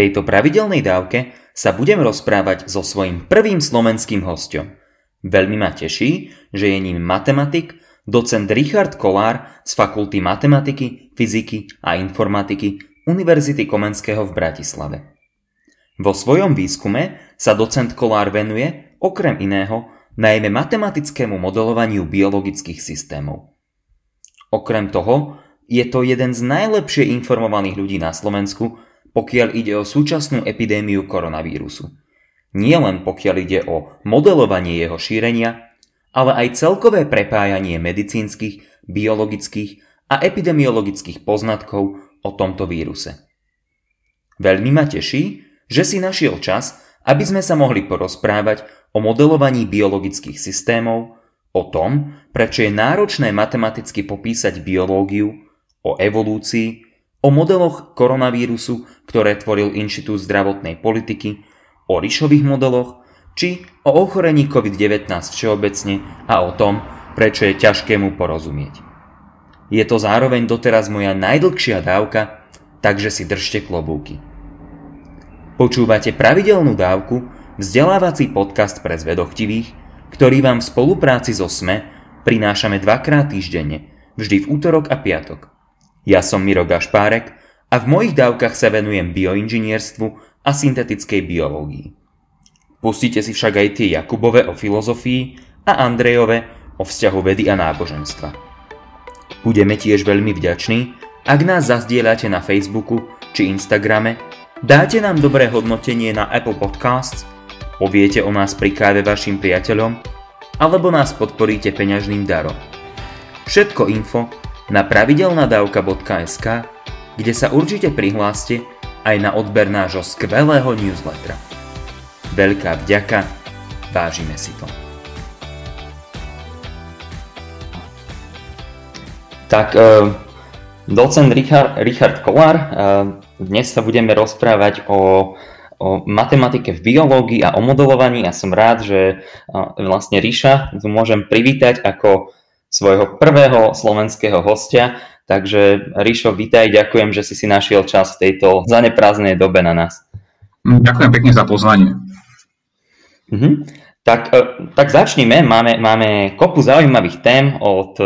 tejto pravidelnej dávke sa budem rozprávať so svojím prvým slovenským hostom. Veľmi ma teší, že je ním matematik, docent Richard Kolár z Fakulty matematiky, fyziky a informatiky Univerzity Komenského v Bratislave. Vo svojom výskume sa docent Kolár venuje, okrem iného, najmä matematickému modelovaniu biologických systémov. Okrem toho, je to jeden z najlepšie informovaných ľudí na Slovensku, pokiaľ ide o súčasnú epidémiu koronavírusu. Nie len pokiaľ ide o modelovanie jeho šírenia, ale aj celkové prepájanie medicínskych, biologických a epidemiologických poznatkov o tomto víruse. Veľmi ma teší, že si našiel čas, aby sme sa mohli porozprávať o modelovaní biologických systémov, o tom, prečo je náročné matematicky popísať biológiu, o evolúcii, o modeloch koronavírusu, ktoré tvoril Inštitút zdravotnej politiky, o ryšových modeloch, či o ochorení COVID-19 všeobecne a o tom, prečo je ťažké mu porozumieť. Je to zároveň doteraz moja najdlhšia dávka, takže si držte klobúky. Počúvate pravidelnú dávku, vzdelávací podcast pre zvedochtivých, ktorý vám v spolupráci so SME prinášame dvakrát týždenne, vždy v útorok a piatok. Ja som Miro Gašpárek a v mojich dávkach sa venujem bioinžinierstvu a syntetickej biológii. Pustite si však aj tie Jakubove o filozofii a Andrejove o vzťahu vedy a náboženstva. Budeme tiež veľmi vďační, ak nás zazdieľate na Facebooku či Instagrame, dáte nám dobré hodnotenie na Apple Podcasts, poviete o nás pri káve vašim priateľom, alebo nás podporíte peňažným darom. Všetko info na pravidelnadavka.sk, kde sa určite prihláste aj na odber nášho skvelého newslettera. Veľká vďaka, vážime si to. Tak uh, docent Richard, Richard Kolár, uh, dnes sa budeme rozprávať o, o matematike v biológii a o modelovaní. Ja som rád, že uh, vlastne Ríša tu môžem privítať ako svojho prvého slovenského hostia. Takže Ríšo, vítaj, ďakujem, že si si našiel čas v tejto zaneprázdnej dobe na nás. Ďakujem pekne za pozvanie. Uh-huh. Tak, tak začnime. Máme, máme kopu zaujímavých tém od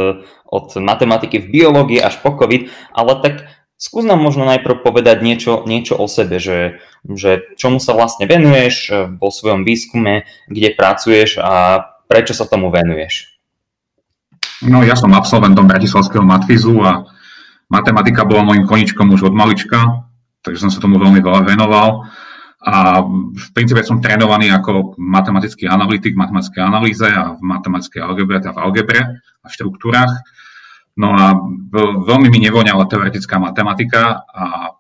od matematiky v biológii až po COVID, ale tak skús nám možno najprv povedať niečo, niečo o sebe, že, že čomu sa vlastne venuješ eh, vo svojom výskume, kde pracuješ a prečo sa tomu venuješ. No ja som absolventom Bratislavského matfizu a matematika bola môjim koničkom už od malička, takže som sa tomu veľmi veľa venoval. A v princípe som trénovaný ako matematický analytik v matematickej analýze a v matematickej algebre, teda v algebre a v štruktúrach. No a veľmi mi nevoňala teoretická matematika a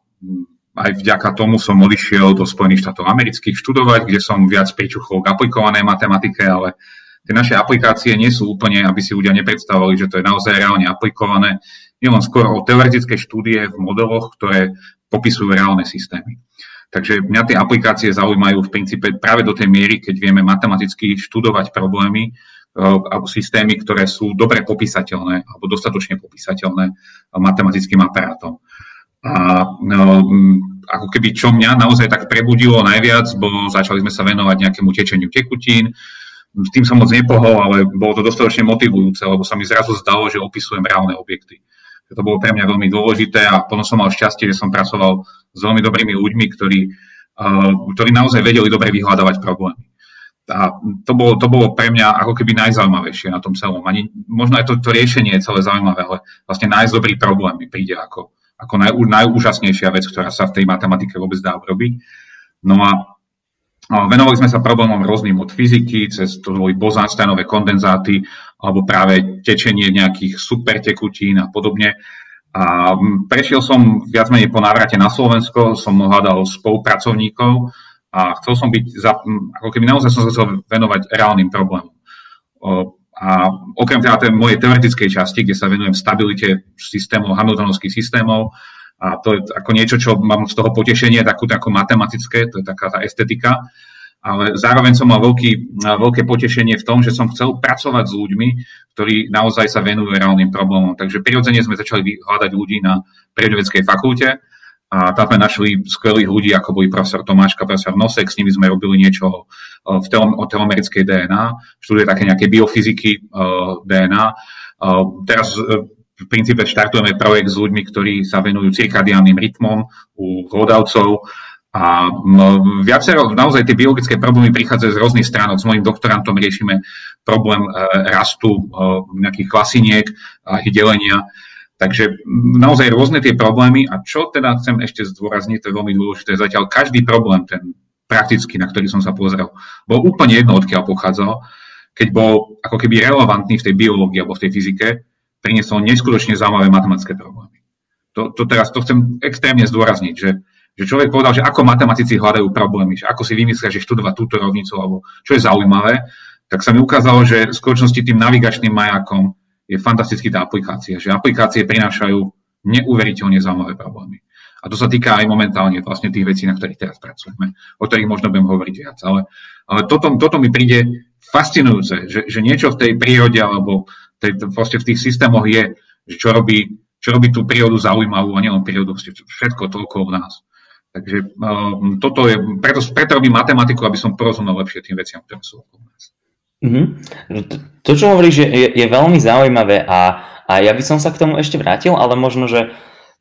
aj vďaka tomu som odišiel do Spojených štátov amerických študovať, kde som viac pričuchol k aplikovanej matematike, ale tie naše aplikácie nie sú úplne, aby si ľudia nepredstavovali, že to je naozaj reálne aplikované. Je len skôr o teoretické štúdie v modeloch, ktoré popisujú reálne systémy. Takže mňa tie aplikácie zaujímajú v princípe práve do tej miery, keď vieme matematicky študovať problémy, Eh, alebo systémy, ktoré sú dobre popísateľné alebo dostatočne popísateľné matematickým aparátom. A no, ako keby čo mňa naozaj tak prebudilo najviac, bolo, začali sme sa venovať nejakému tečeniu tekutín, s tým som moc nepohol, ale bolo to dostatočne motivujúce, lebo sa mi zrazu zdalo, že opisujem reálne objekty. To bolo pre mňa veľmi dôležité a potom som mal šťastie, že som pracoval s veľmi dobrými ľuďmi, ktorí, uh, ktorí naozaj vedeli dobre vyhľadávať problémy. A to bolo, to bolo pre mňa ako keby najzaujímavejšie na tom celom. Ani, možno aj to, to riešenie je celé zaujímavé, ale vlastne nájsť dobrý problém mi príde ako, ako naj, najúžasnejšia vec, ktorá sa v tej matematike vôbec dá urobiť. No a Venovali sme sa problémom rôznym od fyziky, cez to boli bozánsteinové kondenzáty, alebo práve tečenie nejakých supertekutín a podobne. A prešiel som viac menej po návrate na Slovensko, som hľadal spolupracovníkov, a chcel som byť, za, ako keby naozaj som sa chcel venovať reálnym problémom. A okrem teda tej mojej teoretickej časti, kde sa venujem stabilite systémov, hamiltonovských systémov, a to je ako niečo, čo mám z toho potešenie, takú, takú matematické, to je taká tá estetika, ale zároveň som mal veľký, veľké potešenie v tom, že som chcel pracovať s ľuďmi, ktorí naozaj sa venujú reálnym problémom. Takže prirodzene sme začali hľadať ľudí na prírodovedeckej fakulte A tam sme našli skvelých ľudí, ako boli profesor Tomáška, profesor Nosek, s nimi sme robili niečo v telom, o telomerickej DNA, študuje také nejaké biofyziky DNA. Teraz v princípe štartujeme projekt s ľuďmi, ktorí sa venujú cirkadiánnym rytmom u hlodavcov a viacero, naozaj tie biologické problémy prichádzajú z rôznych stránok. S mojim doktorantom riešime problém e, rastu e, nejakých klasiniek a delenia. Takže naozaj rôzne tie problémy. A čo teda chcem ešte zdôrazniť, to je veľmi dôležité, zatiaľ každý problém, ten prakticky, na ktorý som sa pozrel, bol úplne jedno, odkiaľ pochádzal, keď bol ako keby relevantný v tej biológii alebo v tej fyzike, priniesol neskutočne zaujímavé matematické problémy. To, to teraz to chcem extrémne zdôrazniť, že že človek povedal, že ako matematici hľadajú problémy, že ako si vymyslia, že študovať túto rovnicu, alebo čo je zaujímavé, tak sa mi ukázalo, že v skutočnosti tým navigačným majakom je fantastický tá aplikácia, že aplikácie prinášajú neuveriteľne zaujímavé problémy. A to sa týka aj momentálne vlastne tých vecí, na ktorých teraz pracujeme, o ktorých možno budem hovoriť viac. Ale, ale toto, toto mi príde fascinujúce, že, že niečo v tej prírode alebo tej, proste v tých systémoch je, že čo robí, čo robí tú prírodu zaujímavú a nielen prírodu, všetko toľko v nás. Takže um, toto je, preto, preto robím matematiku, aby som porozumel lepšie tým veciam, ktoré sú okolo nás. Mm-hmm. To, to, čo hovoríš, je, je veľmi zaujímavé a, a ja by som sa k tomu ešte vrátil, ale možno, že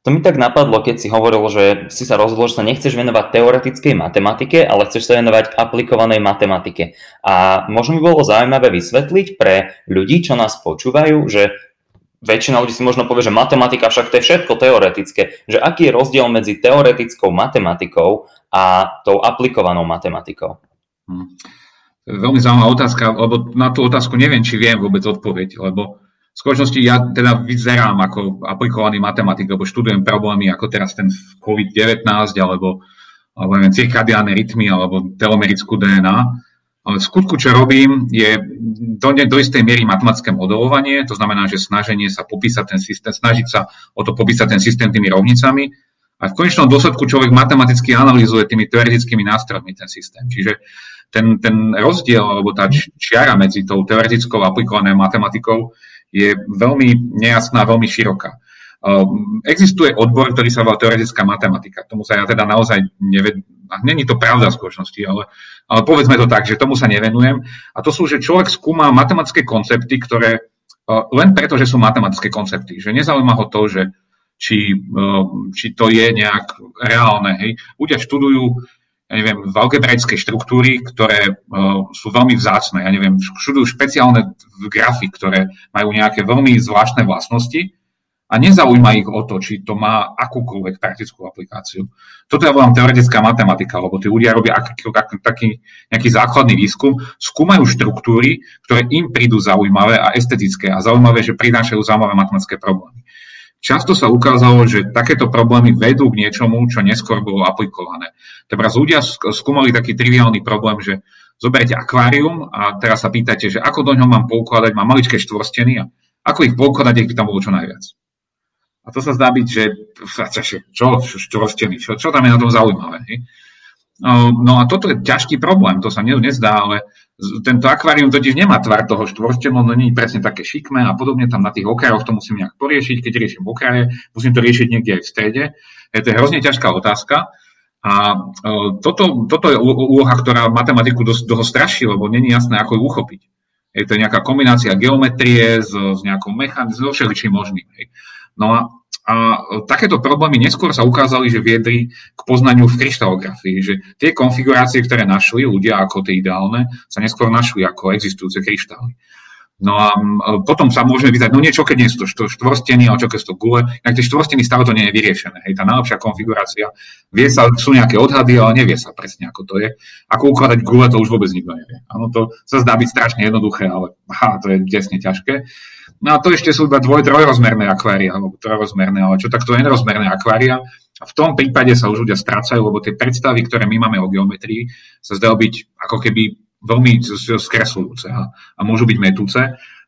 to mi tak napadlo, keď si hovoril, že si sa rozhodol, že sa nechceš venovať teoretickej matematike, ale chceš sa venovať aplikovanej matematike. A možno by bolo zaujímavé vysvetliť pre ľudí, čo nás počúvajú, že väčšina ľudí si možno povie, že matematika však to je všetko teoretické, že aký je rozdiel medzi teoretickou matematikou a tou aplikovanou matematikou? Hmm. Veľmi zaujímavá otázka, lebo na tú otázku neviem, či viem vôbec odpoveď, lebo v skutočnosti ja teda vyzerám ako aplikovaný matematik, lebo študujem problémy ako teraz ten COVID-19 alebo, alebo neviem, cirkadiálne rytmy alebo telomerickú DNA ale v skutku, čo robím, je do, do istej miery matematické modelovanie, to znamená, že snaženie sa popísať ten systém, snažiť sa o to popísať ten systém tými rovnicami a v konečnom dôsledku človek matematicky analýzuje tými teoretickými nástrojmi ten systém. Čiže ten, ten rozdiel alebo tá čiara medzi tou teoretickou a aplikovanou matematikou je veľmi nejasná, veľmi široká. Ehm, existuje odbor, ktorý sa volá teoretická matematika. Tomu sa ja teda naozaj neved... Není to pravda v skutočnosti, ale, ale povedzme to tak, že tomu sa nevenujem. A to sú, že človek skúma matematické koncepty, ktoré e, len preto, že sú matematické koncepty. Že nezaujíma ho to, že či, e, či to je nejak reálne. Hej. Ľudia študujú ja neviem, algebraické štruktúry, ktoré uh, sú veľmi vzácne. Ja neviem, študujú špeciálne grafy, ktoré majú nejaké veľmi zvláštne vlastnosti a nezaujíma ich o to, či to má akúkoľvek praktickú aplikáciu. Toto ja volám teoretická matematika, lebo tí ľudia robia aký, aký, taký nejaký základný výskum, skúmajú štruktúry, ktoré im prídu zaujímavé a estetické a zaujímavé, že prinášajú zaujímavé matematické problémy. Často sa ukázalo, že takéto problémy vedú k niečomu, čo neskôr bolo aplikované. Teraz ľudia skúmali taký triviálny problém, že zoberiete akvárium a teraz sa pýtate, že ako do ňoho mám poukladať, mám maličké štvorsteny a ako ich poukladať, ak by tam bolo čo najviac. A to sa zdá byť, že čo, štvorstený, čo, čo tam je na tom zaujímavé. Hej? No, no a toto je ťažký problém, to sa nezdá, ale tento akvárium totiž nemá tvar toho štvorstenu, no nie je presne také šikmé a podobne tam na tých okrajoch to musím nejak poriešiť, keď riešim okraje, musím to riešiť niekde aj v strede. Je to hrozne ťažká otázka a e, toto, toto je úloha, ktorá matematiku dosť dlho straší, lebo není jasné, ako ju uchopiť. Je to nejaká kombinácia geometrie s, s nejakou mechanizmom, so všeličím možným. Hej. No a, a takéto problémy neskôr sa ukázali, že viedli k poznaniu v kryštalografii, že tie konfigurácie, ktoré našli ľudia ako tie ideálne, sa neskôr našli ako existujúce kryštály. No a potom sa môžeme vyzať, no niečo, keď nie sú to štvorsteny, ale čo keď sú to gule, tak tie štvorsteny stále to nie je vyriešené. Hej, tá najlepšia konfigurácia, vie sa, sú nejaké odhady, ale nevie sa presne, ako to je. Ako ukladať gule, to už vôbec nikto nevie. Áno, to sa zdá byť strašne jednoduché, ale aha, to je desne ťažké. No a to ešte sú iba dvoj, trojrozmerné akvária, alebo trojrozmerné, ale čo takto n-rozmerné akvária. A v tom prípade sa už ľudia strácajú, lebo tie predstavy, ktoré my máme o geometrii, sa zdajú byť ako keby veľmi skresľujúce a, a môžu byť metúce.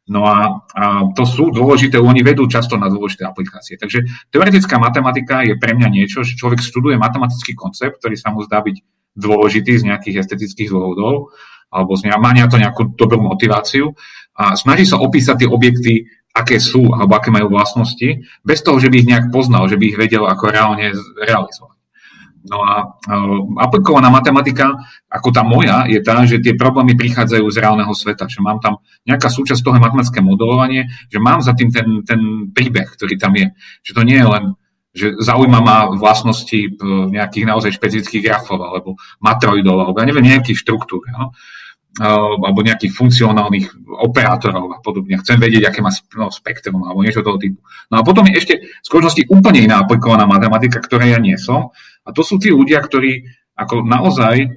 No a, a to sú dôležité, oni vedú často na dôležité aplikácie. Takže teoretická matematika je pre mňa niečo, že človek študuje matematický koncept, ktorý sa mu zdá byť dôležitý z nejakých estetických dôvodov, alebo má to nejakú dobrú motiváciu a snaží sa opísať tie objekty aké sú alebo aké majú vlastnosti, bez toho, že by ich nejak poznal, že by ich vedel ako reálne realizovať. No a uh, aplikovaná matematika, ako tá moja, je tá, že tie problémy prichádzajú z reálneho sveta, že mám tam nejaká súčasť toho matematické modelovanie, že mám za tým ten, ten príbeh, ktorý tam je. Že to nie je len že zaujíma ma vlastnosti e, nejakých naozaj špecifických grafov alebo matroidov alebo ja neviem, nejakých štruktúr. No? Alebo nejakých funkcionálnych operátorov a podobne. Chcem vedieť, aké má no, spektrum alebo niečo toho typu. No a potom je ešte v skutočnosti úplne iná aplikovaná matematika, ktoré ja nie som. A to sú tí ľudia, ktorí ako naozaj e,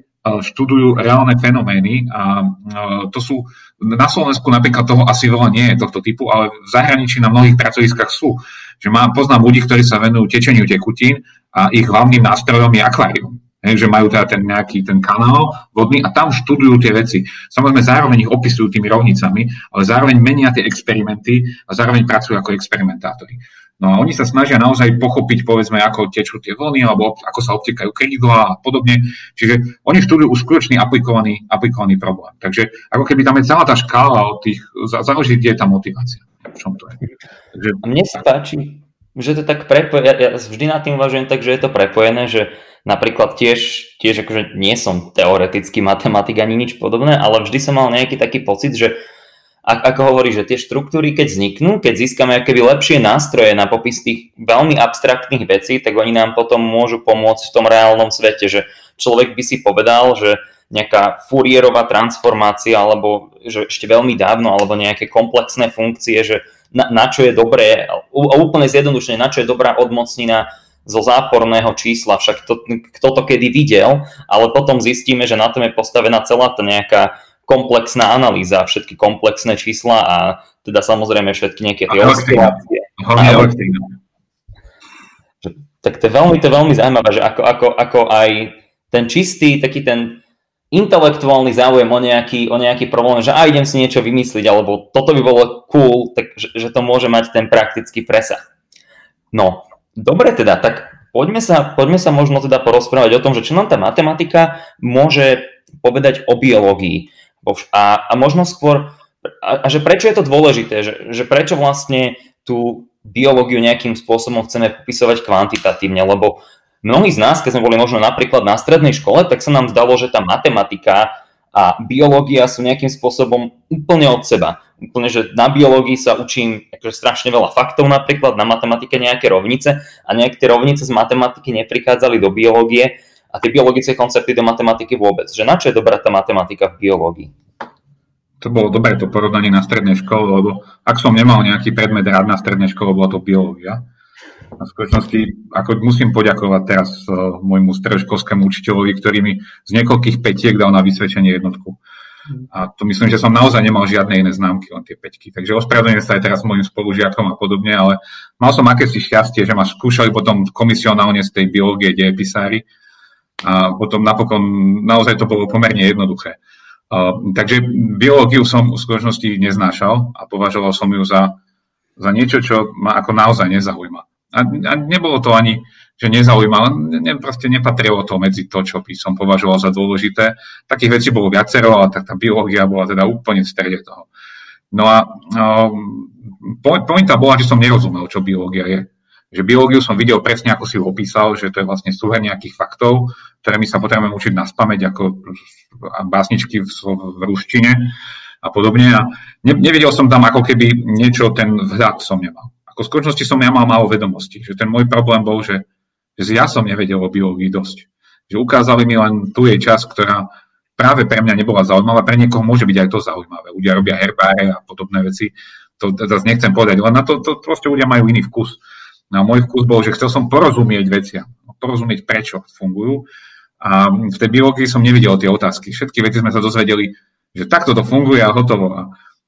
študujú reálne fenomény a e, to sú, na Slovensku napríklad toho asi veľa nie je tohto typu, ale v zahraničí na mnohých pracoviskách sú. Že mám, poznám ľudí, ktorí sa venujú tečeniu tekutín a ich hlavným nástrojom je akvárium. Že majú teda ten nejaký ten kanál vodný a tam študujú tie veci. Samozrejme zároveň ich opisujú tými rovnicami, ale zároveň menia tie experimenty a zároveň pracujú ako experimentátori. No a oni sa snažia naozaj pochopiť, povedzme, ako tečú tie vlny, alebo ako sa obtekajú krídla a podobne. Čiže oni študujú skutočný aplikovaný, aplikovaný problém. Takže ako keby tam je celá tá škála od tých, záleží, kde je tá motivácia. V čom to je. Takže... Mne sa páči, že to tak prepojené, ja, ja vždy nad tým uvažujem tak, že je to prepojené, že Napríklad tiež, tiež akože nie som teoretický matematik ani nič podobné, ale vždy som mal nejaký taký pocit, že ako hovorí, že tie štruktúry, keď vzniknú, keď získame akéby lepšie nástroje na popis tých veľmi abstraktných vecí, tak oni nám potom môžu pomôcť v tom reálnom svete, že človek by si povedal, že nejaká Fourierová transformácia, alebo že ešte veľmi dávno, alebo nejaké komplexné funkcie, že na, na čo je dobré, úplne zjednodušene, na čo je dobrá odmocnina zo záporného čísla, však to, kto to kedy videl, ale potom zistíme, že na tom je postavená celá tá nejaká komplexná analýza, všetky komplexné čísla a teda samozrejme všetky nejaké tie oscilácie. Tak to je veľmi, to je veľmi zaujímavé, že ako, ako, ako aj ten čistý, taký ten intelektuálny záujem o nejaký, o nejaký problém, že a idem si niečo vymysliť, alebo toto by bolo cool, tak, že, že to môže mať ten praktický presah. No, Dobre teda, tak poďme sa, poďme sa možno teda porozprávať o tom, že čo nám tá matematika môže povedať o biológii. A, a možno skôr, a, a že prečo je to dôležité, že, že prečo vlastne tú biológiu nejakým spôsobom chceme popisovať kvantitatívne, lebo mnohí z nás, keď sme boli možno napríklad na strednej škole, tak sa nám zdalo, že tá matematika a biológia sú nejakým spôsobom úplne od seba. Úplne, že na biológii sa učím akože strašne veľa faktov napríklad, na matematike nejaké rovnice a nejaké rovnice z matematiky neprichádzali do biológie a tie biologické koncepty do matematiky vôbec. Že na čo je dobrá tá matematika v biológii? To bolo dobré to porovnanie na strednej škole, lebo ak som nemal nejaký predmet rád na strednej škole, bola to biológia. V skutočnosti, ako musím poďakovať teraz uh, môjmu stredoškolskému učiteľovi, ktorý mi z niekoľkých petiek dal na vysvedčenie jednotku. A to myslím, že som naozaj nemal žiadne iné známky, len tie peťky. Takže ospravedlňujem sa aj teraz mojim spolužiakom a podobne, ale mal som akési šťastie, že ma skúšali potom komisionálne z tej biológie dejepisári a potom napokon naozaj to bolo pomerne jednoduché. Uh, takže biológiu som v skutočnosti neznášal a považoval som ju za, za niečo, čo ma ako naozaj nezaujíma. A, a nebolo to ani, že nezaujímal, ne, proste nepatrilo to medzi to, čo by som považoval za dôležité. Takých vecí bolo viacero, ale tak tá biológia bola teda úplne v strede toho. No a um, pointa bola, že som nerozumel, čo biológia je. Že biológiu som videl presne, ako si ho opísal, že to je vlastne súher nejakých faktov, ktoré my sa potrebujeme učiť na spameť ako básničky v, v ruštine a podobne. A ne, nevidel som tam ako keby niečo, ten vhľad som nemal v skutočnosti som ja mal málo vedomostí. Že ten môj problém bol, že, že ja som nevedel o biológii dosť. Že ukázali mi len tu jej čas, ktorá práve pre mňa nebola zaujímavá, pre niekoho môže byť aj to zaujímavé. Ľudia robia herbáre a podobné veci. To zase nechcem povedať, len na to, to proste ľudia majú iný vkus. No môj vkus bol, že chcel som porozumieť veciam, porozumieť prečo fungujú. A v tej biológii som nevidel tie otázky. Všetky veci sme sa dozvedeli, že takto to funguje a hotovo. A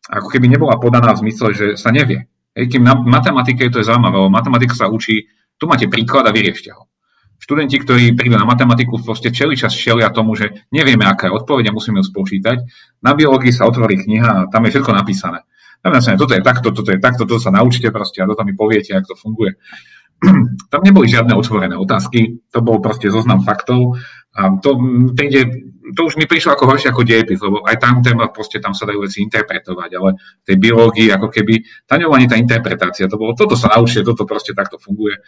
ako keby nebola podaná v zmysle, že sa nevie. Kým na matematike to je zaujímavé, lebo matematika sa učí, tu máte príklad a vyriešte ho. Študenti, ktorí prídu na matematiku, proste čeli čas čelia tomu, že nevieme, aká je odpoveď a musíme ju spočítať. Na biológii sa otvorí kniha a tam je všetko napísané. Tam sa, toto je takto, toto je takto, toto sa naučite proste a toto mi poviete, ako to funguje. tam neboli žiadne otvorené otázky, to bol proste zoznam faktov a to, ide, to už mi prišlo ako horšie ako dejepis, lebo aj tam téma, proste tam sa dajú veci interpretovať, ale v tej biológii ako keby, tam ani tá interpretácia, to bolo, toto sa naučie, toto proste takto funguje.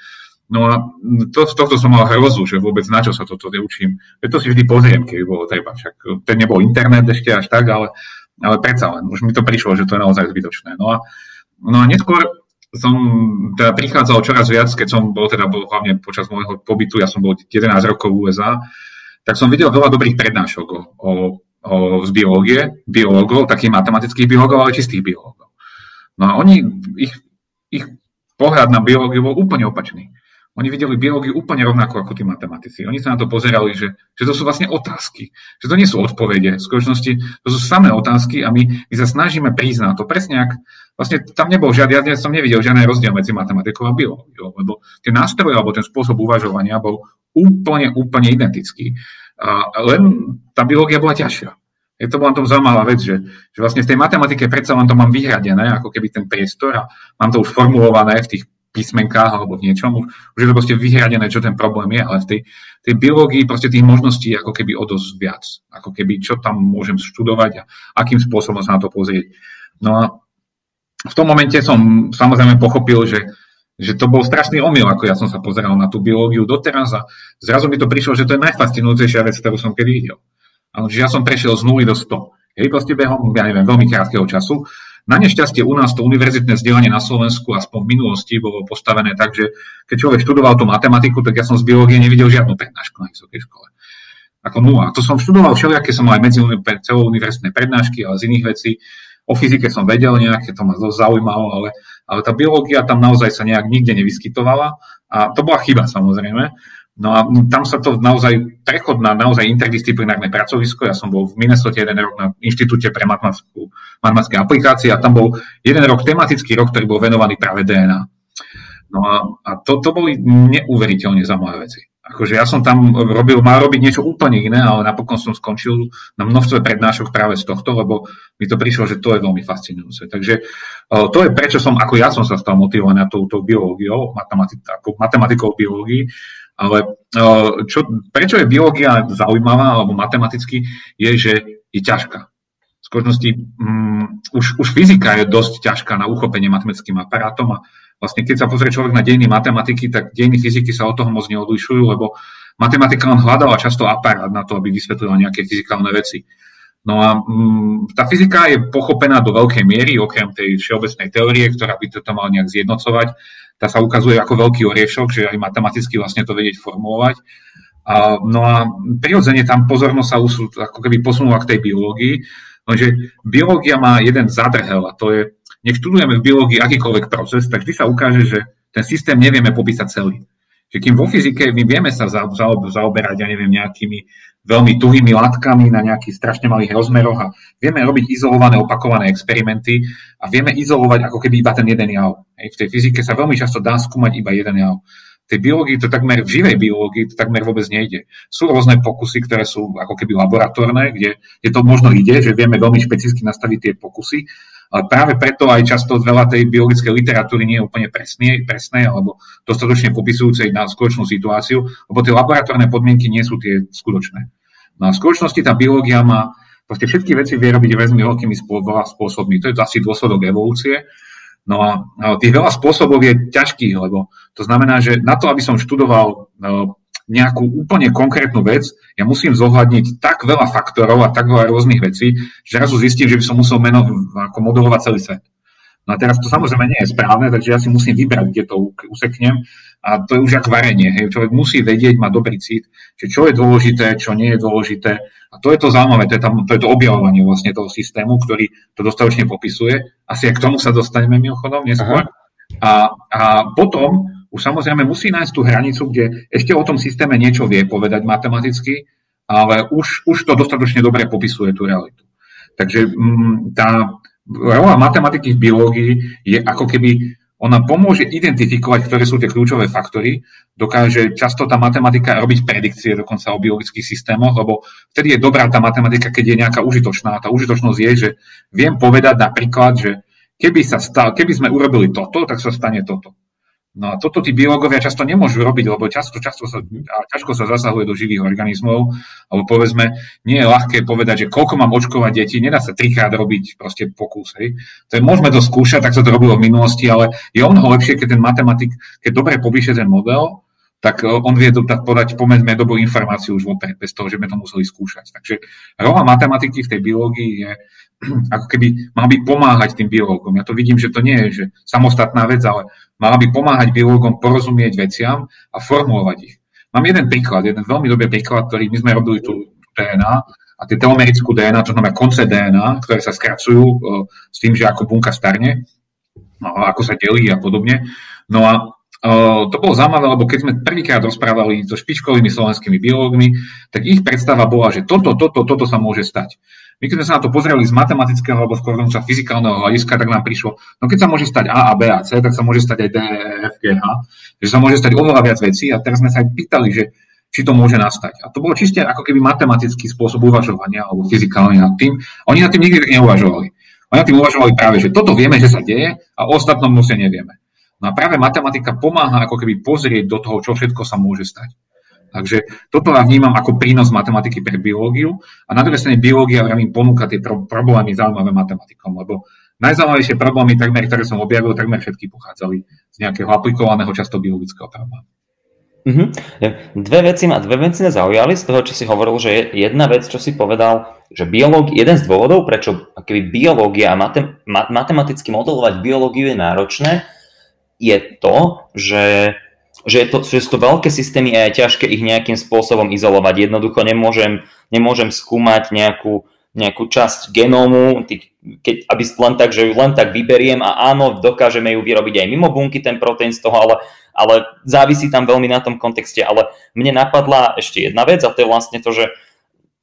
No a to, tohto som mal hrozu, že vôbec na čo sa toto neučím. Veď to si vždy pozriem, keby bolo treba. Však ten nebol internet ešte až tak, ale, ale predsa len, už mi to prišlo, že to je naozaj zbytočné. No a, no a neskôr som teda prichádzal čoraz viac, keď som bol teda bol hlavne počas môjho pobytu, ja som bol 11 rokov v USA, tak som videl veľa dobrých prednášok o, o, o z biológie, biológov, takých matematických biológov, ale čistých biológov. No a oni, ich, ich pohľad na biológiu bol úplne opačný. Oni videli biológiu úplne rovnako ako tí matematici. Oni sa na to pozerali, že, že to sú vlastne otázky. Že to nie sú odpovede. V skutočnosti to sú samé otázky a my, my sa snažíme na to. Presne ak vlastne tam nebol žiadny, ja som nevidel žiadny rozdiel medzi matematikou a biológiou, lebo tie nástroje alebo ten spôsob uvažovania bol úplne, úplne identický. A len tá biológia bola ťažšia. Je to bola tom zaujímavá vec, že, že vlastne v tej matematike predsa len to mám vyhradené, ako keby ten priestor a mám to už formulované v tých písmenkách alebo v niečom, už, už je to proste vyhradené, čo ten problém je, ale v tej, tej biológii proste tých možností ako keby o dosť viac. Ako keby, čo tam môžem študovať a akým spôsobom sa na to pozrieť. No a v tom momente som samozrejme pochopil, že, že to bol strašný omyl, ako ja som sa pozeral na tú biológiu doteraz a zrazu mi to prišlo, že to je najfascinujúcejšia vec, ktorú som kedy videl. Že ja som prešiel z 0 do 100. Hej, proste behom, ja neviem, veľmi krátkeho času na nešťastie u nás to univerzitné vzdelanie na Slovensku aspoň v minulosti bolo postavené tak, že keď človek študoval tú matematiku, tak ja som z biológie nevidel žiadnu prednášku na vysokej škole. Ako nula. To som študoval všelijaké, som mal aj medzi celouniverzitné prednášky, ale z iných vecí. O fyzike som vedel nejaké, to ma zaujímalo, ale, ale tá biológia tam naozaj sa nejak nikde nevyskytovala a to bola chyba samozrejme. No a tam sa to naozaj, prechod na naozaj interdisciplinárne pracovisko, ja som bol v Minnesota jeden rok na Inštitúte pre matematické aplikácie a tam bol jeden rok tematický rok, ktorý bol venovaný práve DNA. No a, a to, to boli neuveriteľne zaujímavé veci. Akože ja som tam robil, mal robiť niečo úplne iné, ale napokon som skončil na množstve prednášok práve z tohto, lebo mi to prišlo, že to je veľmi fascinujúce. Takže to je prečo som, ako ja som sa stal motivovaný touto biológiou, matematikou, matematikou biológii, ale eh, čo, prečo je biológia zaujímavá alebo matematicky, je, že je ťažká. V skutočnosti um, už, už fyzika je dosť ťažká na uchopenie matematickým aparátom a vlastne keď sa pozrie človek na dejiny matematiky, tak dejiny fyziky sa od toho moc neodlišujú, lebo matematika len hľadala často aparát na to, aby vysvetlila nejaké fyzikálne veci. No a um, tá fyzika je pochopená do veľkej miery, okrem tej všeobecnej teórie, ktorá by to mal nejak zjednocovať, tá sa ukazuje ako veľký oriešok, že aj matematicky vlastne to vedieť formulovať. A, no a prirodzene tam pozornosť sa už ako keby posunula k tej biológii, lenže biológia má jeden zadrhel a to je, nech študujeme v biológii akýkoľvek proces, tak vždy sa ukáže, že ten systém nevieme popísať celý. Že kým vo fyzike my vieme sa zaoberať, ja neviem, nejakými veľmi tuhými látkami na nejakých strašne malých rozmeroch a vieme robiť izolované, opakované experimenty a vieme izolovať ako keby iba ten jeden jav. V tej fyzike sa veľmi často dá skúmať iba jeden jav. V tej biológii to takmer, v živej biológii to takmer vôbec nejde. Sú rôzne pokusy, ktoré sú ako keby laboratórne, kde, kde to možno ide, že vieme veľmi špecificky nastaviť tie pokusy, práve preto aj často veľa tej biologickej literatúry nie je úplne presné, presné alebo dostatočne popisujúcej na skutočnú situáciu, lebo tie laboratórne podmienky nie sú tie skutočné. No v skutočnosti tá biológia má proste všetky veci vie robiť veľmi veľkými spôsobmi. To je asi dôsledok evolúcie. No a tých veľa spôsobov je ťažkých, lebo to znamená, že na to, aby som študoval no, nejakú úplne konkrétnu vec, ja musím zohľadniť tak veľa faktorov a tak veľa rôznych vecí, že zrazu zistím, že by som musel meno ako modelovať celý svet. No a teraz to samozrejme nie je správne, takže ja si musím vybrať, kde to useknem a to je už ako varenie. Hej. Človek musí vedieť, má dobrý cit, že čo je dôležité, čo nie je dôležité. A to je to zaujímavé, to je, tam, to, je to objavovanie vlastne toho systému, ktorý to dostatočne popisuje. Asi aj k tomu sa dostaneme mimochodom neskôr. A, a potom už samozrejme musí nájsť tú hranicu, kde ešte o tom systéme niečo vie povedať matematicky, ale už, už to dostatočne dobre popisuje tú realitu. Takže m, mm, tá rola matematiky v biológii je ako keby ona pomôže identifikovať, ktoré sú tie kľúčové faktory, dokáže často tá matematika robiť predikcie dokonca o biologických systémoch, lebo vtedy je dobrá tá matematika, keď je nejaká užitočná. Tá užitočnosť je, že viem povedať napríklad, že keby, sa stal, keby sme urobili toto, tak sa stane toto. No a toto tí biológovia často nemôžu robiť, lebo často, často sa, a ťažko sa zasahuje do živých organizmov, alebo povedzme, nie je ľahké povedať, že koľko mám očkovať deti, nedá sa trikrát robiť proste pokus. Hej. To je, môžeme to skúšať, tak sa to robilo v minulosti, ale je o mnoho lepšie, keď ten matematik, keď dobre popíše ten model, tak e, on vie tak podať pomerne dobrú informáciu už vopred, bez toho, že sme to museli skúšať. Takže rola matematiky v tej biológii je ako keby mala by pomáhať tým biológom. Ja to vidím, že to nie je že samostatná vec, ale mala by pomáhať biológom porozumieť veciam a formulovať ich. Mám jeden príklad, jeden veľmi dobrý príklad, ktorý my sme robili tu DNA a tie telomerickú DNA, to znamená konce DNA, ktoré sa skracujú uh, s tým, že ako bunka starne, no, ako sa delí a podobne. No a uh, to bolo zaujímavé, lebo keď sme prvýkrát rozprávali so špičkovými slovenskými biológmi, tak ich predstava bola, že toto, toto, toto sa môže stať. My keď sme sa na to pozreli z matematického alebo skôr sa fyzikálneho hľadiska, tak nám prišlo, no keď sa môže stať A a B a C, tak sa môže stať aj D, E, F, G, H, že sa môže stať oveľa viac vecí a teraz sme sa aj pýtali, že či to môže nastať. A to bolo čiste ako keby matematický spôsob uvažovania alebo fyzikálne nad tým. Oni nad tým nikdy neuvažovali. Oni nad tým uvažovali práve, že toto vieme, že sa deje a ostatnom musí nevieme. No a práve matematika pomáha ako keby pozrieť do toho, čo všetko sa môže stať. Takže toto ja vnímam ako prínos matematiky pre biológiu a na druhej strane biológia vravím ponúka tie pro- problémy zaujímavé matematikom, lebo najzaujímavejšie problémy, takmer, ktoré som objavil, takmer všetky pochádzali z nejakého aplikovaného, často biologického problému. Mm-hmm. Dve veci ma, dve veci ma zaujali z toho, čo si hovoril, že jedna vec, čo si povedal, že biológ, jeden z dôvodov, prečo keby biológia a matem, matematicky modelovať biológiu je náročné, je to, že že, to, že sú to veľké systémy a je ťažké ich nejakým spôsobom izolovať. Jednoducho nemôžem, nemôžem skúmať nejakú, nejakú časť genómu, keď, aby len tak, že ju len tak vyberiem a áno, dokážeme ju vyrobiť aj mimo bunky, ten proteín z toho, ale, ale závisí tam veľmi na tom kontexte. Ale mne napadla ešte jedna vec a to je vlastne to, že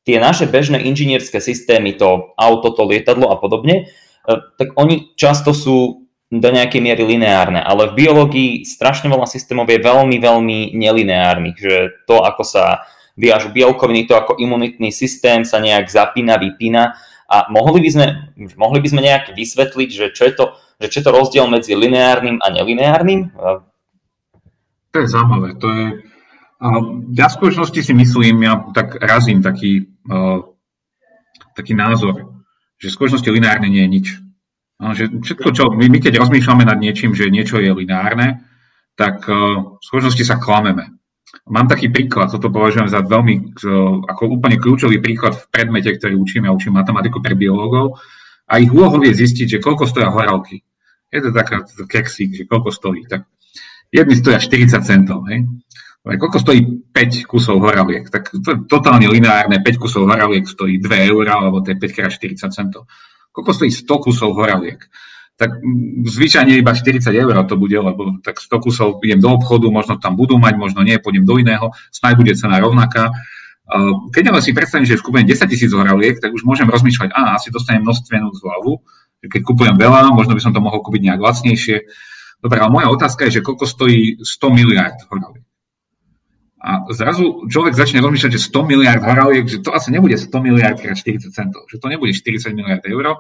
tie naše bežné inžinierské systémy, to auto, to lietadlo a podobne, eh, tak oni často sú do nejakej miery lineárne, ale v biológii strašne veľa systémov je veľmi, veľmi nelineárnych, že to, ako sa viažu bielkoviny, to, ako imunitný systém sa nejak zapína, vypína a mohli by sme, mohli by sme nejak vysvetliť, že čo je to, že čo je to rozdiel medzi lineárnym a nelineárnym? To je zaujímavé. To je, ja v skutočnosti si myslím, ja tak razím taký, taký názor, že v skutočnosti lineárne nie je nič že všetko, čo my, my keď rozmýšľame nad niečím, že niečo je lineárne, tak uh, v skutočnosti sa klameme. Mám taký príklad, toto považujem za veľmi, uh, ako úplne kľúčový príklad v predmete, ktorý učím, ja učím matematiku pre biológov a ich úlohou je zistiť, že koľko stoja horálky. Je to taká keksík, že koľko stojí. Tak jedni stoja 40 centov, hej. Koľko stojí 5 kusov horaliek? Tak to je totálne lineárne, 5 kusov horaliek stojí 2 eur, alebo to je 5 krát 40 centov koľko stojí 100 kusov horaliek? Tak zvyčajne iba 40 eur to bude, lebo tak 100 kusov idem do obchodu, možno tam budú mať, možno nie, pôjdem do iného, snaj bude cena rovnaká. Keď ale si predstavím, že kúpujem 10 tisíc horaliek, tak už môžem rozmýšľať, a asi dostanem množstvenú zľavu, keď kupujem veľa, možno by som to mohol kúpiť nejak lacnejšie. Dobre, ale moja otázka je, že koľko stojí 100 miliard horaliek. A zrazu človek začne rozmýšľať, že 100 miliard horaliek, že to asi nebude 100 miliard krát 40 centov, že to nebude 40 miliard eur,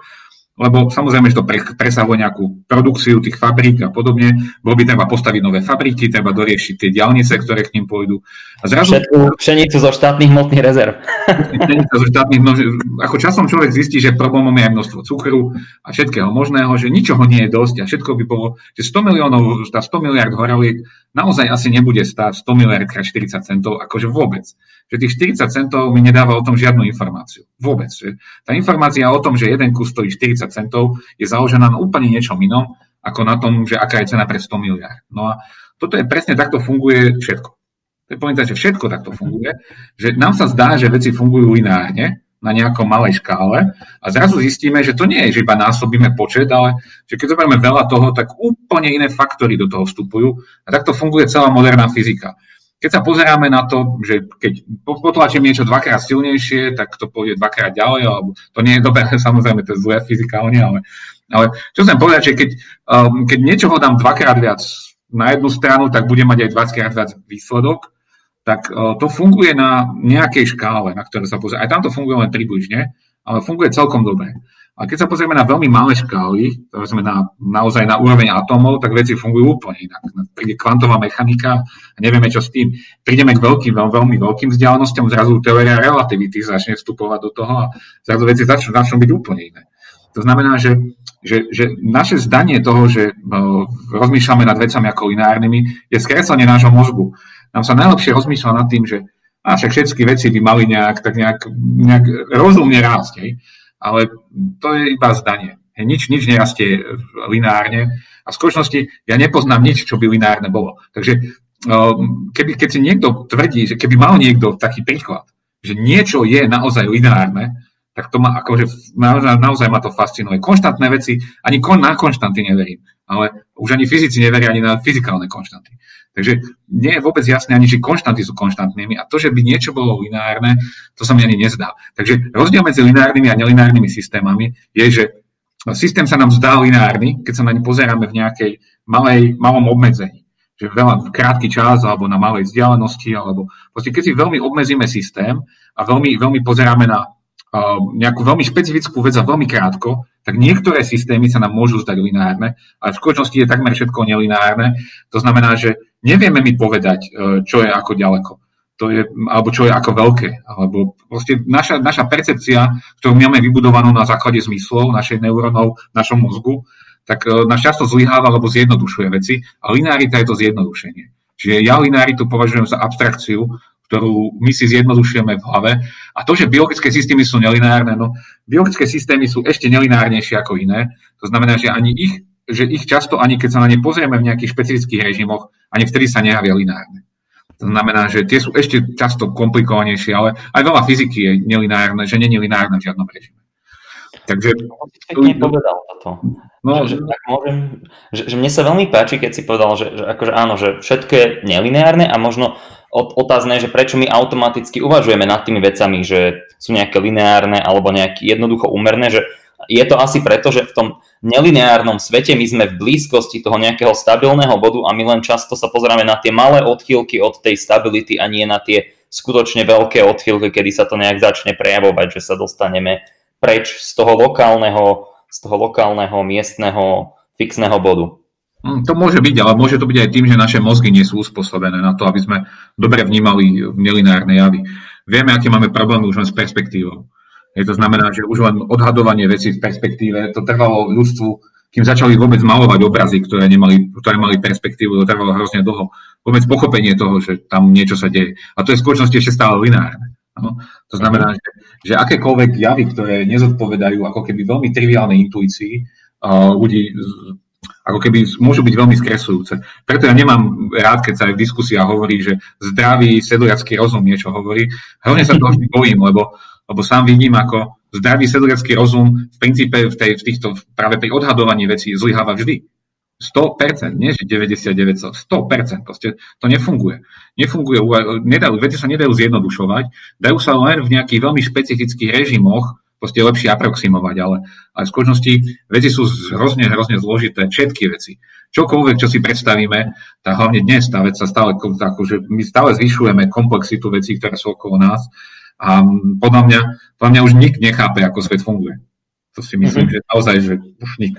lebo samozrejme, že to pre, presahuje nejakú produkciu tých fabrík a podobne. Bolo by treba postaviť nové fabriky, treba doriešiť tie diálnice, ktoré k ním pôjdu. A zrazu... Všetku pšenicu zo štátnych hmotných rezerv. Pšenica zo štátnych množ... Ako časom človek zistí, že problémom je aj množstvo cukru a všetkého možného, že ničoho nie je dosť a všetko by bolo, že 100 miliónov, tá 100 miliard horaliek naozaj asi nebude stáť 100 miliard krát 40 centov, akože vôbec že tých 40 centov mi nedáva o tom žiadnu informáciu. Vôbec. Že tá informácia o tom, že jeden kus stojí 40 centov, je založená na úplne niečom inom, ako na tom, že aká je cena pre 100 miliard. No a toto je presne takto funguje všetko. To je povedať, že všetko takto funguje, že nám sa zdá, že veci fungujú lineárne, na nejakom malej škále a zrazu zistíme, že to nie je, že iba násobíme počet, ale že keď zoberieme veľa toho, tak úplne iné faktory do toho vstupujú a takto funguje celá moderná fyzika. Keď sa pozeráme na to, že keď potlačím niečo dvakrát silnejšie, tak to pôjde dvakrát ďalej, alebo to nie je dobré, samozrejme, to je zlé fyzikálne, ale, ale čo chcem povedať, že keď, um, keď niečoho dám dvakrát viac na jednu stranu, tak bude mať aj 20 krát viac výsledok, tak uh, to funguje na nejakej škále, na ktoré sa pozrie. Aj tam to funguje len približne, ale funguje celkom dobre. A keď sa pozrieme na veľmi malé škály, sme na, naozaj na úroveň atómov, tak veci fungujú úplne inak. Príde kvantová mechanika a nevieme, čo s tým. Prídeme k veľkým, veľ, veľmi veľkým vzdialenosťam, zrazu teória relativity začne vstupovať do toho a zrazu veci začnú, začnú byť úplne iné. To znamená, že, že, že naše zdanie toho, že uh, rozmýšľame nad vecami ako lineárnymi, je skreslenie nášho mozgu. Nám sa najlepšie rozmýšľa nad tým, že a však všetky veci by mali nejak, tak nejak, nejak rozumne rásť. Hej ale to je iba zdanie. Nič, nič nerastie lineárne a v skutočnosti ja nepoznám nič, čo by lineárne bolo. Takže um, keby, keď si niekto tvrdí, že keby mal niekto taký príklad, že niečo je naozaj lineárne, tak to ma akože naozaj, naozaj ma to fascinuje. Konštantné veci, ani kon, na konštanty neverím, ale už ani fyzici neveria ani na fyzikálne konštanty. Takže nie je vôbec jasné ani, či konštanty sú konštantnými a to, že by niečo bolo lineárne, to sa mi ani nezdá. Takže rozdiel medzi lineárnymi a nelineárnymi systémami je, že systém sa nám zdá lineárny, keď sa na ne pozeráme v nejakej malej, malom obmedzení. Že veľa krátky čas alebo na malej vzdialenosti, alebo proste keď si veľmi obmedzíme systém a veľmi, veľmi pozeráme na nejakú veľmi špecifickú vec a veľmi krátko, tak niektoré systémy sa nám môžu zdať lineárne, ale v skutočnosti je takmer všetko nelineárne. To znamená, že nevieme mi povedať, e, čo je ako ďaleko. To je, alebo čo je ako veľké. Alebo proste naša, naša percepcia, ktorú máme vybudovanú na základe zmyslov, našej neurónov, našom mozgu, tak e, nás často zlyháva alebo zjednodušuje veci a linearita je to zjednodušenie. Čiže ja linearitu považujem za abstrakciu, ktorú my si zjednodušujeme v hlave. A to, že biologické systémy sú nelineárne, no biologické systémy sú ešte nelineárnejšie ako iné. To znamená, že ani ich, že ich často, ani keď sa na ne pozrieme v nejakých špecifických režimoch, ani vtedy sa nejavia lineárne. To znamená, že tie sú ešte často komplikovanejšie, ale aj veľa fyziky je nelineárne, že nie je lineárne v žiadnom režime. Takže... Povedal toto. No, že, že, tak môžem, že, že mne sa veľmi páči, keď si povedal, že, že akože áno, že všetko je nelineárne a možno otázne, že prečo my automaticky uvažujeme nad tými vecami, že sú nejaké lineárne alebo nejaké jednoducho úmerné, že je to asi preto, že v tom nelineárnom svete my sme v blízkosti toho nejakého stabilného bodu a my len často sa pozeráme na tie malé odchýlky od tej stability a nie na tie skutočne veľké odchýlky, kedy sa to nejak začne prejavovať, že sa dostaneme preč z toho lokálneho, z toho lokálneho miestneho fixného bodu. Hm, to môže byť, ale môže to byť aj tým, že naše mozgy nie sú uspôsobené na to, aby sme dobre vnímali nelineárne javy. Vieme, aké máme problémy už len s perspektívou. Je to znamená, že už len odhadovanie vecí v perspektíve, to trvalo ľudstvu, kým začali vôbec malovať obrazy, ktoré, nemali, ktoré mali perspektívu, to trvalo hrozne dlho. Vôbec pochopenie toho, že tam niečo sa deje. A to je v skutočnosti ešte stále lineárne. No? To znamená, že, že akékoľvek javy, ktoré nezodpovedajú ako keby veľmi triviálnej intuícii ľudí ako keby môžu byť veľmi skresujúce. Preto ja nemám rád, keď sa aj v diskusiách hovorí, že zdravý sedliacký rozum niečo hovorí. Hlavne sa toho vždy bojím, lebo, lebo sám vidím, ako zdravý sedliacký rozum v princípe v, tej, v týchto, práve pri odhadovaní vecí zlyháva vždy. 100%, nie že 99, 100%, proste to nefunguje. Nefunguje, nedajú, veci sa nedajú zjednodušovať, dajú sa len v nejakých veľmi špecifických režimoch, proste lepšie aproximovať, ale, ale v skutočnosti veci sú hrozne, hrozne zložité, všetky veci. Čokoľvek, čo si predstavíme, tak hlavne dnes tá vec sa stále, ako, že my stále zvyšujeme komplexitu vecí, ktoré sú okolo nás a podľa mňa, podľa mňa už nik nechápe, ako svet funguje. To si myslím, mm-hmm. že naozaj, že už nik.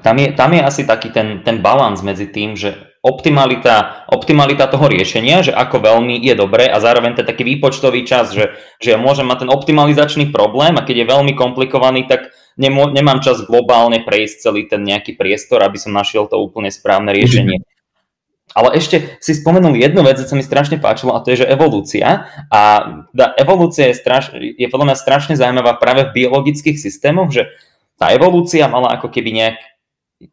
Tam je, tam je asi taký ten, ten balans medzi tým, že optimalita, optimalita toho riešenia, že ako veľmi je dobré a zároveň ten taký výpočtový čas, že, že ja môžem mať ten optimalizačný problém a keď je veľmi komplikovaný, tak nemô, nemám čas globálne prejsť celý ten nejaký priestor, aby som našiel to úplne správne riešenie. Ale ešte si spomenul jednu vec, čo sa mi strašne páčilo, a to je, že evolúcia. A tá evolúcia je, straš, je podľa mňa strašne zaujímavá práve v biologických systémoch, že tá evolúcia mala ako keby nejak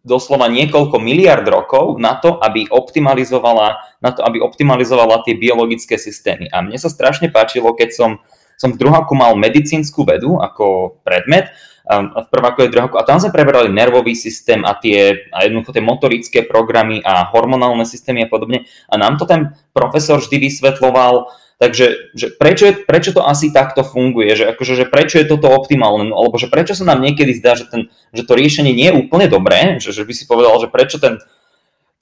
doslova niekoľko miliard rokov na to, aby optimalizovala, na to, aby optimalizovala tie biologické systémy. A mne sa strašne páčilo, keď som, som v druháku mal medicínsku vedu ako predmet, v prváku je druháku, a tam sme preberali nervový systém a tie, a jednoducho tie motorické programy a hormonálne systémy a podobne. A nám to ten profesor vždy vysvetloval, Takže že prečo, je, prečo to asi takto funguje, že, akože, že prečo je toto optimálne, no, alebo že prečo sa nám niekedy zdá, že, ten, že to riešenie nie je úplne dobré, že, že by si povedal, že prečo ten,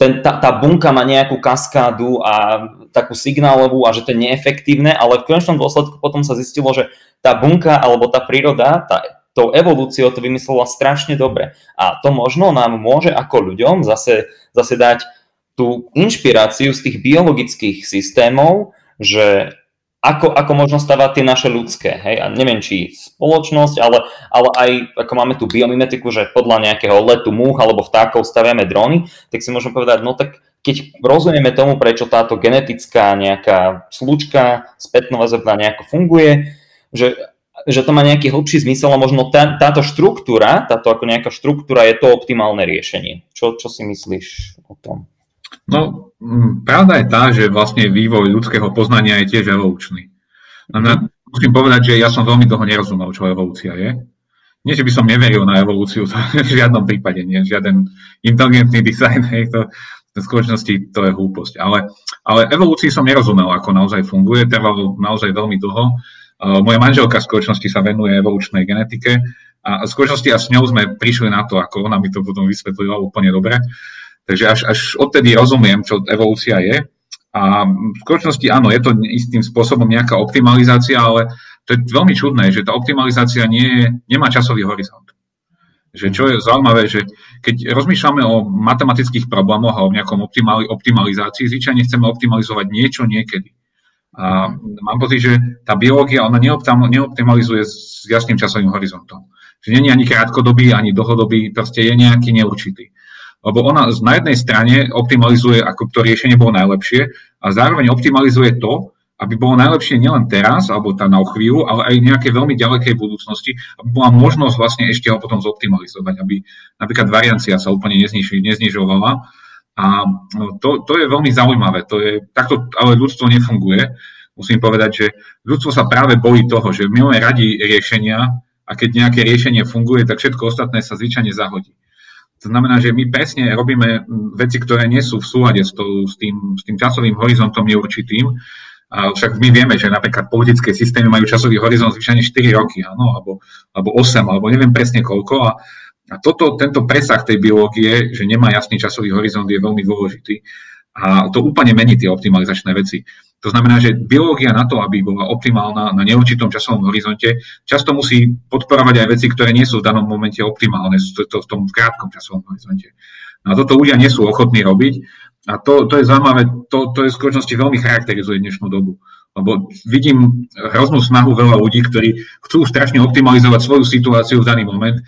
ten, tá, tá bunka má nejakú kaskádu a takú signálovú a že to je neefektívne, ale v konečnom dôsledku potom sa zistilo, že tá bunka alebo tá príroda, tá, tou evolúciou to vymyslela strašne dobre. A to možno nám môže ako ľuďom zase, zase dať tú inšpiráciu z tých biologických systémov, že ako, ako možno stavať tie naše ľudské. Hej? A neviem, či spoločnosť, ale, ale aj ako máme tú biomimetiku, že podľa nejakého letu múch alebo vtákov staviame dróny, tak si môžeme povedať, no tak keď rozumieme tomu, prečo táto genetická nejaká slučka, spätnová zrna nejako funguje, že, že to má nejaký hlbší zmysel a možno tá, táto štruktúra, táto ako nejaká štruktúra je to optimálne riešenie. Čo, čo si myslíš o tom? No, pravda je tá, že vlastne vývoj ľudského poznania je tiež evolučný. No, musím povedať, že ja som veľmi dlho nerozumel, čo evolúcia je. Nie, že by som neveril na evolúciu, to v žiadnom prípade nie. Žiaden inteligentný dizajn, hej, to, v skutočnosti to je hlúposť. Ale, ale evolúcii som nerozumel, ako naozaj funguje, trvalo naozaj veľmi dlho. Uh, moja manželka v skutočnosti sa venuje evolučnej genetike a v skutočnosti a s ňou sme prišli na to, ako ona mi to potom vysvetlila úplne dobre. Takže až, až odtedy rozumiem, čo evolúcia je. A v skutočnosti áno, je to istým spôsobom nejaká optimalizácia, ale to je veľmi čudné, že tá optimalizácia nie nemá časový horizont. Že čo je zaujímavé, že keď rozmýšľame o matematických problémoch a o nejakom optimali, optimalizácii, zvyčajne chceme optimalizovať niečo niekedy. A mám pocit, že tá biológia, ona neoptimalizuje s jasným časovým horizontom. Že je ani krátkodobý, ani dlhodobý, proste je nejaký neurčitý lebo ona na jednej strane optimalizuje, ako to riešenie bolo najlepšie a zároveň optimalizuje to, aby bolo najlepšie nielen teraz, alebo tá na chvíľu, ale aj nejaké veľmi ďalekej budúcnosti, aby bola možnosť vlastne ešte ho potom zoptimalizovať, aby napríklad variancia sa úplne neznižovala. A no, to, to je veľmi zaujímavé. To je, takto ale ľudstvo nefunguje. Musím povedať, že ľudstvo sa práve bojí toho, že my máme radi riešenia a keď nejaké riešenie funguje, tak všetko ostatné sa zvyčajne zahodí. To znamená, že my presne robíme veci, ktoré nie sú v súlade s, to, s, tým, s tým časovým horizontom neurčitým. A však my vieme, že napríklad politické systémy majú časový horizont zvyčajne 4 roky, áno, alebo, alebo 8, alebo neviem presne koľko. A, a toto, tento presah tej biológie, že nemá jasný časový horizont, je veľmi dôležitý. A to úplne mení tie optimalizačné veci. To znamená, že biológia na to, aby bola optimálna na neurčitom časovom horizonte, často musí podporovať aj veci, ktoré nie sú v danom momente optimálne v tom krátkom časovom horizonte. No a toto ľudia nie sú ochotní robiť a to, to je zaujímavé, to, to je v skutočnosti veľmi charakterizuje dnešnú dobu. Lebo vidím hroznú snahu veľa ľudí, ktorí chcú strašne optimalizovať svoju situáciu v daný moment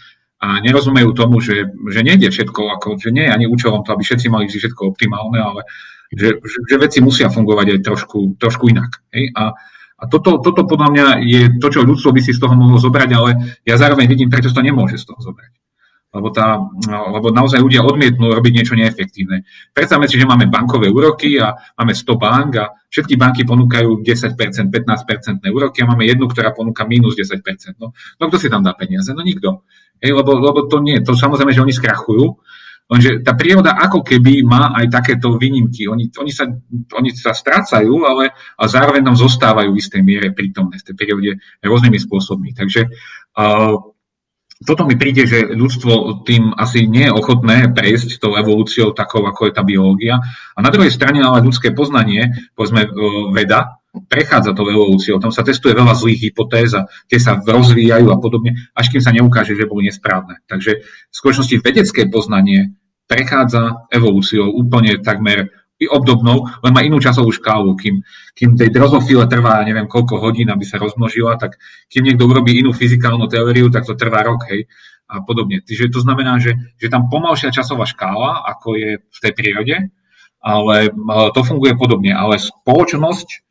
a nerozumejú tomu, že, že nejde všetko, ako, že nie je ani účelom to, aby všetci mali všetko optimálne, ale že, že, že veci musia fungovať aj trošku, trošku inak. Hej? A, a toto, toto podľa mňa je to, čo ľudstvo by si z toho mohlo zobrať, ale ja zároveň vidím, prečo to nemôže z toho zobrať. Lebo, tá, lebo naozaj ľudia odmietnú robiť niečo neefektívne. Predstavme si, že máme bankové úroky a máme 100 bank a všetky banky ponúkajú 10%, 15% úroky a máme jednu, ktorá ponúka minus 10%. No, no kto si tam dá peniaze? No nikto. Hej, lebo, lebo to nie. To samozrejme, že oni skrachujú, Lenže tá príroda ako keby má aj takéto výnimky. Oni, oni, sa, oni sa strácajú, ale, ale zároveň nám zostávajú v istej miere prítomné v tej prírode rôznymi spôsobmi. Takže uh, toto mi príde, že ľudstvo tým asi nie je ochotné prejsť tou evolúciou takou, ako je tá biológia. A na druhej strane ale ľudské poznanie, povedzme veda, prechádza tou evolúciou. Tam sa testuje veľa zlých hypotéz a tie sa rozvíjajú a podobne, až kým sa neukáže, že boli nesprávne. Takže v skutočnosti vedecké poznanie prechádza evolúciou úplne takmer obdobnou, len má inú časovú škálu. Kým, kým tej drozofile trvá neviem koľko hodín, aby sa rozmnožila, tak kým niekto urobí inú fyzikálnu teóriu, tak to trvá rok, hej, a podobne. Čiže to znamená, že, že tam pomalšia časová škála, ako je v tej prírode, ale to funguje podobne. Ale spoločnosť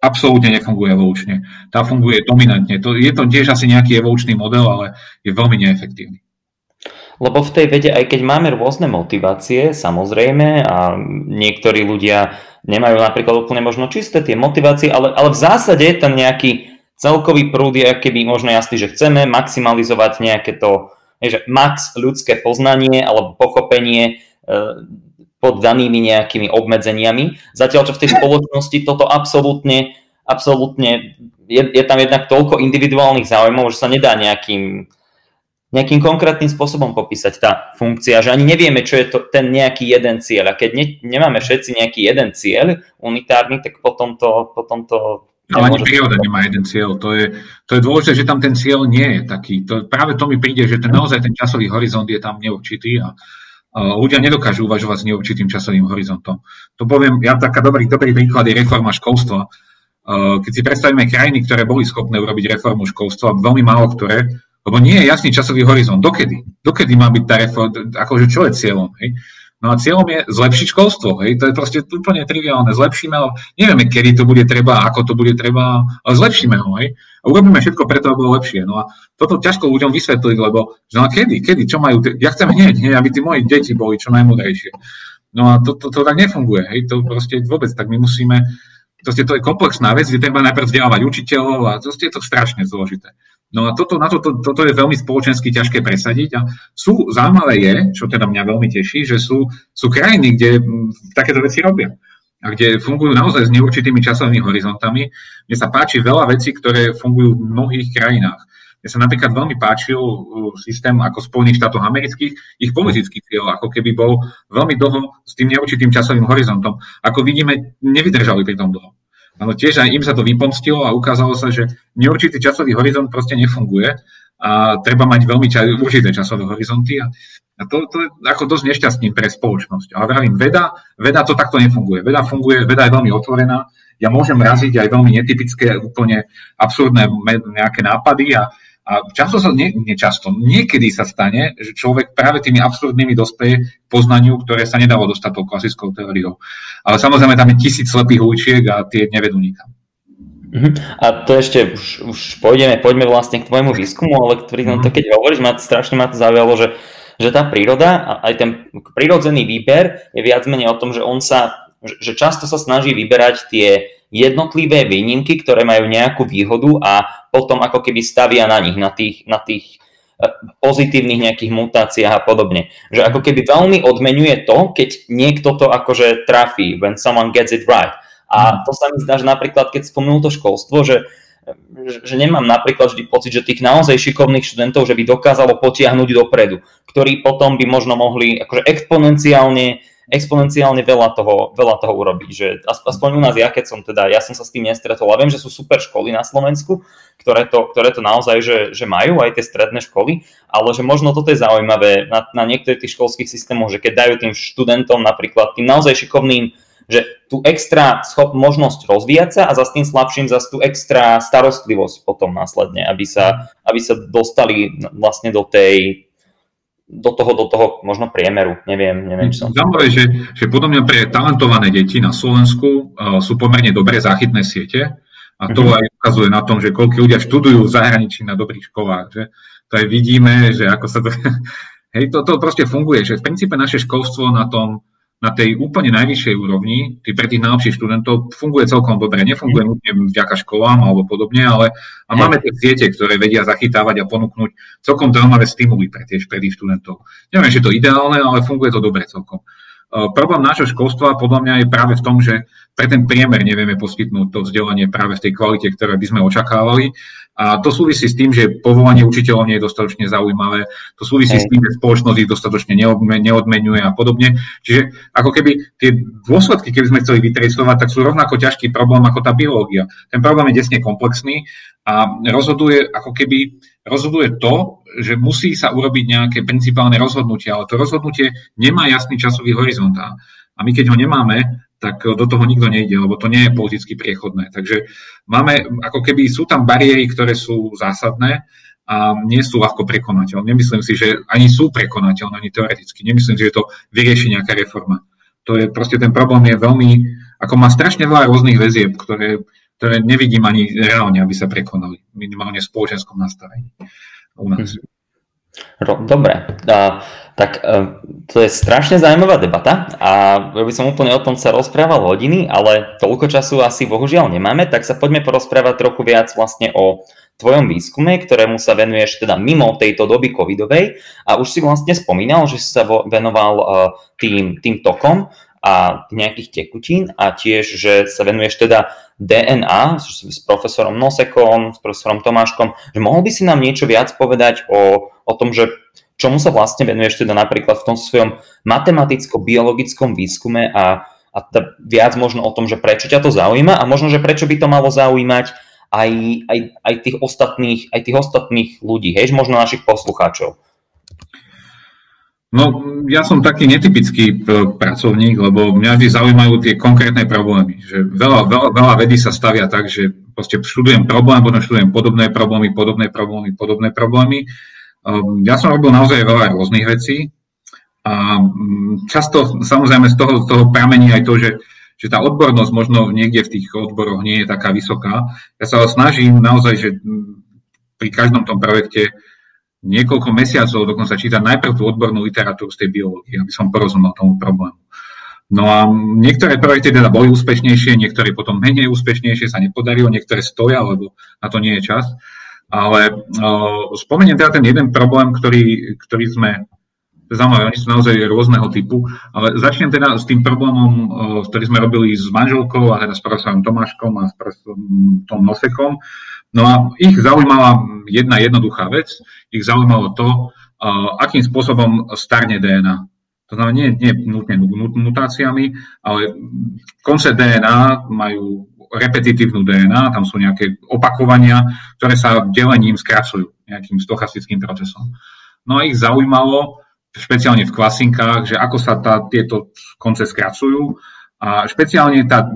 absolútne nefunguje evolučne. Tá funguje dominantne. To, je to tiež asi nejaký evolučný model, ale je veľmi neefektívny. Lebo v tej vede, aj keď máme rôzne motivácie, samozrejme, a niektorí ľudia nemajú napríklad úplne možno čisté tie motivácie, ale, ale v zásade ten nejaký celkový prúd je keby možno jasný, že chceme maximalizovať nejaké to, že max ľudské poznanie alebo pochopenie e, pod danými nejakými obmedzeniami. Zatiaľ, čo v tej spoločnosti toto absolútne, absolútne je, je tam jednak toľko individuálnych záujmov, že sa nedá nejakým, nejakým konkrétnym spôsobom popísať tá funkcia, že ani nevieme, čo je to, ten nejaký jeden cieľ. A keď ne, nemáme všetci nejaký jeden cieľ unitárny, tak potom to, potom to Ale ani príroda nemá jeden cieľ. To je, to je dôležité, že tam ten cieľ nie je taký. To, práve to mi príde, že ten, naozaj ten časový horizont je tam neurčitý a, a ľudia nedokážu uvažovať s neurčitým časovým horizontom. To poviem, ja taká dobrý, dobrý príklad je reforma školstva. Keď si predstavíme krajiny, ktoré boli schopné urobiť reformu školstva, veľmi málo ktoré, lebo nie je jasný časový horizont. Dokedy? Dokedy má byť tá reforma, akože čo je cieľom? Hej? No a cieľom je zlepšiť školstvo. Hej? To je proste úplne triviálne. Zlepšíme ho. Nevieme, kedy to bude treba, ako to bude treba, ale zlepšíme ho. Hej? A urobíme všetko preto, aby bolo lepšie. No a toto ťažko ľuďom vysvetliť, lebo že no kedy, kedy, čo majú, ja chcem hneď, hej, aby tí moji deti boli čo najmudrejšie. No a to, to, to tak nefunguje. Hej? To proste vôbec tak my musíme, proste to je komplexná vec, kde treba najprv vzdelávať učiteľov a to je to strašne zložité. No a toto, na to, to, toto je veľmi spoločensky ťažké presadiť a sú, zaujímavé je, čo teda mňa veľmi teší, že sú, sú krajiny, kde takéto veci robia a kde fungujú naozaj s neurčitými časovými horizontami. Mne sa páči veľa vecí, ktoré fungujú v mnohých krajinách. Mne sa napríklad veľmi páčil systém ako Spojených štátov amerických, ich politický cieľ, ako keby bol veľmi dlho s tým neurčitým časovým horizontom. Ako vidíme, nevydržali pri tom dlho. Áno, tiež aj im sa to vypomstilo a ukázalo sa, že neurčitý časový horizont proste nefunguje a treba mať veľmi ča- určité časové horizonty a, a to, to je ako dosť nešťastným pre spoločnosť. Ale vravím, veda, veda to takto nefunguje. Veda funguje, veda je veľmi otvorená, ja môžem raziť aj veľmi netypické, úplne absurdné nejaké nápady a, a často sa, nie, nie často, niekedy sa stane, že človek práve tými absurdnými dospeje k poznaniu, ktoré sa nedalo dostať tou klasickou teóriou. Ale samozrejme tam je tisíc slepých uličiek a tie nevedú nikam. Mhm. A to ešte už, už pôjdeme, poďme vlastne k tvojmu výskumu, ale ktorý mm-hmm. to keď hovoríš, ma, strašne ma to zaujalo, že, že tá príroda a aj ten prírodzený výber je viac menej o tom, že on sa, že často sa snaží vyberať tie jednotlivé výnimky, ktoré majú nejakú výhodu a potom ako keby stavia na nich, na tých, na tých e, pozitívnych nejakých mutáciách a podobne. Že ako keby veľmi odmenuje to, keď niekto to akože trafí, when someone gets it right. A mhm. to sa mi zdá, že napríklad, keď spomenul to školstvo, že, že nemám napríklad vždy pocit, že tých naozaj šikovných študentov, že by dokázalo potiahnuť dopredu, ktorí potom by možno mohli akože exponenciálne exponenciálne veľa toho, veľa toho urobiť. Že aspoň u nás, ja keď som teda, ja som sa s tým nestretol a viem, že sú super školy na Slovensku, ktoré to, ktoré to naozaj, že, že majú aj tie stredné školy, ale že možno toto je zaujímavé na, na niektorých tých školských systémoch, že keď dajú tým študentom napríklad tým naozaj šikovným že tú extra schop, možnosť rozvíjať sa a za tým slabším za tú extra starostlivosť potom následne, aby sa, aby sa dostali vlastne do tej, do toho, do toho možno priemeru. Neviem, neviem, čo som... Zaujímavé, že, že podľa mňa pre talentované deti na Slovensku uh, sú pomerne dobré záchytné siete a to mm-hmm. aj ukazuje na tom, že koľko ľudia študujú v zahraničí na dobrých školách. Že? To aj vidíme, že ako sa to... Hej, to, to proste funguje, že v princípe naše školstvo na tom na tej úplne najvyššej úrovni, tý, pre tých najlepších študentov, funguje celkom dobre. Nefunguje mm. nutne vďaka školám alebo podobne, ale a máme tie siete, ktoré vedia zachytávať a ponúknuť celkom zaujímavé stimuly pre tiež pre tých študentov. Neviem, že je to ideálne, ale funguje to dobre celkom. Uh, problém nášho školstva podľa mňa je práve v tom, že pre ten priemer nevieme poskytnúť to vzdelanie práve v tej kvalite, ktoré by sme očakávali. A to súvisí s tým, že povolanie učiteľov nie je dostatočne zaujímavé, to súvisí Hej. s tým, že spoločnosť ich dostatočne neodmenuje a podobne. Čiže ako keby tie dôsledky, keby sme chceli vytrestovať, tak sú rovnako ťažký problém ako tá biológia. Ten problém je desne komplexný a rozhoduje ako keby rozhoduje to, že musí sa urobiť nejaké principálne rozhodnutie, ale to rozhodnutie nemá jasný časový horizont. A my keď ho nemáme, tak do toho nikto nejde, lebo to nie je politicky priechodné. Takže máme, ako keby sú tam bariéry, ktoré sú zásadné a nie sú ľahko prekonateľné. Nemyslím si, že ani sú prekonateľné, ani teoreticky. Nemyslím si, že to vyrieši nejaká reforma. To je proste ten problém je veľmi, ako má strašne veľa rôznych väzieb, ktoré, ktoré nevidím ani reálne, aby sa prekonali, minimálne v spoločenskom nastavení u nás. Mm-hmm. Dobre, a, tak a, e, to je strašne zaujímavá debata a ja by som úplne o tom sa rozprával hodiny, ale toľko času asi bohužiaľ nemáme, tak sa poďme porozprávať trochu viac vlastne o tvojom výskume, ktorému sa venuješ teda mimo tejto doby covidovej a už si vlastne spomínal, že si sa venoval uh, tým, tým tokom a nejakých tekutín a tiež, že sa venuješ teda DNA s profesorom Nosekom, s profesorom Tomáškom, že mohol by si nám niečo viac povedať o o tom, že čomu sa vlastne venuješ teda napríklad v tom svojom matematicko-biologickom výskume a, a a t- viac možno o tom, že prečo ťa to zaujíma a možno, že prečo by to malo zaujímať aj, aj, aj, tých, ostatných, aj tých ostatných ľudí, hej, možno našich poslucháčov. No, ja som taký netypický e, pracovník, lebo mňa vždy zaujímajú tie konkrétne problémy. Že veľa, veľa, veľa vedy sa stavia tak, že proste študujem problém, potom študujem podobné problémy, podobné problémy, podobné problémy. Ehm, ja som robil naozaj veľa rôznych vecí a mm, často samozrejme z toho, z toho pramení aj to, že, že tá odbornosť možno niekde v tých odboroch nie je taká vysoká. Ja sa snažím naozaj, že mm, pri každom tom projekte niekoľko mesiacov dokonca čítať najprv tú odbornú literatúru z tej biológie, aby som porozumel tomu problému. No a niektoré projekty teda boli úspešnejšie, niektoré potom menej úspešnejšie sa nepodarilo, niektoré stoja, lebo na to nie je čas. Ale uh, spomeniem teda ten jeden problém, ktorý, ktorý sme zaujímavé, oni sú naozaj rôzneho typu, ale začnem teda s tým problémom, ktorý sme robili s manželkou a teda s profesorom Tomáškom a s profesorom Tom Nosekom. No a ich zaujímala jedna jednoduchá vec, ich zaujímalo to, akým spôsobom starne DNA. To znamená nie, nie nutne mutáciami, ale konce DNA majú repetitívnu DNA, tam sú nejaké opakovania, ktoré sa delením skracujú nejakým stochastickým procesom. No a ich zaujímalo, špeciálne v klasinkách, že ako sa tá, tieto konce skracujú a špeciálne tá,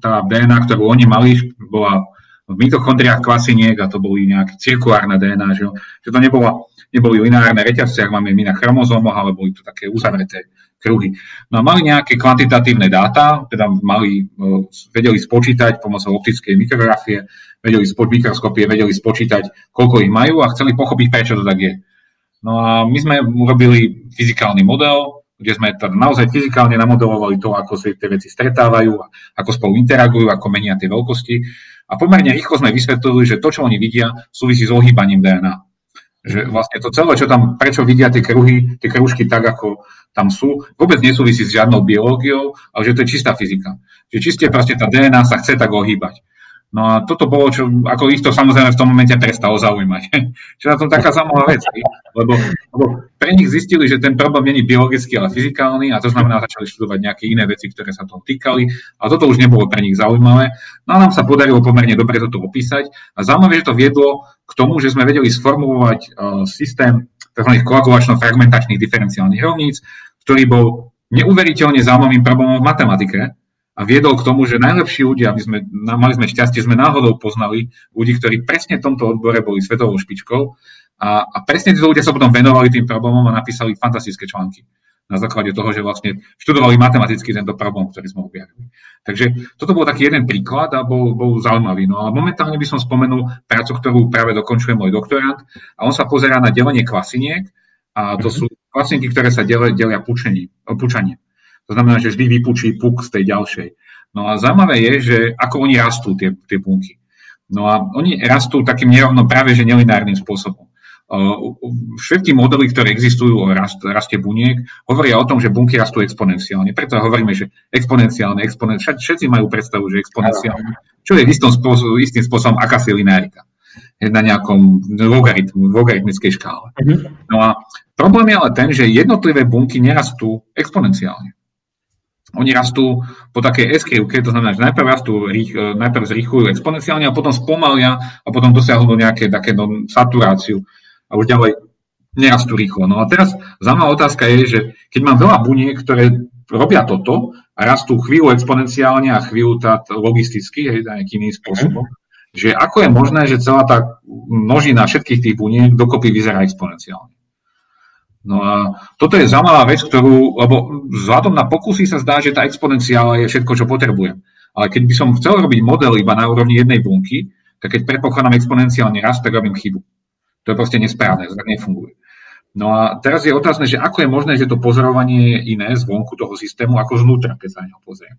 tá DNA, ktorú oni mali, bola v mitochondriách kvasiniek a to boli nejaké cirkulárne DNA, že, že to nebola, neboli lineárne reťazce, ak máme my na chromozómoch, ale boli to také uzavreté kruhy. No a mali nejaké kvantitatívne dáta, teda mali, e, vedeli spočítať pomocou optickej mikrografie, vedeli spo, mikroskopie, vedeli spočítať, koľko ich majú a chceli pochopiť, prečo to tak je. No a my sme urobili fyzikálny model, kde sme teda naozaj fyzikálne namodelovali to, ako sa tie veci stretávajú, ako spolu interagujú, ako menia tie veľkosti. A pomerne rýchlo sme vysvetlili, že to, čo oni vidia, súvisí s ohýbaním DNA. Že vlastne to celé, čo tam, prečo vidia tie kruhy, tie kružky tak, ako tam sú, vôbec nesúvisí s žiadnou biológiou, ale že to je čistá fyzika. Že čiste proste tá DNA sa chce tak ohýbať. No a toto bolo, čo, ako ich to samozrejme v tom momente prestalo zaujímať. Čo na tom taká zaujímavá vec, lebo, lebo pre nich zistili, že ten problém není biologický, ale fyzikálny a to znamená, začali študovať nejaké iné veci, ktoré sa toho týkali a toto už nebolo pre nich zaujímavé. No a nám sa podarilo pomerne dobre toto opísať a zaujímavé, že to viedlo k tomu, že sme vedeli sformulovať uh, systém tzv. koagulačno-fragmentačných diferenciálnych rovníc, ktorý bol neuveriteľne zaujímavým problémom v matematike, a viedol k tomu, že najlepší ľudia, my sme, mali sme šťastie, sme náhodou poznali ľudí, ktorí presne v tomto odbore boli svetovou špičkou a, a presne títo ľudia sa potom venovali tým problémom a napísali fantastické články na základe toho, že vlastne študovali matematicky tento problém, ktorý sme objavili. Takže toto bol taký jeden príklad a bol, bol zaujímavý. No ale momentálne by som spomenul prácu, ktorú práve dokončuje môj doktorant a on sa pozerá na delenie kvasiniek a to mhm. sú klasinky, ktoré sa delia, delia pučenie. To znamená, že vždy vypučí puk z tej ďalšej. No a zaujímavé je, že ako oni rastú, tie, tie bunky. No a oni rastú takým nerovno práve že nelinárnym spôsobom. Všetky modely, ktoré existujú o rast, raste buniek, hovoria o tom, že bunky rastú exponenciálne. Preto hovoríme, že exponenciálne, exponenciálne. Všetci majú predstavu, že exponenciálne, čo je istým spôsobom, istým spôsobom akási linárika na nejakom logaritmickej škále. Mhm. No a problém je ale ten, že jednotlivé bunky nerastú exponenciálne oni rastú po takej s to znamená, že najprv rastú, e, najprv zrýchlujú exponenciálne a potom spomalia a potom dosiahnu nejaké také no, saturáciu a už ďalej nerastú rýchlo. No a teraz zaujímavá otázka je, že keď mám veľa buniek, ktoré robia toto a rastú chvíľu exponenciálne a chvíľu tá, logisticky, hej, nejakým iným spôsobom, že ako je možné, že celá tá množina všetkých tých buniek dokopy vyzerá exponenciálne. No a toto je zaujímavá vec, ktorú, lebo vzhľadom na pokusy sa zdá, že tá exponenciála je všetko, čo potrebujem. Ale keď by som chcel robiť model iba na úrovni jednej bunky, tak keď predpokladám exponenciálny rast, tak robím chybu. To je proste nesprávne, tak nefunguje. No a teraz je otázne, že ako je možné, že to pozorovanie je iné zvonku toho systému ako znútra, keď sa na neho pozriem.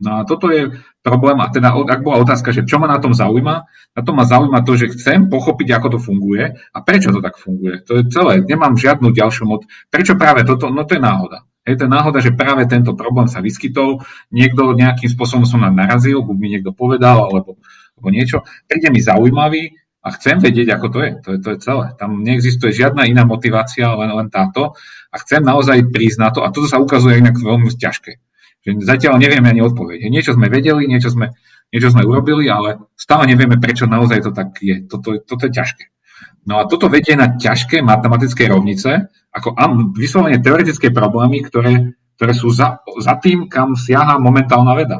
No a toto je problém, a teda ak bola otázka, že čo ma na tom zaujíma, na tom ma zaujíma to, že chcem pochopiť, ako to funguje a prečo to tak funguje. To je celé, nemám žiadnu ďalšiu mod. Prečo práve toto? No to je náhoda. Je to náhoda, že práve tento problém sa vyskytol, niekto nejakým spôsobom som nám narazil, buď mi niekto povedal, alebo, alebo niečo, príde mi zaujímavý a chcem vedieť, ako to je. To je, to je celé. Tam neexistuje žiadna iná motivácia, len, len táto. A chcem naozaj prísť na to, a toto sa ukazuje inak veľmi ťažké Že zatiaľ nevieme ani odpoveď. Niečo sme vedeli, niečo sme, niečo sme urobili, ale stále nevieme, prečo naozaj to tak je. Toto, toto je ťažké. No a toto vedie na ťažké matematické rovnice, ako vyslovene teoretické problémy, ktoré, ktoré sú za, za tým, kam siaha momentálna veda.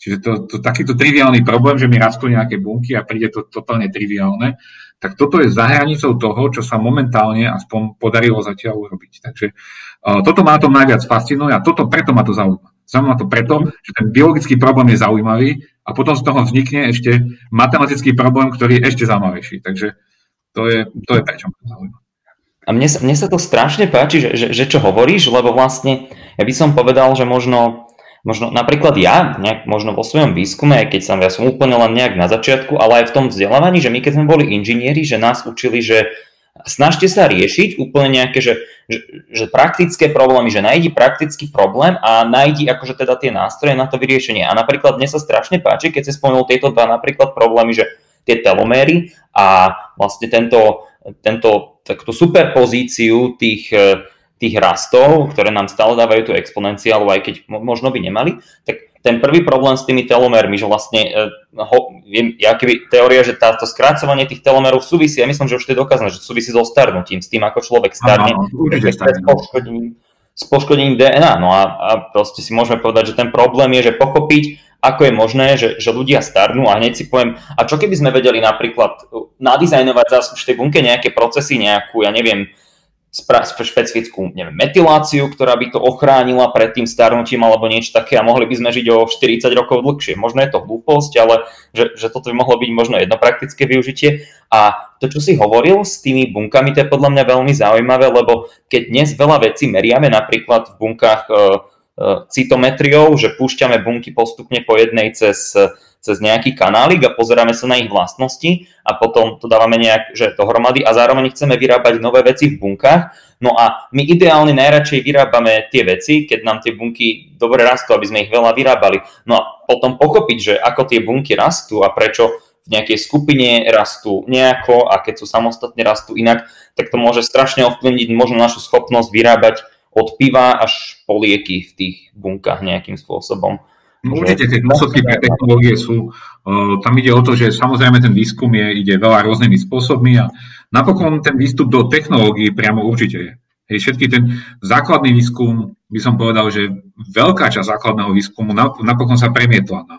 Čiže to, to, takýto triviálny problém, že mi rastú nejaké bunky a príde to totálne triviálne, tak toto je za hranicou toho, čo sa momentálne aspoň podarilo zatiaľ urobiť. Takže uh, toto na tom najviac fascinuje a toto preto ma to zaujíma. Zaujíma to preto, že ten biologický problém je zaujímavý a potom z toho vznikne ešte matematický problém, ktorý je ešte zaujímavejší. Takže to je, to je prečo ma to. A mne, mne sa to strašne páči, že, že, že čo hovoríš, lebo vlastne ja by som povedal, že možno možno napríklad ja, nejak, možno vo svojom výskume, aj keď som, ja som úplne len nejak na začiatku, ale aj v tom vzdelávaní, že my keď sme boli inžinieri, že nás učili, že snažte sa riešiť úplne nejaké, že, že, že praktické problémy, že nájdi praktický problém a nájdi akože teda tie nástroje na to vyriešenie. A napríklad mne sa strašne páči, keď si spomenul tieto dva napríklad problémy, že tie teloméry a vlastne tento, tento, takú superpozíciu tých tých rastov, ktoré nám stále dávajú tú exponenciálu, aj keď možno by nemali, tak ten prvý problém s tými telomermi, že vlastne uh, ho, viem, ja keby teória, že táto skrácovanie tých telomerov súvisí, ja myslím, že už to je dokázané, že súvisí so starnutím, s tým, ako človek starne, s poškodením, s poškodením DNA. No a, a proste si môžeme povedať, že ten problém je, že pochopiť, ako je možné, že, že ľudia starnú a hneď si poviem, a čo keby sme vedeli napríklad nadizajnovať zase v tej bunke nejaké procesy, nejakú, ja neviem, špecifickú neviem, metiláciu, ktorá by to ochránila pred tým starnutím alebo niečo také a mohli by sme žiť o 40 rokov dlhšie. Možno je to hlúposť, ale že, že toto by mohlo byť možno jedno praktické využitie. A to, čo si hovoril s tými bunkami, to je podľa mňa veľmi zaujímavé, lebo keď dnes veľa vecí meriame napríklad v bunkách e, e, cytometriou, že púšťame bunky postupne po jednej cez cez nejaký kanálik a pozeráme sa na ich vlastnosti a potom to dávame nejak že dohromady a zároveň chceme vyrábať nové veci v bunkách. No a my ideálne najradšej vyrábame tie veci, keď nám tie bunky dobre rastú, aby sme ich veľa vyrábali. No a potom pochopiť, že ako tie bunky rastú a prečo v nejakej skupine rastú nejako a keď sú samostatne rastú inak, tak to môže strašne ovplyvniť možno našu schopnosť vyrábať od piva až po lieky v tých bunkách nejakým spôsobom. No, určite tie dôsledky pre technológie sú, uh, tam ide o to, že samozrejme ten výskum je, ide veľa rôznymi spôsobmi a napokon ten výstup do technológií priamo určite je. Hej, všetky ten základný výskum, by som povedal, že veľká časť základného výskumu napokon sa premietla na,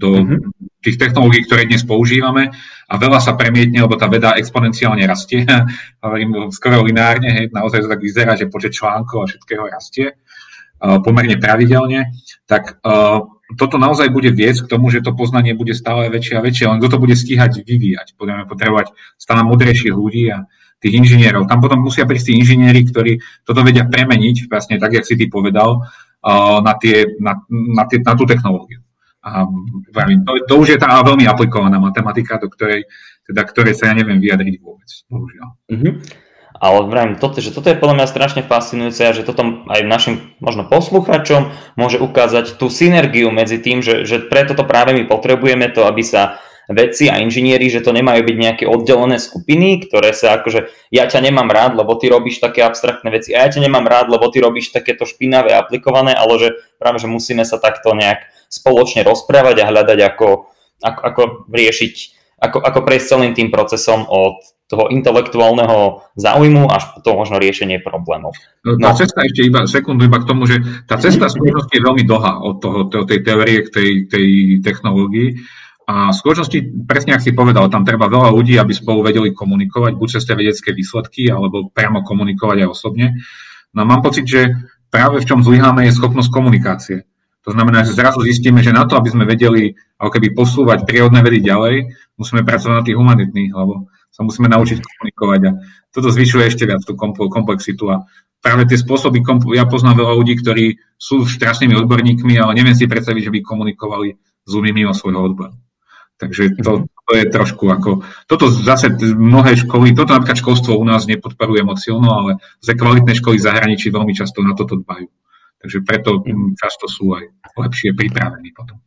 do mm-hmm. tých technológií, ktoré dnes používame a veľa sa premietne, lebo tá veda exponenciálne rastie. Hovorím skoro lineárne, hej, naozaj to tak vyzerá, že počet článkov a všetkého rastie uh, pomerne pravidelne. Tak uh, toto naozaj bude viesť k tomu, že to poznanie bude stále väčšie a väčšie, len kto to bude stíhať vyvíjať. Budeme potrebovať stále modrejších ľudí a tých inžinierov. Tam potom musia prísť tí inžinieri, ktorí toto vedia premeniť, vlastne tak, jak si ty povedal, na, tie, na, na, tie, na tú technológiu. A to, to už je tá veľmi aplikovaná matematika, do ktorej, teda, ktorej sa ja neviem vyjadriť vôbec, bohužiaľ. Mm-hmm. Ale vrajím, toto, že toto je podľa mňa strašne fascinujúce a že toto aj našim možno posluchačom môže ukázať tú synergiu medzi tým, že, že preto to práve my potrebujeme to, aby sa vedci a inžinieri, že to nemajú byť nejaké oddelené skupiny, ktoré sa akože ja ťa nemám rád, lebo ty robíš také abstraktné veci a ja ťa nemám rád, lebo ty robíš takéto špinavé aplikované, ale že práve, že musíme sa takto nejak spoločne rozprávať a hľadať ako, ako, ako riešiť, ako, ako prejsť celým tým procesom od toho intelektuálneho záujmu až po to možno riešenie problémov. No. Tá cesta ešte iba, sekundu iba k tomu, že tá cesta v skutočnosti je veľmi dlhá od toho, tej teórie k tej, tej technológii. A v skutočnosti, presne ak si povedal, tam treba veľa ľudí, aby spolu vedeli komunikovať, buď cez tie vedecké výsledky, alebo priamo komunikovať aj osobne. No mám pocit, že práve v čom zlyháme je schopnosť komunikácie. To znamená, že zrazu zistíme, že na to, aby sme vedeli ako keby posúvať prírodné vedy ďalej, musíme pracovať na tých humanitných, lebo sa musíme naučiť komunikovať a toto zvyšuje ešte viac tú komplexitu a práve tie spôsoby, ja poznám veľa ľudí, ktorí sú strašnými odborníkmi, ale neviem si predstaviť, že by komunikovali s ľuďmi mimo svojho odboru. Takže to, to je trošku ako, toto zase mnohé školy, toto napríklad školstvo u nás nepodporuje moc silno, ale za kvalitné školy v zahraničí veľmi často na toto dbajú. Takže preto často sú aj lepšie pripravení potom.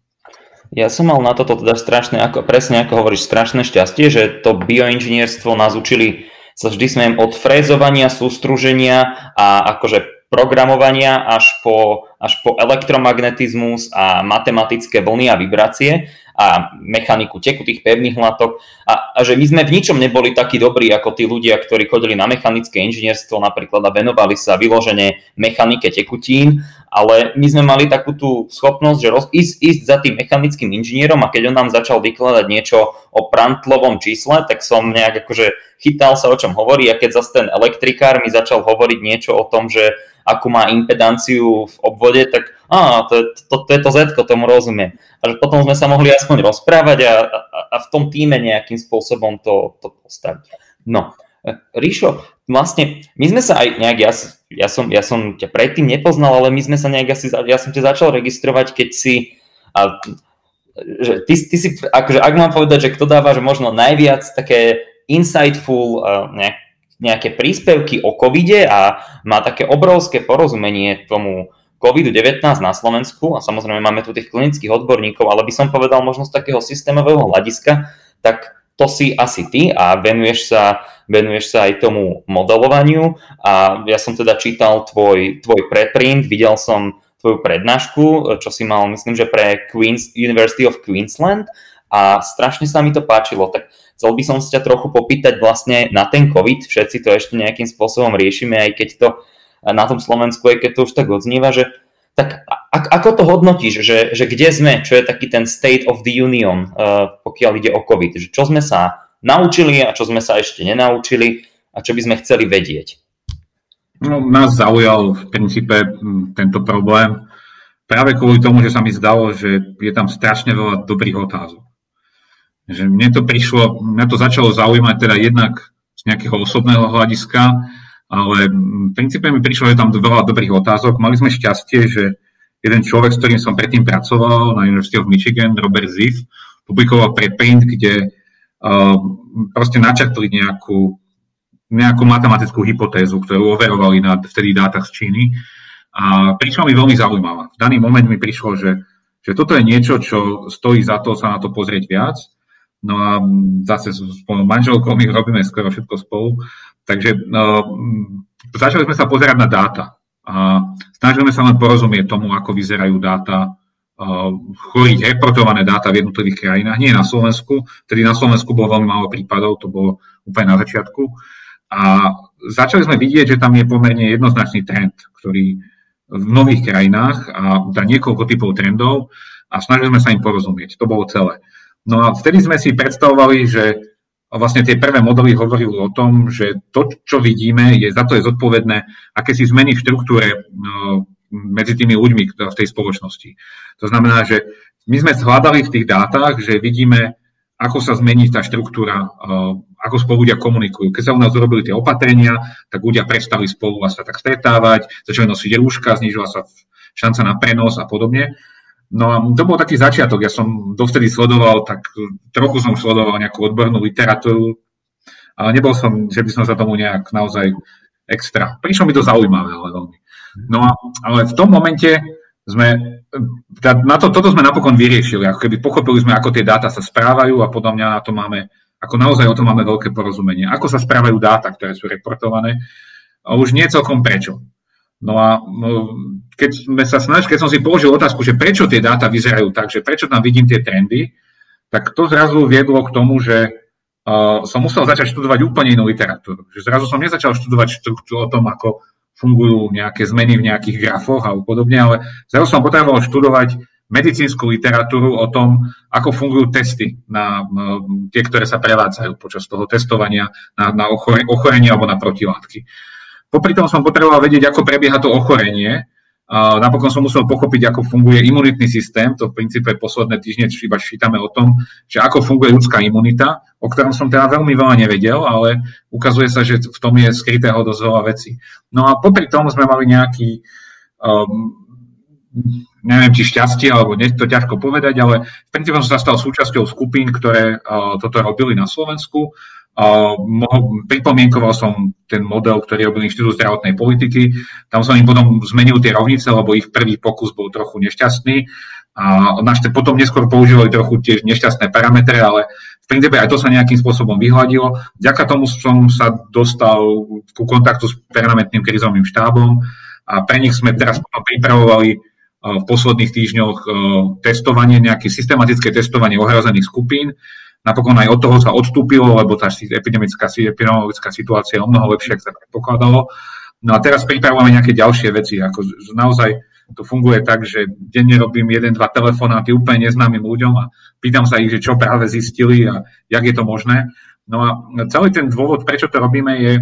Ja som mal na toto teda strašné, ako, presne ako hovoríš, strašné šťastie, že to bioinžinierstvo nás učili sa vždy smejem od frézovania, sústruženia a akože programovania až po, až po elektromagnetizmus a matematické vlny a vibrácie a mechaniku tekutých pevných látok. A, a že my sme v ničom neboli takí dobrí ako tí ľudia, ktorí chodili na mechanické inžinierstvo napríklad a venovali sa vyložene mechanike tekutín, ale my sme mali takú tú schopnosť, že roz, ísť, ísť za tým mechanickým inžinierom a keď on nám začal vykladať niečo o prantlovom čísle, tak som nejak akože chytal sa o čom hovorí a keď zase ten elektrikár mi začal hovoriť niečo o tom, že akú má impedanciu v obvode, tak á, to, je, to, to je to Z, tomu rozumiem. A že potom sme sa mohli aspoň rozprávať a, a, a v tom týme nejakým spôsobom to, to postaviť. No, Ríšo, vlastne my sme sa aj nejak, ja, ja, som, ja som ťa predtým nepoznal, ale my sme sa nejak asi, ja som ťa začal registrovať, keď si, a, že ty, ty si, akože ak mám povedať, že kto dáva, že možno najviac také insightful nejak, nejaké príspevky o covide a má také obrovské porozumenie tomu COVID-19 na Slovensku a samozrejme máme tu tých klinických odborníkov, ale by som povedal možno z takého systémového hľadiska, tak to si asi ty a venuješ sa, venuješ sa aj tomu modelovaniu. A ja som teda čítal tvoj, tvoj preprint, videl som tvoju prednášku, čo si mal myslím, že pre Queens, University of Queensland a strašne sa mi to páčilo, tak chcel by som sa ťa trochu popýtať vlastne na ten COVID, všetci to ešte nejakým spôsobom riešime, aj keď to na tom Slovensku, aj keď to už tak odznieva, že tak ako to hodnotíš, že, že kde sme, čo je taký ten state of the union, uh, pokiaľ ide o COVID, že čo sme sa naučili a čo sme sa ešte nenaučili a čo by sme chceli vedieť? No, nás zaujal v princípe tento problém práve kvôli tomu, že sa mi zdalo, že je tam strašne veľa dobrých otázok. Že mne to prišlo, mňa to začalo zaujímať teda jednak z nejakého osobného hľadiska, ale v princípe mi prišlo, že tam veľa dobrých otázok. Mali sme šťastie, že jeden človek, s ktorým som predtým pracoval na University of Michigan, Robert Ziff, publikoval preprint, kde uh, proste načrtli nejakú, nejakú matematickú hypotézu, ktorú overovali na vtedy dátach z Číny. A prišla mi veľmi zaujímavá. V daný moment mi prišlo, že, že toto je niečo, čo stojí za to sa na to pozrieť viac. No a zase s manželkou my robíme skoro všetko spolu. Takže uh, začali sme sa pozerať na dáta a snažíme sa len porozumieť tomu, ako vyzerajú dáta uh, chorých, reportované dáta v jednotlivých krajinách. Nie na Slovensku, tedy na Slovensku bolo veľmi málo prípadov, to bolo úplne na začiatku. A začali sme vidieť, že tam je pomerne jednoznačný trend, ktorý v mnohých krajinách a dá niekoľko typov trendov a snažili sme sa im porozumieť. To bolo celé. No a vtedy sme si predstavovali, že vlastne tie prvé modely hovorili o tom, že to, čo vidíme, je za to je zodpovedné aké si zmeny v štruktúre no, medzi tými ľuďmi v tej spoločnosti. To znamená, že my sme zhľadali v tých dátach, že vidíme, ako sa zmení tá štruktúra, ako spolu ľudia komunikujú. Keď sa u nás urobili tie opatrenia, tak ľudia prestali spolu sa tak stretávať, začali nosiť rúška, znižila sa šanca na prenos a podobne. No a to bol taký začiatok. Ja som dovtedy sledoval, tak trochu som sledoval nejakú odbornú literatúru, ale nebol som, že by som sa tomu nejak naozaj extra. Prišlo mi to zaujímavé, ale veľmi. No a, ale v tom momente sme, na to, toto sme napokon vyriešili, ako keby pochopili sme, ako tie dáta sa správajú a podľa mňa na to máme, ako naozaj o tom máme veľké porozumenie. Ako sa správajú dáta, ktoré sú reportované, a už nie celkom prečo. No a no, keď, sme sa snažili, keď som si položil otázku, že prečo tie dáta vyzerajú tak, že prečo tam vidím tie trendy, tak to zrazu viedlo k tomu, že uh, som musel začať študovať úplne inú literatúru. Že zrazu som nezačal študovať štruktúru o tom, ako fungujú nejaké zmeny v nejakých grafoch a podobne, ale zrazu som potreboval študovať medicínsku literatúru o tom, ako fungujú testy na, tie, ktoré sa prevádzajú počas toho testovania na, na ochorenie alebo na protilátky. Popri tom som potreboval vedieť, ako prebieha to ochorenie. Napokon som musel pochopiť, ako funguje imunitný systém. To v princípe posledné týždne iba čítame o tom, že ako funguje ľudská imunita, o ktorom som teda veľmi veľa nevedel, ale ukazuje sa, že v tom je skrytého dosť veľa veci. No a popri tom sme mali nejaký, um, neviem, či šťastie, alebo nie, to ťažko povedať, ale v princípe som sa stal súčasťou skupín, ktoré uh, toto robili na Slovensku pripomienkoval som ten model, ktorý robil Inštitút zdravotnej politiky. Tam som im potom zmenil tie rovnice, lebo ich prvý pokus bol trochu nešťastný. A potom neskôr používali trochu tiež nešťastné parametre, ale v princípe aj to sa nejakým spôsobom vyhľadilo. Vďaka tomu som sa dostal ku kontaktu s permanentným krizovým štábom a pre nich sme teraz pripravovali v posledných týždňoch testovanie, nejaké systematické testovanie ohrozených skupín. Napokon aj od toho sa odstúpilo, lebo tá epidemická, epidemiologická situácia je o mnoho lepšia, ako sa predpokladalo. No a teraz pripravujeme nejaké ďalšie veci, ako naozaj to funguje tak, že denne robím jeden, dva telefonáty úplne neznámym ľuďom a pýtam sa ich, že čo práve zistili a jak je to možné. No a celý ten dôvod, prečo to robíme, je,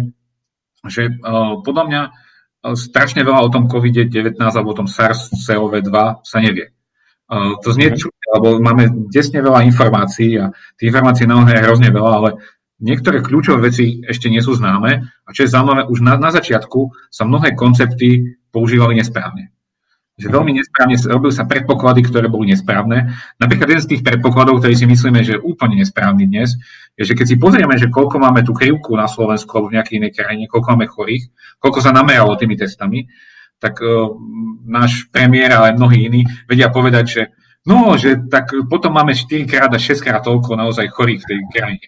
že uh, podľa mňa uh, strašne veľa o tom COVID-19 alebo o tom SARS-CoV-2 sa nevie. Uh, to znie mhm. Lebo máme desne veľa informácií a tých informácií naozaj je hrozne veľa, ale niektoré kľúčové veci ešte nie sú známe a čo je zaujímavé, už na, na začiatku sa mnohé koncepty používali nesprávne. Že veľmi nesprávne robili sa predpoklady, ktoré boli nesprávne. Napríklad jeden z tých predpokladov, ktorý si myslíme, že je úplne nesprávny dnes, je, že keď si pozrieme, že koľko máme tú krivku na Slovensku alebo v nejakej inej krajine, koľko máme chorých, koľko sa nameralo tými testami, tak uh, náš premiér, ale aj mnohí iní vedia povedať, že no, že tak potom máme 4 krát a 6 krát toľko naozaj chorých v tej krajine.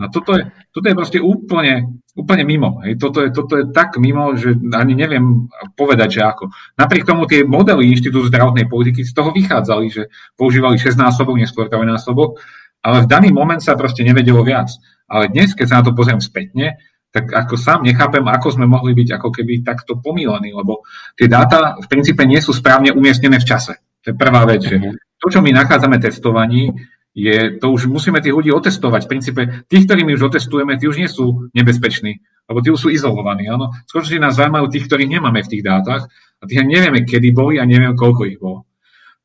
No toto je, toto je proste úplne, úplne mimo. Hej. Toto, je, toto je tak mimo, že ani neviem povedať, že ako. Napriek tomu tie modely Inštitútu zdravotnej politiky z toho vychádzali, že používali 6 násobok, neskôr násobok, ale v daný moment sa proste nevedelo viac. Ale dnes, keď sa na to pozriem spätne, tak ako sám nechápem, ako sme mohli byť ako keby takto pomílení, lebo tie dáta v princípe nie sú správne umiestnené v čase. To je prvá vec, že mhm. to, čo my nachádzame testovaní, je, to už musíme tých ľudí otestovať. V princípe, tých, ktorí my už otestujeme, tí už nie sú nebezpeční, lebo tí už sú izolovaní. Áno. Skutočne nás zaujímajú tých, ktorých nemáme v tých dátach a tých nevieme, kedy boli a nevieme, koľko ich bolo.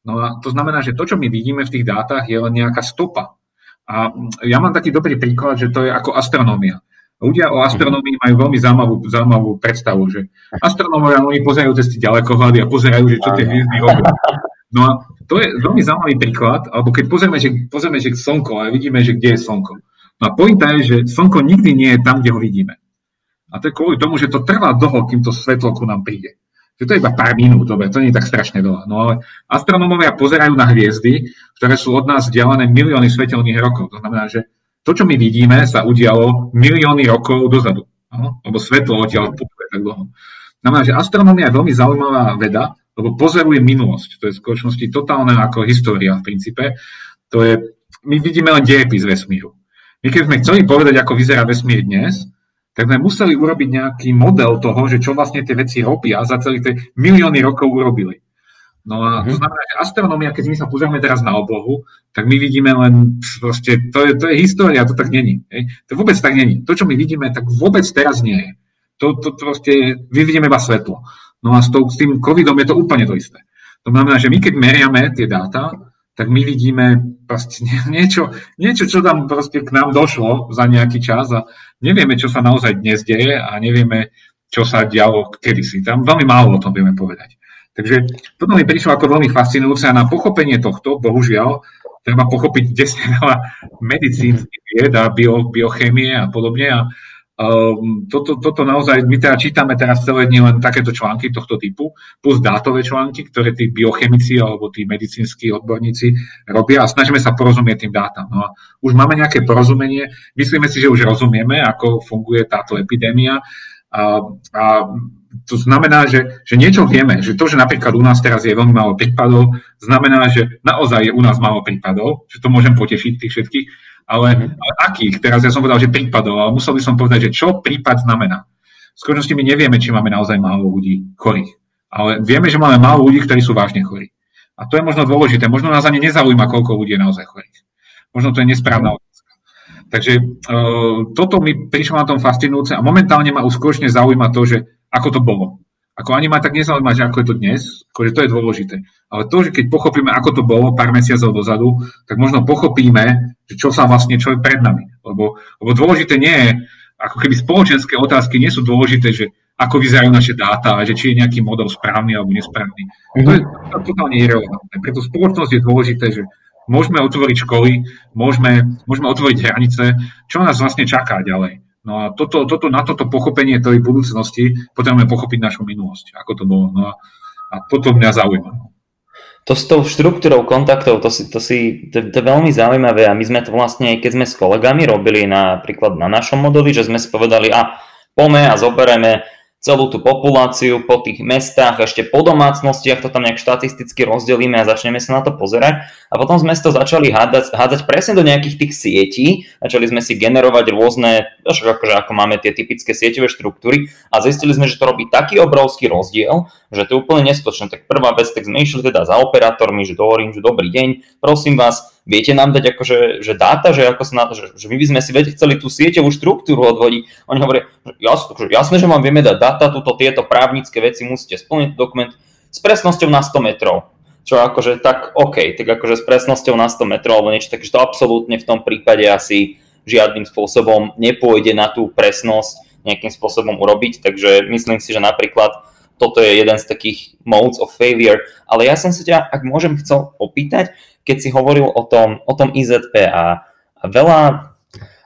No a to znamená, že to, čo my vidíme v tých dátach, je len nejaká stopa. A ja mám taký dobrý príklad, že to je ako astronómia. Ľudia o astronómii majú veľmi zaujímavú, zaujímavú predstavu, že astronómovia oni pozerajú cez tie ďalekohľady a pozerajú, že čo tie hviezdy robia. No a to je veľmi zaujímavý príklad, alebo keď pozrieme, že, pozrieme, že slnko a vidíme, že kde je slnko. No a pointa je, že slnko nikdy nie je tam, kde ho vidíme. A to je kvôli tomu, že to trvá dlho, kým to svetlo ku nám príde. Že to je iba pár minút, dobre, to nie je tak strašne veľa. No ale astronómovia pozerajú na hviezdy, ktoré sú od nás vzdialené milióny svetelných rokov. To znamená, že to, čo my vidíme, sa udialo milióny rokov dozadu. Ano? Lebo svetlo odtiaľ putuje tak dlho. Znamená, že astronómia je veľmi zaujímavá veda, lebo pozoruje minulosť. To je v skutočnosti totálne ako história v princípe. To je, my vidíme len dejepis vesmíru. My keď sme chceli povedať, ako vyzerá vesmír dnes, tak sme museli urobiť nejaký model toho, že čo vlastne tie veci robia za celé tie milióny rokov urobili. No a to mhm. znamená, že astronómia, keď my sa pozrieme teraz na oblohu, tak my vidíme len proste, to je, to je história, to tak není. Hej? To vôbec tak není. To, čo my vidíme, tak vôbec teraz nie je. To, to, to proste, my vidíme iba svetlo. No a s, tou, s tým covidom je to úplne to isté. To znamená, že my keď meriame tie dáta, tak my vidíme proste niečo, niečo, čo tam proste k nám došlo za nejaký čas a nevieme, čo sa naozaj dnes deje a nevieme, čo sa dialo kedysi. Tam veľmi málo o tom vieme povedať. Takže toto mi prišlo ako veľmi fascinujúce a na pochopenie tohto, bohužiaľ, treba pochopiť desne veľa medicínskych vied a bio, biochémie a podobne. A Um, toto, toto naozaj, my teda čítame teraz celé dni len takéto články tohto typu, plus dátové články, ktoré tí biochemici alebo tí medicínsky odborníci robia a snažíme sa porozumieť tým dátam. No a už máme nejaké porozumenie, myslíme si, že už rozumieme, ako funguje táto epidémia a, a to znamená, že, že niečo vieme, že to, že napríklad u nás teraz je veľmi málo prípadov, znamená, že naozaj je u nás málo prípadov, že to môžem potešiť tých všetkých, ale, mhm. ale akých? Teraz ja som povedal, že prípadov, ale musel by som povedať, že čo prípad znamená. V skutočnosti my nevieme, či máme naozaj málo ľudí chorých. Ale vieme, že máme málo ľudí, ktorí sú vážne chorí. A to je možno dôležité. Možno nás ani nezaujíma, koľko ľudí je naozaj chorých. Možno to je nesprávna otázka. Takže uh, toto mi prišlo na tom fascinujúce a momentálne ma už skutočne zaujíma to, že ako to bolo. Ako ani ma tak nezaujíma, že ako je to dnes, akože to je dôležité. Ale to, že keď pochopíme, ako to bolo pár mesiacov dozadu, tak možno pochopíme, že čo sa vlastne, čo je pred nami. Lebo, lebo dôležité nie je, ako keby spoločenské otázky nie sú dôležité, že ako vyzerajú naše dáta a že či je nejaký model správny alebo nesprávny. To je to totálne irrelevantné. Preto spoločnosť je dôležité, že môžeme otvoriť školy, môžeme, môžeme otvoriť hranice, čo nás vlastne čaká ďalej. No a toto, toto, na toto pochopenie tej budúcnosti potrebujeme pochopiť našu minulosť, ako to bolo. No a, a toto mňa zaujíma. To s tou štruktúrou kontaktov, to, si, to, si, to, to je veľmi zaujímavé a my sme to vlastne, keď sme s kolegami robili napríklad na našom modeli, že sme si povedali, a poďme a zoberieme celú tú populáciu po tých mestách, ešte po domácnostiach, to tam nejak štatisticky rozdelíme a začneme sa na to pozerať. A potom sme to začali hádať, hádzať presne do nejakých tých sietí, začali sme si generovať rôzne, akože ako máme tie typické sieťové štruktúry a zistili sme, že to robí taký obrovský rozdiel, že to je úplne neskutočné. Tak prvá vec, tak sme išli teda za operátormi, že do Orange, dobrý deň, prosím vás, viete nám dať akože, že dáta, že, ako sa na, že, že my by sme si chceli tú sieťovú štruktúru odvodiť. Oni hovoria, že jasné, že jasné, že vám vieme dať dáta, túto, tieto právnické veci musíte splniť dokument s presnosťou na 100 metrov. Čo akože tak OK, tak akože s presnosťou na 100 metrov alebo niečo, takže to absolútne v tom prípade asi žiadnym spôsobom nepôjde na tú presnosť nejakým spôsobom urobiť, takže myslím si, že napríklad toto je jeden z takých modes of failure, ale ja som sa ťa, ak môžem, chcel opýtať, keď si hovoril o tom, o tom IZP a, a veľa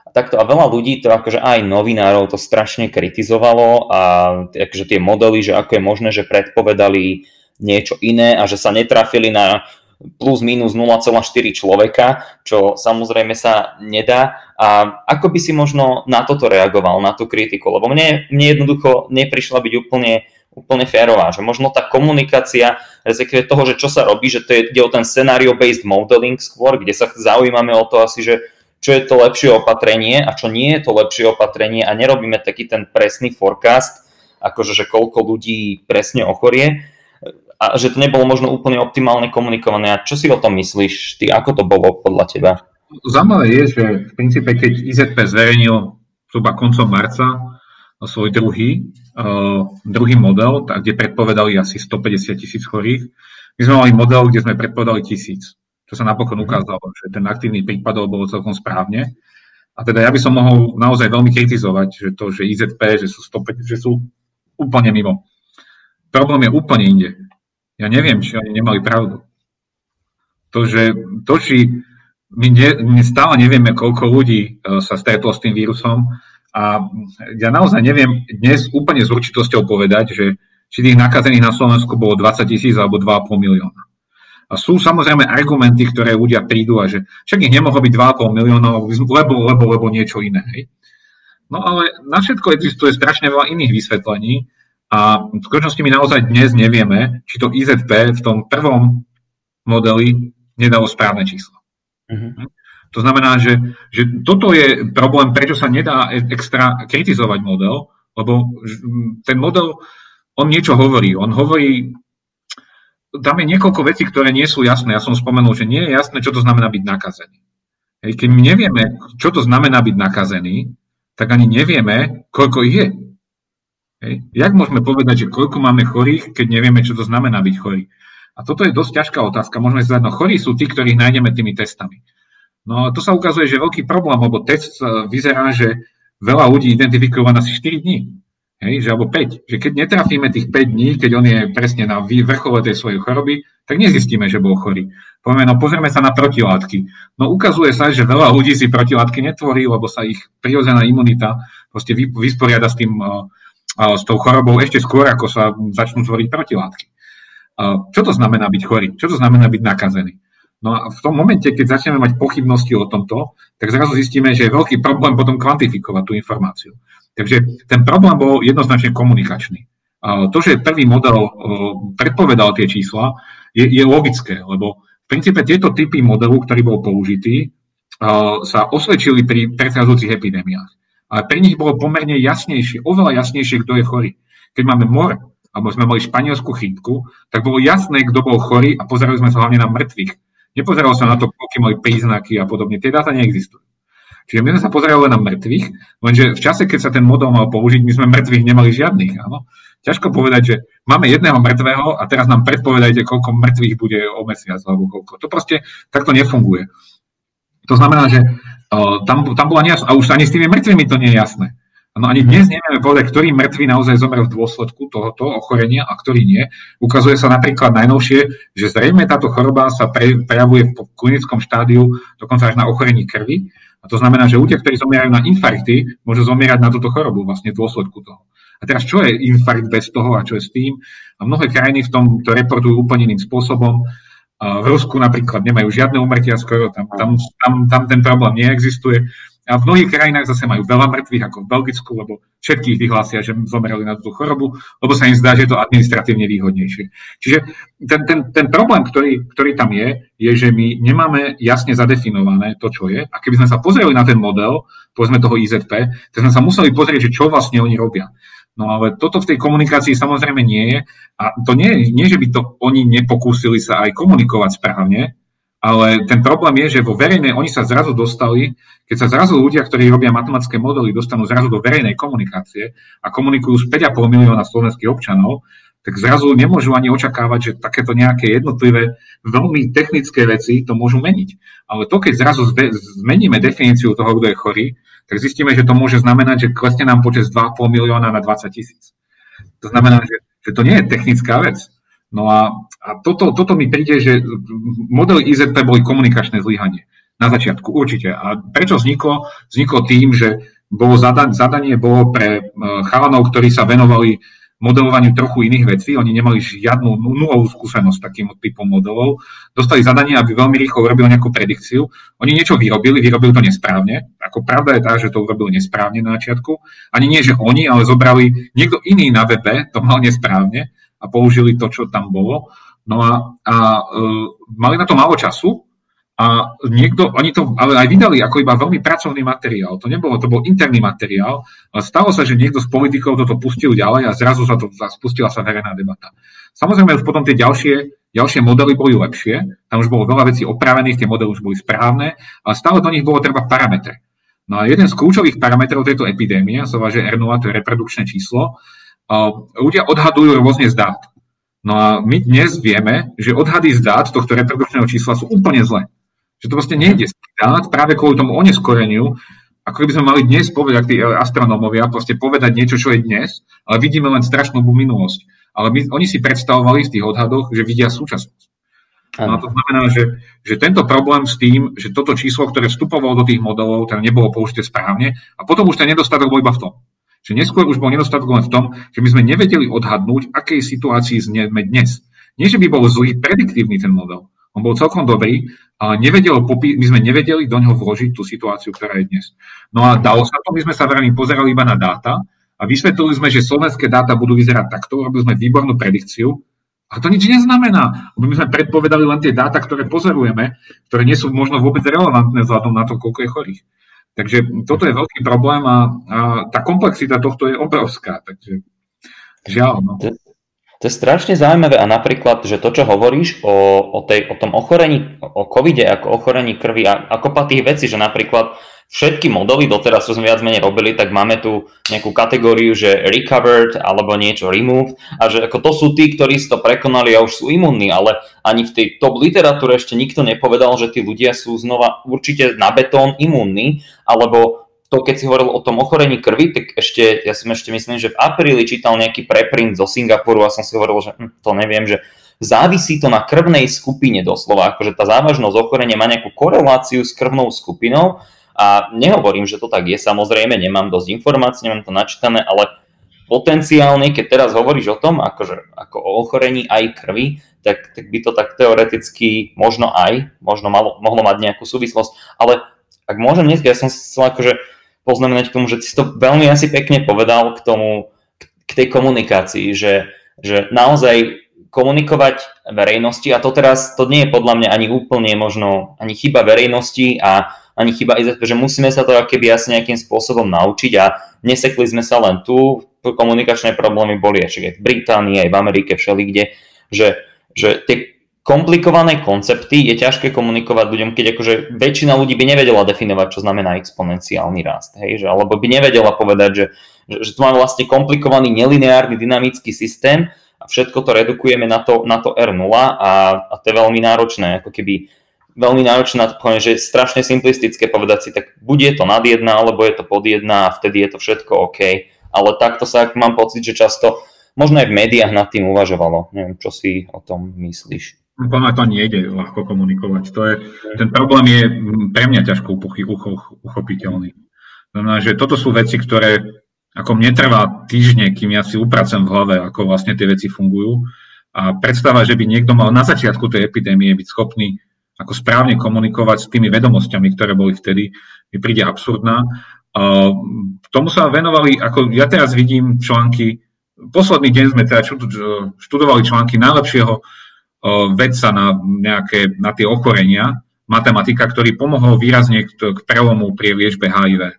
takto a veľa ľudí to akože aj novinárov to strašne kritizovalo a akože tie modely, že ako je možné, že predpovedali niečo iné a že sa netrafili na plus minus 0,4 človeka, čo samozrejme sa nedá. A ako by si možno na toto reagoval, na tú kritiku? Lebo mne, mne jednoducho neprišla byť úplne úplne férová, že možno tá komunikácia, respektíve toho, že čo sa robí, že to je, ide o ten scenario-based modeling skôr, kde sa zaujímame o to asi, že čo je to lepšie opatrenie a čo nie je to lepšie opatrenie a nerobíme taký ten presný forecast, akože že koľko ľudí presne ochorie a že to nebolo možno úplne optimálne komunikované. A čo si o tom myslíš? Ty, ako to bolo podľa teba? Zaujímavé je, že v princípe, keď IZP zverejnil zhruba koncom marca svoj druhý, uh, druhý model, tak, kde predpovedali asi 150 tisíc chorých. My sme mali model, kde sme predpovedali tisíc, čo sa napokon mhm. ukázalo, že ten aktívny prípadov bolo celkom správne. A teda ja by som mohol naozaj veľmi kritizovať, že to, že IZP, že sú, 150, že sú úplne mimo. Problém je úplne inde. Ja neviem, či oni nemali pravdu. To, že, to, či my, ne, my stále nevieme, koľko ľudí uh, sa stretlo s tým vírusom, a ja naozaj neviem dnes úplne s určitosťou povedať, že či tých nakazených na Slovensku bolo 20 tisíc alebo 2,5 milióna. A sú samozrejme argumenty, ktoré ľudia prídu a že však ich nemohlo byť 2,5 miliónov, lebo, lebo, lebo niečo iné. Hej. No ale na všetko existuje strašne veľa iných vysvetlení a v skutočnosti my naozaj dnes nevieme, či to IZP v tom prvom modeli nedalo správne číslo. Uh-huh. To znamená, že, že toto je problém, prečo sa nedá extra kritizovať model, lebo ten model, on niečo hovorí. On hovorí, tam je niekoľko vecí, ktoré nie sú jasné. Ja som spomenul, že nie je jasné, čo to znamená byť nakazený. Hej, keď my nevieme, čo to znamená byť nakazený, tak ani nevieme, koľko ich je. Hej. Jak môžeme povedať, že koľko máme chorých, keď nevieme, čo to znamená byť chorý? A toto je dosť ťažká otázka. Môžeme si no chorí sú tí, ktorých nájdeme tými testami. No a tu sa ukazuje, že veľký problém, lebo test vyzerá, že veľa ľudí identifikuje asi 4 dní. Hej, že alebo 5. Že keď netrafíme tých 5 dní, keď on je presne na vrchole tej svojej choroby, tak nezistíme, že bol chorý. Povieme, no pozrieme sa na protilátky. No ukazuje sa, že veľa ľudí si protilátky netvorí, lebo sa ich prirodzená imunita proste vysporiada s, tým, s tou chorobou ešte skôr, ako sa začnú tvoriť protilátky. Čo to znamená byť chorý? Čo to znamená byť nakazený? No a v tom momente, keď začneme mať pochybnosti o tomto, tak zrazu zistíme, že je veľký problém potom kvantifikovať tú informáciu. Takže ten problém bol jednoznačne komunikačný. To, že prvý model predpovedal tie čísla, je, je logické, lebo v princípe tieto typy modelu, ktorý bol použitý, sa osvedčili pri predchádzajúcich epidémiách. Ale pri nich bolo pomerne jasnejšie, oveľa jasnejšie, kto je chorý. Keď máme mor, alebo sme mali španielskú chýbku, tak bolo jasné, kto bol chorý a pozerali sme sa hlavne na mŕtvych. Nepozeral sa na to, aké mali príznaky a podobne. Tie dáta neexistujú. Čiže my sme sa pozerali len na mŕtvych, lenže v čase, keď sa ten model mal použiť, my sme mŕtvych nemali žiadnych. Áno? Ťažko povedať, že máme jedného mŕtvého a teraz nám predpovedajte, koľko mŕtvych bude o mesiac alebo koľko. To proste takto nefunguje. To znamená, že uh, tam, tam bola nejasná, a už ani s tými mŕtvými to nie je jasné. No ani dnes nevieme povedať, ktorý mŕtvy naozaj zomrel v dôsledku tohoto ochorenia a ktorý nie. Ukazuje sa napríklad najnovšie, že zrejme táto choroba sa pre, prejavuje v klinickom štádiu dokonca až na ochorení krvi. A to znamená, že ľudia, ktorí zomierajú na infarkty, môžu zomierať na túto chorobu vlastne v dôsledku toho. A teraz čo je infarkt bez toho a čo je s tým? A mnohé krajiny v tom to reportujú úplne iným spôsobom. A v Rusku napríklad nemajú žiadne umrtia skoro, tam, tam, tam, tam ten problém neexistuje. A v mnohých krajinách zase majú veľa mŕtvych, ako v Belgicku, lebo všetkých vyhlásia, že zomreli na tú chorobu, lebo sa im zdá, že je to administratívne výhodnejšie. Čiže ten, ten, ten problém, ktorý, ktorý tam je, je, že my nemáme jasne zadefinované to, čo je. A keby sme sa pozreli na ten model, povedzme toho IZP, tak sme sa museli pozrieť, že čo vlastne oni robia. No ale toto v tej komunikácii samozrejme nie je. A to nie, nie že by to oni nepokúsili sa aj komunikovať správne, ale ten problém je, že vo verejnej, oni sa zrazu dostali, keď sa zrazu ľudia, ktorí robia matematické modely, dostanú zrazu do verejnej komunikácie a komunikujú s 5,5 milióna slovenských občanov, tak zrazu nemôžu ani očakávať, že takéto nejaké jednotlivé, veľmi technické veci to môžu meniť. Ale to, keď zrazu zmeníme definíciu toho, kto je chorý, tak zistíme, že to môže znamenať, že klesne nám počet z 2,5 milióna na 20 tisíc. To znamená, že, že to nie je technická vec. No a, a toto, toto mi príde, že modely IZP boli komunikačné zlyhanie. Na začiatku určite. A prečo vzniklo? Vzniklo tým, že bolo zada, zadanie bolo pre uh, chalanov, ktorí sa venovali modelovaniu trochu iných vecí. Oni nemali žiadnu nulovú skúsenosť takým typom modelov. Dostali zadanie, aby veľmi rýchlo urobili nejakú predikciu. Oni niečo vyrobili, vyrobili to nesprávne. Ako pravda je tá, že to urobili nesprávne na začiatku. Ani nie, že oni, ale zobrali niekto iný na webe, to mal nesprávne a použili to, čo tam bolo. No a, a e, mali na to málo času a niekto, oni to ale aj vydali ako iba veľmi pracovný materiál. To nebolo, to bol interný materiál, stalo sa, že niekto z politikov toto pustil ďalej a zrazu sa to spustila sa verejná debata. Samozrejme, už potom tie ďalšie, ďalšie modely boli lepšie, tam už bolo veľa vecí opravených, tie modely už boli správne, ale stále do nich bolo treba parametre. No a jeden z kľúčových parametrov tejto epidémie, sa že R0, to je reprodukčné číslo, ľudia odhadujú rôzne z dát. No a my dnes vieme, že odhady z dát tohto reprodukčného čísla sú úplne zlé. Že to vlastne nejde z dát práve kvôli tomu oneskoreniu, ako keby sme mali dnes povedať, tí astronómovia, proste povedať niečo, čo je dnes, ale vidíme len strašnú minulosť. Ale my, oni si predstavovali z tých odhadoch, že vidia súčasnosť. No a to znamená, že, že tento problém s tým, že toto číslo, ktoré vstupovalo do tých modelov, teda nebolo použité správne a potom už ten nedostatok bol iba v tom. Že neskôr už bol nedostatok len v tom, že my sme nevedeli odhadnúť, akej situácii sme dnes. Nie, že by bol zlý, prediktívny ten model. On bol celkom dobrý, ale nevedel my sme nevedeli do neho vložiť tú situáciu, ktorá je dnes. No a dalo sa to, my sme sa veľmi pozerali iba na dáta a vysvetlili sme, že slovenské dáta budú vyzerať takto, robili sme výbornú predikciu, a to nič neznamená, lebo my sme predpovedali len tie dáta, ktoré pozorujeme, ktoré nie sú možno vôbec relevantné vzhľadom na to, koľko je chorých. Takže toto je veľký problém a, a tá komplexita tohto je obrovská. Takže žiaľ. No. To, to je strašne zaujímavé a napríklad, že to, čo hovoríš o, o, tej, o tom ochorení, o covide ako ochorení krvi a ako pa tých vecí, že napríklad všetky modely doteraz, čo sme viac menej robili, tak máme tu nejakú kategóriu, že recovered alebo niečo removed. A že ako to sú tí, ktorí si to prekonali a už sú imunní, ale ani v tej top literatúre ešte nikto nepovedal, že tí ľudia sú znova určite na betón imunní, alebo to, keď si hovoril o tom ochorení krvi, tak ešte, ja som ešte myslím, že v apríli čítal nejaký preprint zo Singapuru a som si hovoril, že hm, to neviem, že závisí to na krvnej skupine doslova, akože tá závažnosť ochorenia má nejakú koreláciu s krvnou skupinou a nehovorím, že to tak je, samozrejme, nemám dosť informácií, nemám to načítané, ale potenciálne, keď teraz hovoríš o tom, akože, ako o ochorení aj krvi, tak, tak by to tak teoreticky možno aj, možno malo, mohlo mať nejakú súvislosť. Ale ak môžem dnes, ja som chcel akože poznamenať k tomu, že si to veľmi asi pekne povedal k tomu, k tej komunikácii, že, že naozaj komunikovať verejnosti a to teraz, to nie je podľa mňa ani úplne možno ani chyba verejnosti a ani chyba IZP, že musíme sa to keby asi nejakým spôsobom naučiť a nesekli sme sa len tu, komunikačné problémy boli aj v Británii, aj v Amerike, všelikde, že, že tie komplikované koncepty je ťažké komunikovať ľuďom, keď akože väčšina ľudí by nevedela definovať, čo znamená exponenciálny rast, hej, že, alebo by nevedela povedať, že, že, že tu máme vlastne komplikovaný nelineárny dynamický systém a všetko to redukujeme na to, na to R0 a, a to je veľmi náročné, ako keby veľmi náročné na to povedať, že je strašne simplistické povedať si, tak buď je to nad jedna, alebo je to pod jedna a vtedy je to všetko OK. Ale takto sa mám pocit, že často možno aj v médiách nad tým uvažovalo. Neviem, čo si o tom myslíš. Podľa to nejde ľahko komunikovať. To je, ten problém je pre mňa ťažko uchopiteľný. Znamená, že toto sú veci, ktoré ako mne trvá týždne, kým ja si upracujem v hlave, ako vlastne tie veci fungujú. A predstava, že by niekto mal na začiatku tej epidémie byť schopný ako správne komunikovať s tými vedomosťami, ktoré boli vtedy, mi príde absurdná. K tomu sa venovali, ako ja teraz vidím články, posledný deň sme teda študovali články najlepšieho vedca na, nejaké, na tie ochorenia, matematika, ktorý pomohol výrazne k, k prelomu pri liečbe HIV.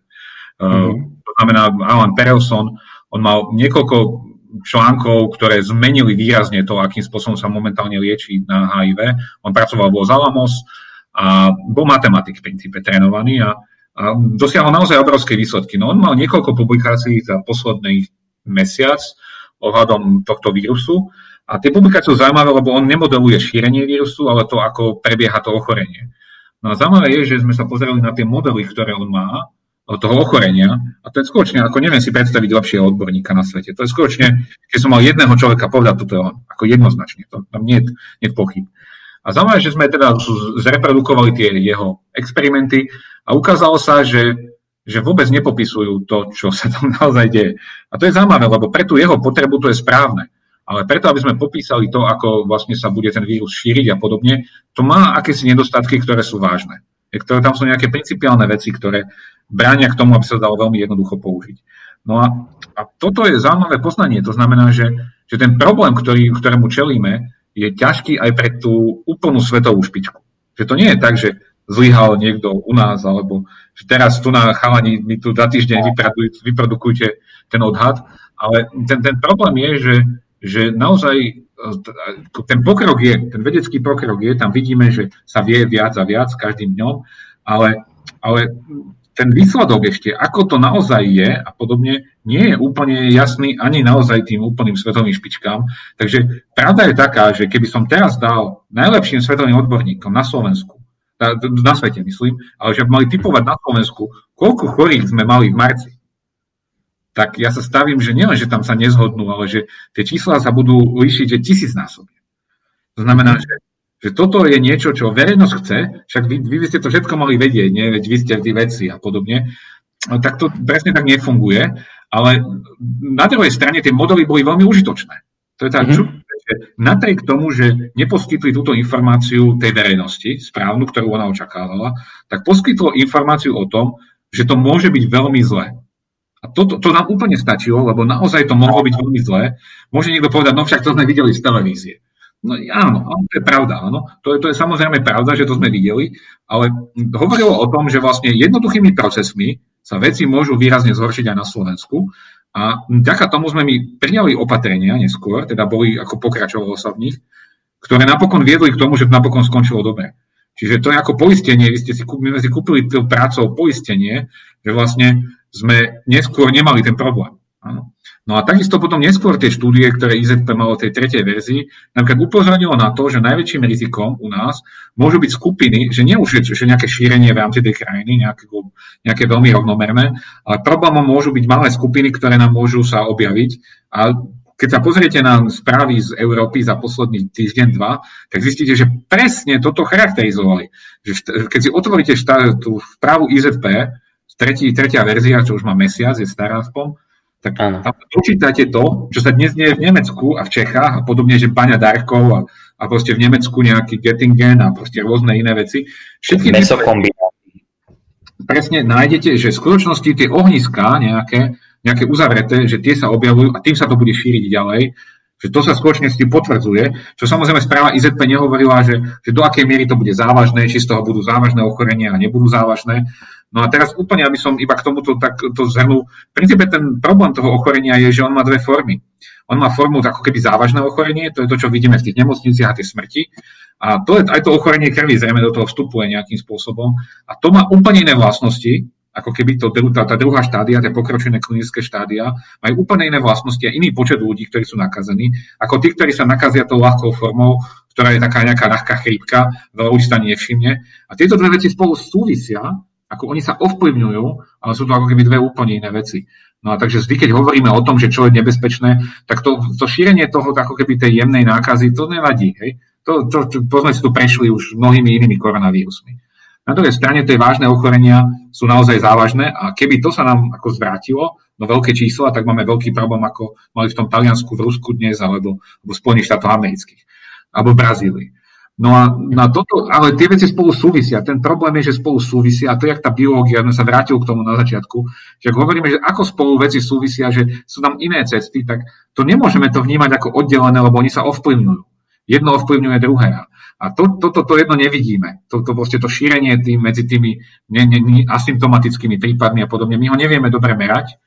Mm-hmm. To znamená, Alan Perelson, on mal niekoľko článkov, ktoré zmenili výrazne to, akým spôsobom sa momentálne lieči na HIV. On pracoval vo Zalamos a bol matematik v princípe trénovaný a, a dosiahol naozaj obrovské výsledky. No on mal niekoľko publikácií za posledný mesiac ohľadom tohto vírusu a tie publikácie sú zaujímavé, lebo on nemodeluje šírenie vírusu, ale to, ako prebieha to ochorenie. No a zaujímavé je, že sme sa pozerali na tie modely, ktoré on má toho ochorenia. A to je skutočne, ako neviem si predstaviť lepšieho odborníka na svete. To je skutočne, keď som mal jedného človeka povedať, toto je on, ako jednoznačne, to tam nie, je pochyb. A zaujímavé, že sme teda zreprodukovali tie jeho experimenty a ukázalo sa, že, že vôbec nepopisujú to, čo sa tam naozaj deje. A to je zaujímavé, lebo pre tú jeho potrebu to je správne. Ale preto, aby sme popísali to, ako vlastne sa bude ten vírus šíriť a podobne, to má akési nedostatky, ktoré sú vážne. Ktoré tam sú nejaké principiálne veci, ktoré bránia k tomu, aby sa dalo veľmi jednoducho použiť. No a, a toto je zaujímavé poznanie. To znamená, že, že ten problém, ktorý, ktorému čelíme, je ťažký aj pre tú úplnú svetovú špičku. Že to nie je tak, že zlyhal niekto u nás, alebo že teraz tu na chalani mi tu za týždeň vyprodukujte ten odhad, ale ten, ten problém je, že, že naozaj e, ten pokrok je, ten vedecký pokrok je, tam vidíme, že sa vie viac a viac každým dňom, ale, ale ten výsledok ešte, ako to naozaj je a podobne, nie je úplne jasný ani naozaj tým úplným svetovým špičkám. Takže pravda je taká, že keby som teraz dal najlepším svetovým odborníkom na Slovensku, na, na svete myslím, ale že mali typovať na Slovensku, koľko chorých sme mali v marci, tak ja sa stavím, že nielen, že tam sa nezhodnú, ale že tie čísla sa budú líšiť, tisícnásobne. To znamená, že že toto je niečo, čo verejnosť chce, však vy, vy by ste to všetko mali vedieť, nie? veď vy ste tí veci a podobne, tak to presne tak nefunguje, ale na druhej strane tie modely boli veľmi užitočné. To je tá mm-hmm. že napriek tomu, že neposkytli túto informáciu tej verejnosti, správnu, ktorú ona očakávala, tak poskytlo informáciu o tom, že to môže byť veľmi zlé. A to, to, to nám úplne stačilo, lebo naozaj to mohlo byť veľmi zlé. Môže niekto povedať, no však to sme videli z televízie. No áno, áno, to je pravda, áno. To to je samozrejme pravda, že to sme videli, ale hovorilo o tom, že vlastne jednoduchými procesmi sa veci môžu výrazne zhoršiť aj na Slovensku. A vďaka tomu sme my prijali opatrenia neskôr, teda boli, ako pokračovalo sa v nich, ktoré napokon viedli k tomu, že napokon skončilo dobre. Čiže to je ako poistenie, vy ste si, my sme si kúpili prácou poistenie, že vlastne sme neskôr nemali ten problém. Áno. No a takisto potom neskôr tie štúdie, ktoré IZP malo v tej tretej verzii, napríklad upozornilo na to, že najväčším rizikom u nás môžu byť skupiny, že nie už že nejaké šírenie v rámci tej krajiny, nejaké, nejaké veľmi rovnomerné, ale problémom môžu byť malé skupiny, ktoré nám môžu sa objaviť. A keď sa pozriete na správy z Európy za posledný týždeň, dva, tak zistíte, že presne toto charakterizovali. Že keď si otvoríte štá, tú správu IZP, tretí, tretia verzia, čo už má mesiac, je stará aspoň, tak tam počítate to, čo sa dnes deje v Nemecku a v Čechách a podobne, že Baňa Darkov a, a proste v Nemecku nejaký Göttingen a proste rôzne iné veci. Všetky presne nájdete, že v skutočnosti tie ohniská nejaké, nejaké uzavreté, že tie sa objavujú a tým sa to bude šíriť ďalej že to sa skutočne s tým potvrdzuje, čo samozrejme správa IZP nehovorila, že, že do akej miery to bude závažné, či z toho budú závažné ochorenia a nebudú závažné. No a teraz úplne, aby som iba k tomuto tak to zhrnul, v princípe ten problém toho ochorenia je, že on má dve formy. On má formu ako keby závažné ochorenie, to je to, čo vidíme v tých nemocniciach a tie smrti. A to je aj to ochorenie krvi zrejme do toho vstupuje nejakým spôsobom. A to má úplne iné vlastnosti, ako keby to, tá, tá druhá štádia, tie pokročené klinické štádia, majú úplne iné vlastnosti a iný počet ľudí, ktorí sú nakazení, ako tí, ktorí sa nakazia tou ľahkou formou, ktorá je taká nejaká ľahká chrípka, veľa ľudí sa nevšimne. A tieto dve veci spolu súvisia, ako oni sa ovplyvňujú, ale sú to ako keby dve úplne iné veci. No a takže vždy, keď hovoríme o tom, že čo je nebezpečné, tak to, to šírenie toho ako keby tej jemnej nákazy, to nevadí. Hej? To, to, to, to sme si tu prešli už mnohými inými koronavírusmi. Na druhej strane tie vážne ochorenia sú naozaj závažné a keby to sa nám ako zvrátilo, no veľké čísla, tak máme veľký problém, ako mali v tom Taliansku, v Rusku dnes, alebo v Spojených štátoch amerických, alebo v Brazílii. No a na toto, ale tie veci spolu súvisia. Ten problém je, že spolu súvisia a to je jak tá biológia, sme sa vrátil k tomu na začiatku, že ak hovoríme, že ako spolu veci súvisia, že sú tam iné cesty, tak to nemôžeme to vnímať ako oddelené, lebo oni sa ovplyvňujú. Jedno ovplyvňuje druhé. A to, toto to, to jedno nevidíme. To, to, to šírenie tým, medzi tými ne, ne, ne, asymptomatickými prípadmi a podobne, my ho nevieme dobre merať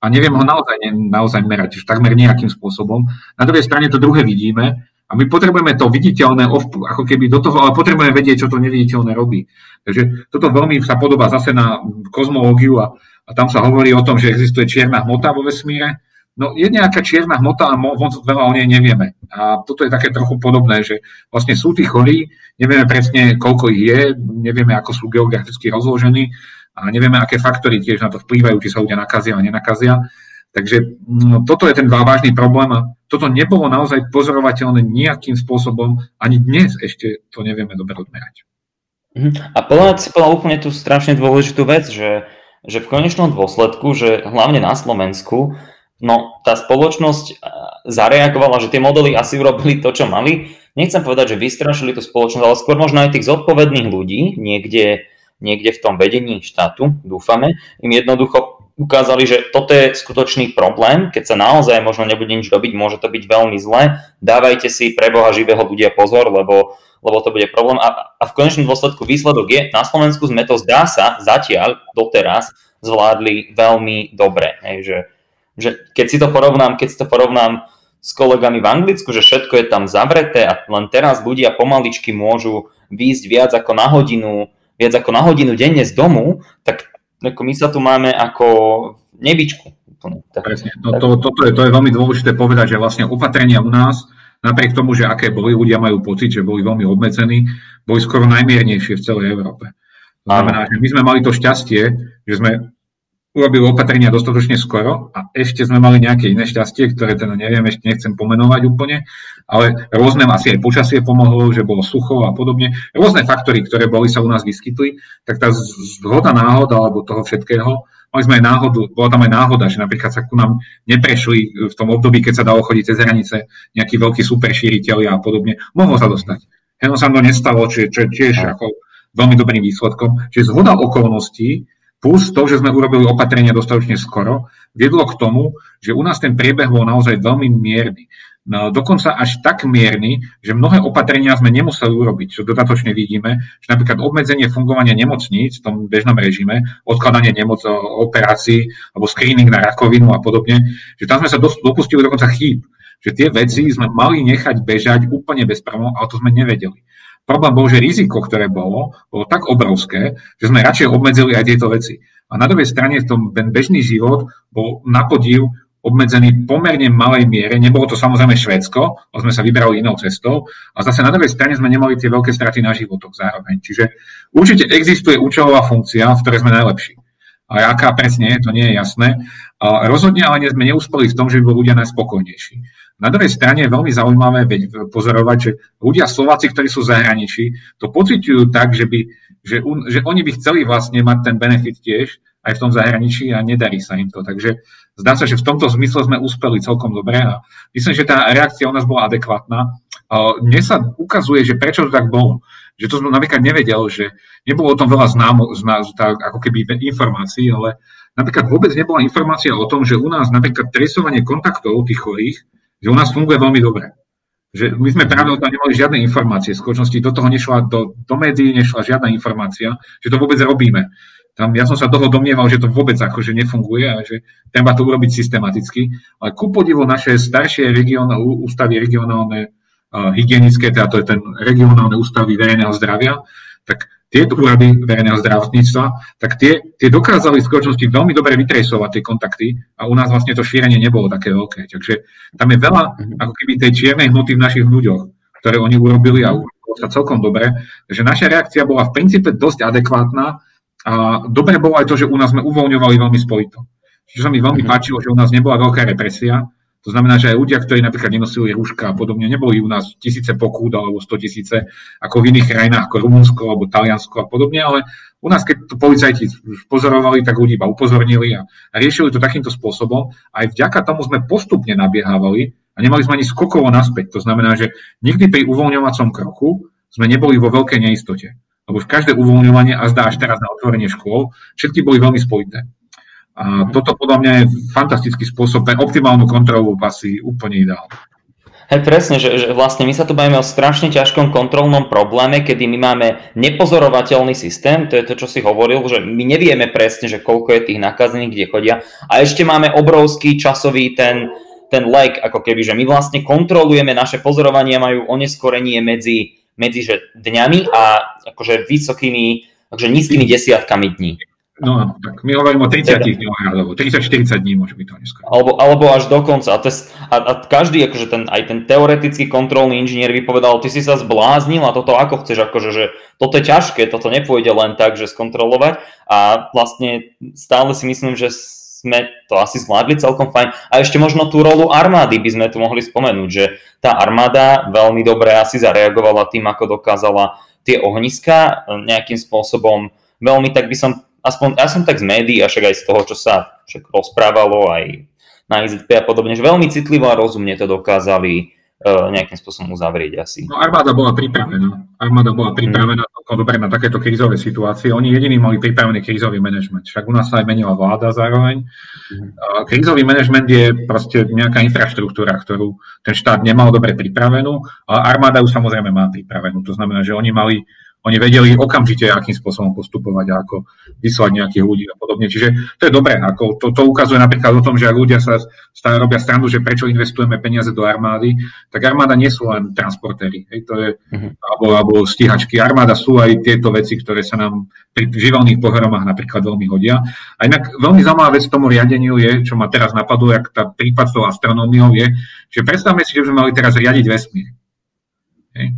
a nevieme ho naozaj, naozaj merať, už takmer nejakým spôsobom. Na druhej strane to druhé vidíme a my potrebujeme to viditeľné, ako keby do toho, ale potrebujeme vedieť, čo to neviditeľné robí. Takže toto veľmi sa podobá zase na kozmológiu a, a tam sa hovorí o tom, že existuje čierna hmota vo vesmíre. No je nejaká čierna hmota a moc veľa o nej nevieme. A toto je také trochu podobné, že vlastne sú tí chorí, nevieme presne, koľko ich je, nevieme, ako sú geograficky rozložení a nevieme, aké faktory tiež na to vplývajú, či sa ľudia nakazia a nenakazia. Takže no, toto je ten vážny problém a toto nebolo naozaj pozorovateľné nejakým spôsobom, ani dnes ešte to nevieme dobre odmerať. Mhm. A podľa si povedal úplne tú strašne dôležitú vec, že, že v konečnom dôsledku, že hlavne na Slovensku, no tá spoločnosť eh, zareagovala, že tie modely asi urobili to, čo mali. Nechcem povedať, že vystrašili tú spoločnosť, ale skôr možno aj tých zodpovedných ľudí niekde, niekde v tom vedení štátu, dúfame, im jednoducho ukázali, že toto je skutočný problém, keď sa naozaj možno nebude nič robiť, môže to byť veľmi zlé, dávajte si pre Boha živého ľudia pozor, lebo, lebo to bude problém. A, a v konečnom dôsledku výsledok je, na Slovensku sme to zdá sa zatiaľ doteraz zvládli veľmi dobre. Hej, že, že keď si to porovnám, keď si to porovnám s kolegami v Anglicku, že všetko je tam zavreté a len teraz ľudia pomaličky môžu výjsť viac ako na hodinu, viac ako na hodinu denne z domu, tak ako my sa tu máme ako nebičku. Presne. No, to, toto je, to je veľmi dôležité povedať, že vlastne opatrenia u nás, napriek tomu, že aké boli, ľudia majú pocit, že boli veľmi obmedzení, boli skoro najmiernejšie v celej Európe. To znamená, že my sme mali to šťastie, že sme urobili opatrenia dostatočne skoro a ešte sme mali nejaké iné šťastie, ktoré teda neviem, ešte nechcem pomenovať úplne, ale rôzne asi aj počasie pomohlo, že bolo sucho a podobne. Rôzne faktory, ktoré boli, sa u nás vyskytli, tak tá zhoda náhoda alebo toho všetkého, mali sme aj náhodu, bola tam aj náhoda, že napríklad sa ku nám neprešli v tom období, keď sa dalo chodiť cez hranice nejakí veľkí superšíriteľi a podobne. Mohlo sa dostať. Heno sa to nestalo, čo, čo tiež ako veľmi dobrým výsledkom. Čiže zhoda okolností plus to, že sme urobili opatrenia dostatočne skoro, viedlo k tomu, že u nás ten priebeh bol naozaj veľmi mierny. No, dokonca až tak mierny, že mnohé opatrenia sme nemuseli urobiť, čo dodatočne vidíme, že napríklad obmedzenie fungovania nemocníc v tom bežnom režime, odkladanie nemoc, operácií alebo screening na rakovinu a podobne, že tam sme sa dopustili dokonca chýb, že tie veci sme mali nechať bežať úplne bez problémov, ale to sme nevedeli. Problém bol, že riziko, ktoré bolo, bolo tak obrovské, že sme radšej obmedzili aj tieto veci. A na druhej strane v tom ten bežný život bol na podiv obmedzený pomerne malej miere. Nebolo to samozrejme Švedsko, ale sme sa vybrali inou cestou. A zase na druhej strane sme nemali tie veľké straty na životoch zároveň. Čiže určite existuje účelová funkcia, v ktorej sme najlepší. A aká presne je, to nie je jasné. A rozhodne ale sme neúspeli v tom, že by boli ľudia najspokojnejší. Na druhej strane je veľmi zaujímavé pozorovať, že ľudia Slováci, ktorí sú v zahraničí, to pociťujú tak, že, by, že, že oni by chceli vlastne mať ten benefit tiež aj v tom zahraničí a nedarí sa im to. Takže zdá sa, že v tomto zmysle sme úspeli celkom dobre a myslím, že tá reakcia u nás bola adekvátna. Mne sa ukazuje, že prečo to tak bolo. Že to som napríklad nevedel, že nebolo o tom veľa známo, zná, tak, ako keby informácií, ale napríklad vôbec nebola informácia o tom, že u nás napríklad tresovanie kontaktov tých chorých že u nás funguje veľmi dobre. Že my sme práve o tom nemali žiadne informácie. V skutočnosti do toho nešla, do, do médií nešla žiadna informácia, že to vôbec robíme. Tam ja som sa toho domnieval, že to vôbec akože nefunguje a že treba to urobiť systematicky. Ale ku podivu naše staršie region, ústavy regionálne hygienické, teda to je ten regionálne ústavy verejného zdravia, tak tieto úrady verejného zdravotníctva, tak tie, tie dokázali v skutočnosti veľmi dobre vytresovať tie kontakty a u nás vlastne to šírenie nebolo také veľké. Takže tam je veľa mhm. ako keby tej čiernej hmoty v našich ľuďoch, ktoré oni urobili a urobili sa celkom dobre. Takže naša reakcia bola v princípe dosť adekvátna a dobre bolo aj to, že u nás sme uvoľňovali veľmi spojito. Čiže sa mi veľmi mm-hmm. páčilo, že u nás nebola veľká represia, to znamená, že aj ľudia, ktorí napríklad nenosili rúška a podobne, neboli u nás tisíce pokút alebo 100 tisíce, ako v iných krajinách ako Rumunsko alebo Taliansko a podobne, ale u nás, keď to policajti pozorovali, tak ľudí iba upozornili a, riešili to takýmto spôsobom. Aj vďaka tomu sme postupne nabiehávali a nemali sme ani skokovo naspäť. To znamená, že nikdy pri uvoľňovacom kroku sme neboli vo veľkej neistote. Lebo každé uvoľňovanie, a zdá až teraz na otvorenie škôl, všetky boli veľmi spojité. A toto podľa mňa je fantastický spôsob pre optimálnu kontrolu pasy úplne ideálny. Hej, presne, že, že vlastne my sa tu bavíme o strašne ťažkom kontrolnom probléme, kedy my máme nepozorovateľný systém, to je to, čo si hovoril, že my nevieme presne, že koľko je tých nakazených, kde chodia. A ešte máme obrovský časový ten, ten lag, ako keby, že my vlastne kontrolujeme, naše pozorovania majú oneskorenie medzi, medzi že dňami a akože vysokými, akože nízkymi desiatkami dní. No tak my hovoríme o 30 teda. dňoch, alebo 30-40 dní môže byť to neskôr. Alebo, alebo až do konca. A, tes, a, a každý, akože ten, aj ten teoretický kontrolný inžinier by povedal, ty si sa zbláznil a toto ako chceš, akože, že toto je ťažké, toto nepôjde len tak, že skontrolovať. A vlastne stále si myslím, že sme to asi zvládli celkom fajn. A ešte možno tú rolu armády by sme tu mohli spomenúť, že tá armáda veľmi dobre asi zareagovala tým, ako dokázala tie ohniska nejakým spôsobom veľmi, tak by som aspoň ja som tak z médií a však aj z toho, čo sa však rozprávalo aj na IZP a podobne, že veľmi citlivo a rozumne to dokázali uh, nejakým spôsobom uzavrieť asi. No armáda bola pripravená. Armáda bola pripravená mm. dobre na takéto krízové situácie. Oni jediní mali pripravený krízový manažment. Však u nás sa aj menila vláda zároveň. Mm. Uh, krízový manažment je proste nejaká infraštruktúra, ktorú ten štát nemal dobre pripravenú, ale armáda ju samozrejme má pripravenú. To znamená, že oni mali oni vedeli okamžite, akým spôsobom postupovať a ako vyslať nejakých ľudí a podobne. Čiže to je dobré. Ako to, to ukazuje napríklad o tom, že ľudia sa stále robia strandu, že prečo investujeme peniaze do armády, tak armáda nie sú len transportéry. Hej, to je, uh-huh. alebo, alebo stíhačky. Armáda sú aj tieto veci, ktoré sa nám pri živelných pohromách napríklad veľmi hodia. A inak veľmi zaujímavá vec tomu riadeniu je, čo ma teraz napadlo, jak tá prípad s tou astronómiou je, že predstavme si, že by sme mali teraz riadiť vesmír. Hej.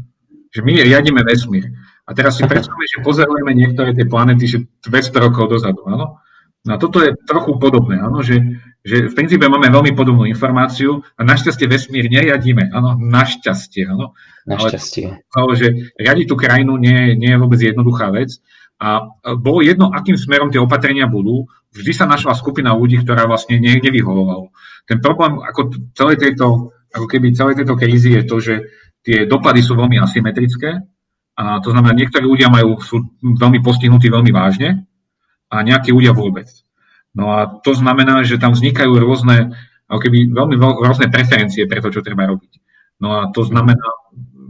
Že my riadíme vesmír. A teraz si predstavme, že pozorujeme niektoré tie planety, že 200 rokov dozadu, áno? No a toto je trochu podobné, áno, že, že v princípe máme veľmi podobnú informáciu a našťastie vesmír neriadíme, áno, našťastie, áno. Našťastie. Ale, že riadiť tú krajinu nie, nie je vôbec jednoduchá vec a bolo jedno, akým smerom tie opatrenia budú, vždy sa našla skupina ľudí, ktorá vlastne niekde vyhovovala. Ten problém ako celej tejto, ako keby celej tejto krízy je to, že tie dopady sú veľmi asymetrické, a to znamená, niektorí ľudia majú, sú veľmi postihnutí veľmi vážne a nejakí ľudia vôbec. No a to znamená, že tam vznikajú rôzne, ako keby veľmi rôzne preferencie pre to, čo treba robiť. No a to znamená,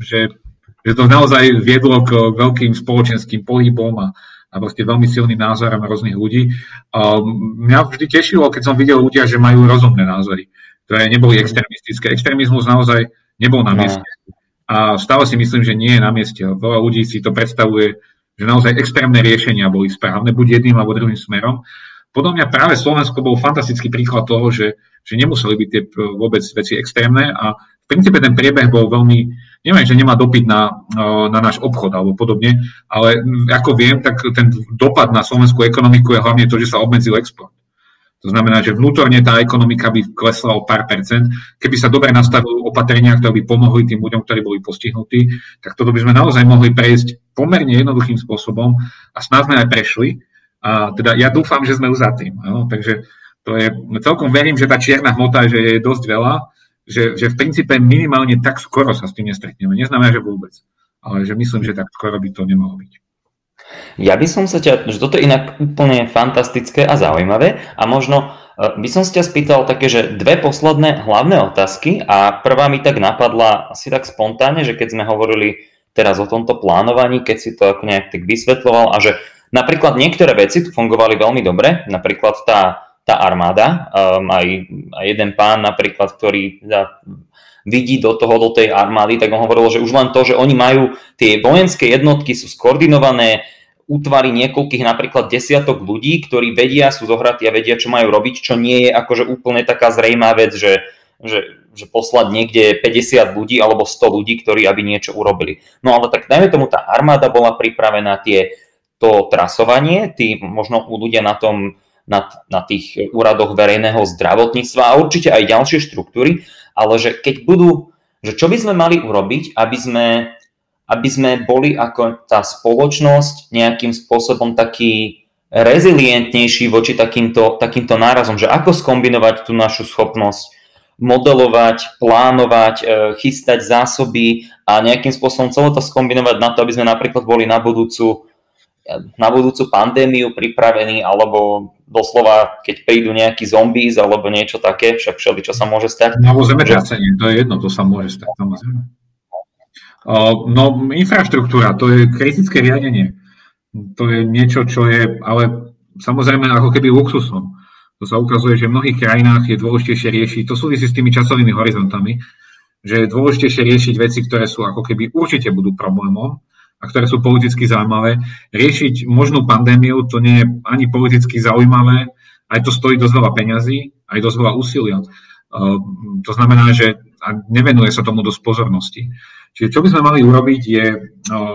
že, že to naozaj viedlo k veľkým spoločenským pohybom a, a proste veľmi silným názorom rôznych ľudí. A mňa vždy tešilo, keď som videl ľudia, že majú rozumné názory, ktoré neboli extrémistické. Extrémizmus naozaj nebol na no. mieste. No a stále si myslím, že nie je na mieste. Veľa ľudí si to predstavuje, že naozaj extrémne riešenia boli správne, buď jedným alebo druhým smerom. Podľa mňa práve Slovensko bol fantastický príklad toho, že, že nemuseli byť tie vôbec veci extrémne a v princípe ten priebeh bol veľmi, neviem, že nemá dopyt na, na náš obchod alebo podobne, ale ako viem, tak ten dopad na slovenskú ekonomiku je hlavne to, že sa obmedzil export. To znamená, že vnútorne tá ekonomika by klesla o pár percent. Keby sa dobre nastavili opatrenia, ktoré by pomohli tým ľuďom, ktorí boli postihnutí, tak toto by sme naozaj mohli prejsť pomerne jednoduchým spôsobom a snad sme aj prešli. A teda ja dúfam, že sme už za tým. Áno? Takže to je, celkom verím, že tá čierna hmota že je dosť veľa, že, že v princípe minimálne tak skoro sa s tým nestretneme. Neznamená, že vôbec. Ale že myslím, že tak skoro by to nemalo byť. Ja by som sa ťa, že toto je inak úplne fantastické a zaujímavé a možno e, by som sa ťa spýtal také, že dve posledné hlavné otázky a prvá mi tak napadla asi tak spontánne, že keď sme hovorili teraz o tomto plánovaní, keď si to ako nejak tak vysvetloval a že napríklad niektoré veci tu fungovali veľmi dobre, napríklad tá, tá armáda, um, aj, aj jeden pán napríklad, ktorý da, vidí do toho, do tej armády, tak on hovoril, že už len to, že oni majú tie vojenské jednotky sú skoordinované, útvary niekoľkých napríklad desiatok ľudí, ktorí vedia, sú zohratí a vedia, čo majú robiť, čo nie je akože úplne taká zrejmá vec, že, že, že poslať niekde 50 ľudí alebo 100 ľudí, ktorí aby niečo urobili. No ale tak dajme tomu, tá armáda bola pripravená, tie, to trasovanie, tí možno ľudia na tom, na, na tých úradoch verejného zdravotníctva a určite aj ďalšie štruktúry, ale že keď budú, že čo by sme mali urobiť, aby sme aby sme boli ako tá spoločnosť nejakým spôsobom taký rezilientnejší voči takýmto, takýmto nárazom, že ako skombinovať tú našu schopnosť modelovať, plánovať, e, chystať zásoby a nejakým spôsobom celé to skombinovať na to, aby sme napríklad boli na budúcu na budúcu pandémiu pripravení, alebo doslova, keď prídu nejakí zombies alebo niečo také, však všeli, čo sa môže stať. Alebo zemetrasenie, to je jedno, to sa môže stať, samozrejme. No, infraštruktúra, to je kritické riadenie. To je niečo, čo je, ale samozrejme ako keby luxusom. To sa ukazuje, že v mnohých krajinách je dôležitejšie riešiť, to súvisí s tými časovými horizontami, že je dôležitejšie riešiť veci, ktoré sú ako keby určite budú problémom, a ktoré sú politicky zaujímavé. Riešiť možnú pandémiu, to nie je ani politicky zaujímavé, aj to stojí dosť veľa peňazí, aj dosť veľa úsilia. To znamená, že nevenuje sa tomu dosť pozornosti. Čiže čo by sme mali urobiť je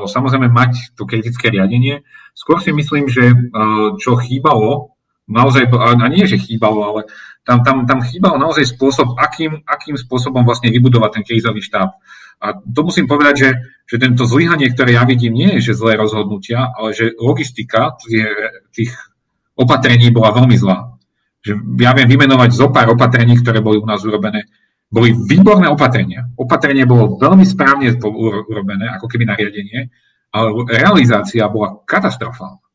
samozrejme mať to kritické riadenie. Skôr si myslím, že čo chýbalo, naozaj, a nie, že chýbalo, ale tam, tam, tam chýbal naozaj spôsob, akým, akým spôsobom vlastne vybudovať ten krízový štáb. A to musím povedať, že, že tento zlyhanie, ktoré ja vidím, nie je, že zlé rozhodnutia, ale že logistika tých opatrení bola veľmi zlá. Že ja viem vymenovať zo pár opatrení, ktoré boli u nás urobené. Boli výborné opatrenia. Opatrenie bolo veľmi správne urobené, ako keby nariadenie, ale realizácia bola katastrofálna.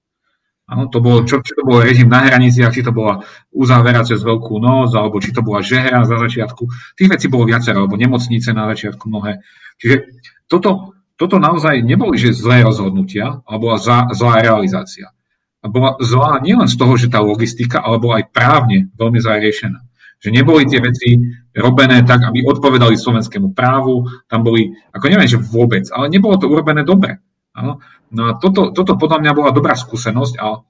Áno, to bolo, čo, či to bol režim na hraniciach, či to bola uzávera cez veľkú noc, alebo či to bola žehra za začiatku. Tých vecí bolo viacero, alebo nemocnice na začiatku mnohé. Čiže toto, toto naozaj neboli že zlé rozhodnutia, ale bola zlá, zlá realizácia. A bola zlá nielen z toho, že tá logistika, ale bola aj právne veľmi zlá riešená. Že neboli tie veci robené tak, aby odpovedali slovenskému právu, tam boli, ako neviem, že vôbec, ale nebolo to urobené dobre. Áno? No a toto, toto podľa mňa bola dobrá skúsenosť a,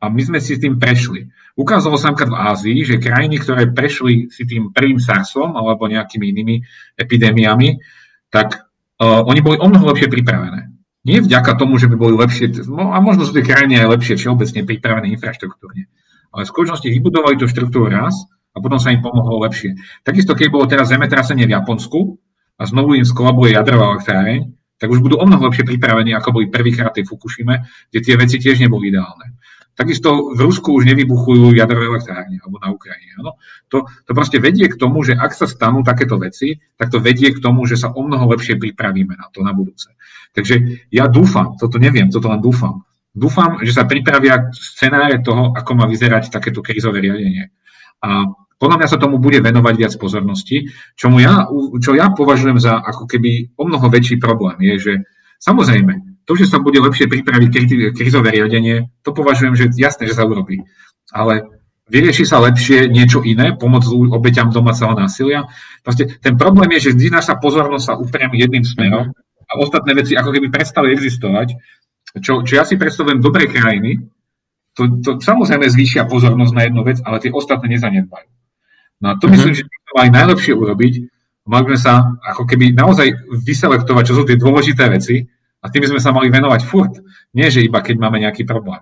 a my sme si s tým prešli. Ukázalo sa napríklad v Ázii, že krajiny, ktoré prešli si tým prvým SARSom alebo nejakými inými epidémiami, tak uh, oni boli o mnoho lepšie pripravené. Nie vďaka tomu, že by boli lepšie, no, a možno sú tie krajiny aj lepšie všeobecne pripravené infraštruktúrne, ale v skutočnosti vybudovali tú štruktúru raz a potom sa im pomohlo lepšie. Takisto, keď bolo teraz zemetrasenie v Japonsku a znovu im skolabuje jadrová elektráreň, tak už budú o mnoho lepšie pripravení, ako boli prvýkrát tej Fukushime, kde tie veci tiež neboli ideálne. Takisto v Rusku už nevybuchujú jadrové elektrárne alebo na Ukrajine. Ano? To, to proste vedie k tomu, že ak sa stanú takéto veci, tak to vedie k tomu, že sa o mnoho lepšie pripravíme na to na budúce. Takže ja dúfam, toto neviem, toto len dúfam. Dúfam, že sa pripravia scenáre toho, ako má vyzerať takéto krízové riadenie. A podľa mňa sa tomu bude venovať viac pozornosti, čomu ja, čo ja považujem za ako keby o mnoho väčší problém je, že samozrejme, to, že sa bude lepšie pripraviť krizové riadenie, to považujem, že jasné, že sa urobí. Ale vyrieši sa lepšie niečo iné, pomoc obeťam domáceho násilia. Proste ten problém je, že vždy naša pozornosť sa upriami jedným smerom a ostatné veci ako keby prestali existovať, čo, čo ja si predstavujem dobré krajiny, to, to samozrejme zvýšia pozornosť na jednu vec, ale tie ostatné nezanedbajú. No a to mm-hmm. myslím, že by to mali najlepšie urobiť. Mali sme sa ako keby naozaj vyselektovať, čo sú tie dôležité veci a tým sme sa mali venovať furt. Nie, že iba keď máme nejaký problém.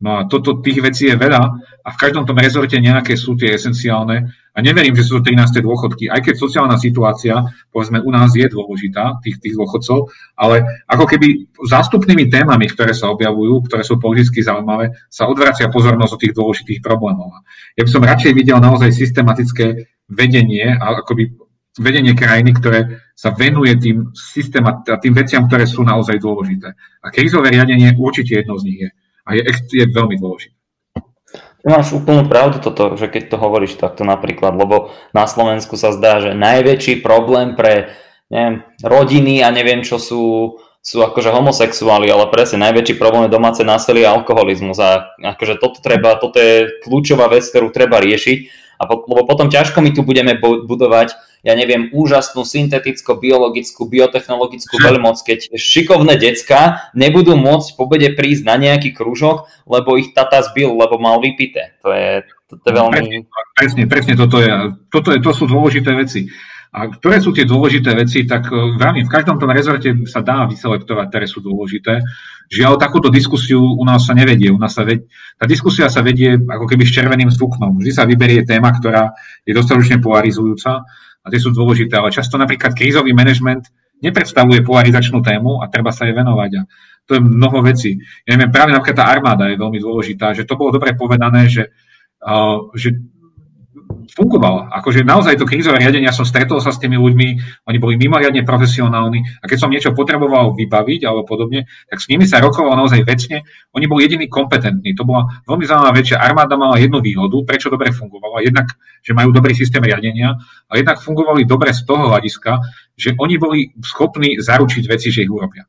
No a toto, tých vecí je veľa a v každom tom rezorte nejaké sú tie esenciálne a neverím, že sú to 13. dôchodky, aj keď sociálna situácia, povedzme, u nás je dôležitá, tých, tých dôchodcov, ale ako keby zástupnými témami, ktoré sa objavujú, ktoré sú politicky zaujímavé, sa odvracia pozornosť od tých dôležitých problémov. Ja by som radšej videl naozaj systematické vedenie a akoby vedenie krajiny, ktoré sa venuje tým, systémat, tým veciam, ktoré sú naozaj dôležité. A krízové riadenie určite jedno z nich je a je, je veľmi dôležité. Máš úplnú pravdu toto, že keď to hovoríš takto napríklad, lebo na Slovensku sa zdá, že najväčší problém pre neviem, rodiny a neviem čo sú, sú akože homosexuáli, ale presne najväčší problém je domáce násilie a alkoholizmus a akože toto treba, toto je kľúčová vec, ktorú treba riešiť a po, lebo potom ťažko my tu budeme budovať, ja neviem, úžasnú synteticko-biologickú, biotechnologickú hm. veľmoc, keď šikovné decka nebudú môcť po bede prísť na nejaký kružok, lebo ich tata zbil, lebo mal vypité. To je, to, to je veľmi... Presne, presne toto, je, toto je, to sú dôležité veci. A ktoré sú tie dôležité veci, tak e, veľmi v každom tom rezorte sa dá vyselektovať, ktoré sú dôležité. Žiaľ, takúto diskusiu u nás sa nevedie. U nás sa vedie, tá diskusia sa vedie ako keby s červeným stuknom. Vždy sa vyberie téma, ktorá je dostatočne polarizujúca a tie sú dôležité. Ale často napríklad krízový manažment nepredstavuje polarizačnú tému a treba sa jej venovať. A to je mnoho vecí. Ja neviem, práve napríklad tá armáda je veľmi dôležitá, že to bolo dobre povedané, že, uh, že fungovala. Akože naozaj to krízové riadenie, ja som stretol sa s tými ľuďmi, oni boli mimoriadne profesionálni a keď som niečo potreboval vybaviť alebo podobne, tak s nimi sa rokovalo naozaj vecne. Oni boli jediní kompetentní. To bola veľmi zaujímavá vec, že armáda mala jednu výhodu, prečo dobre fungovala. Jednak, že majú dobrý systém riadenia, a jednak fungovali dobre z toho hľadiska, že oni boli schopní zaručiť veci, že ich urobia.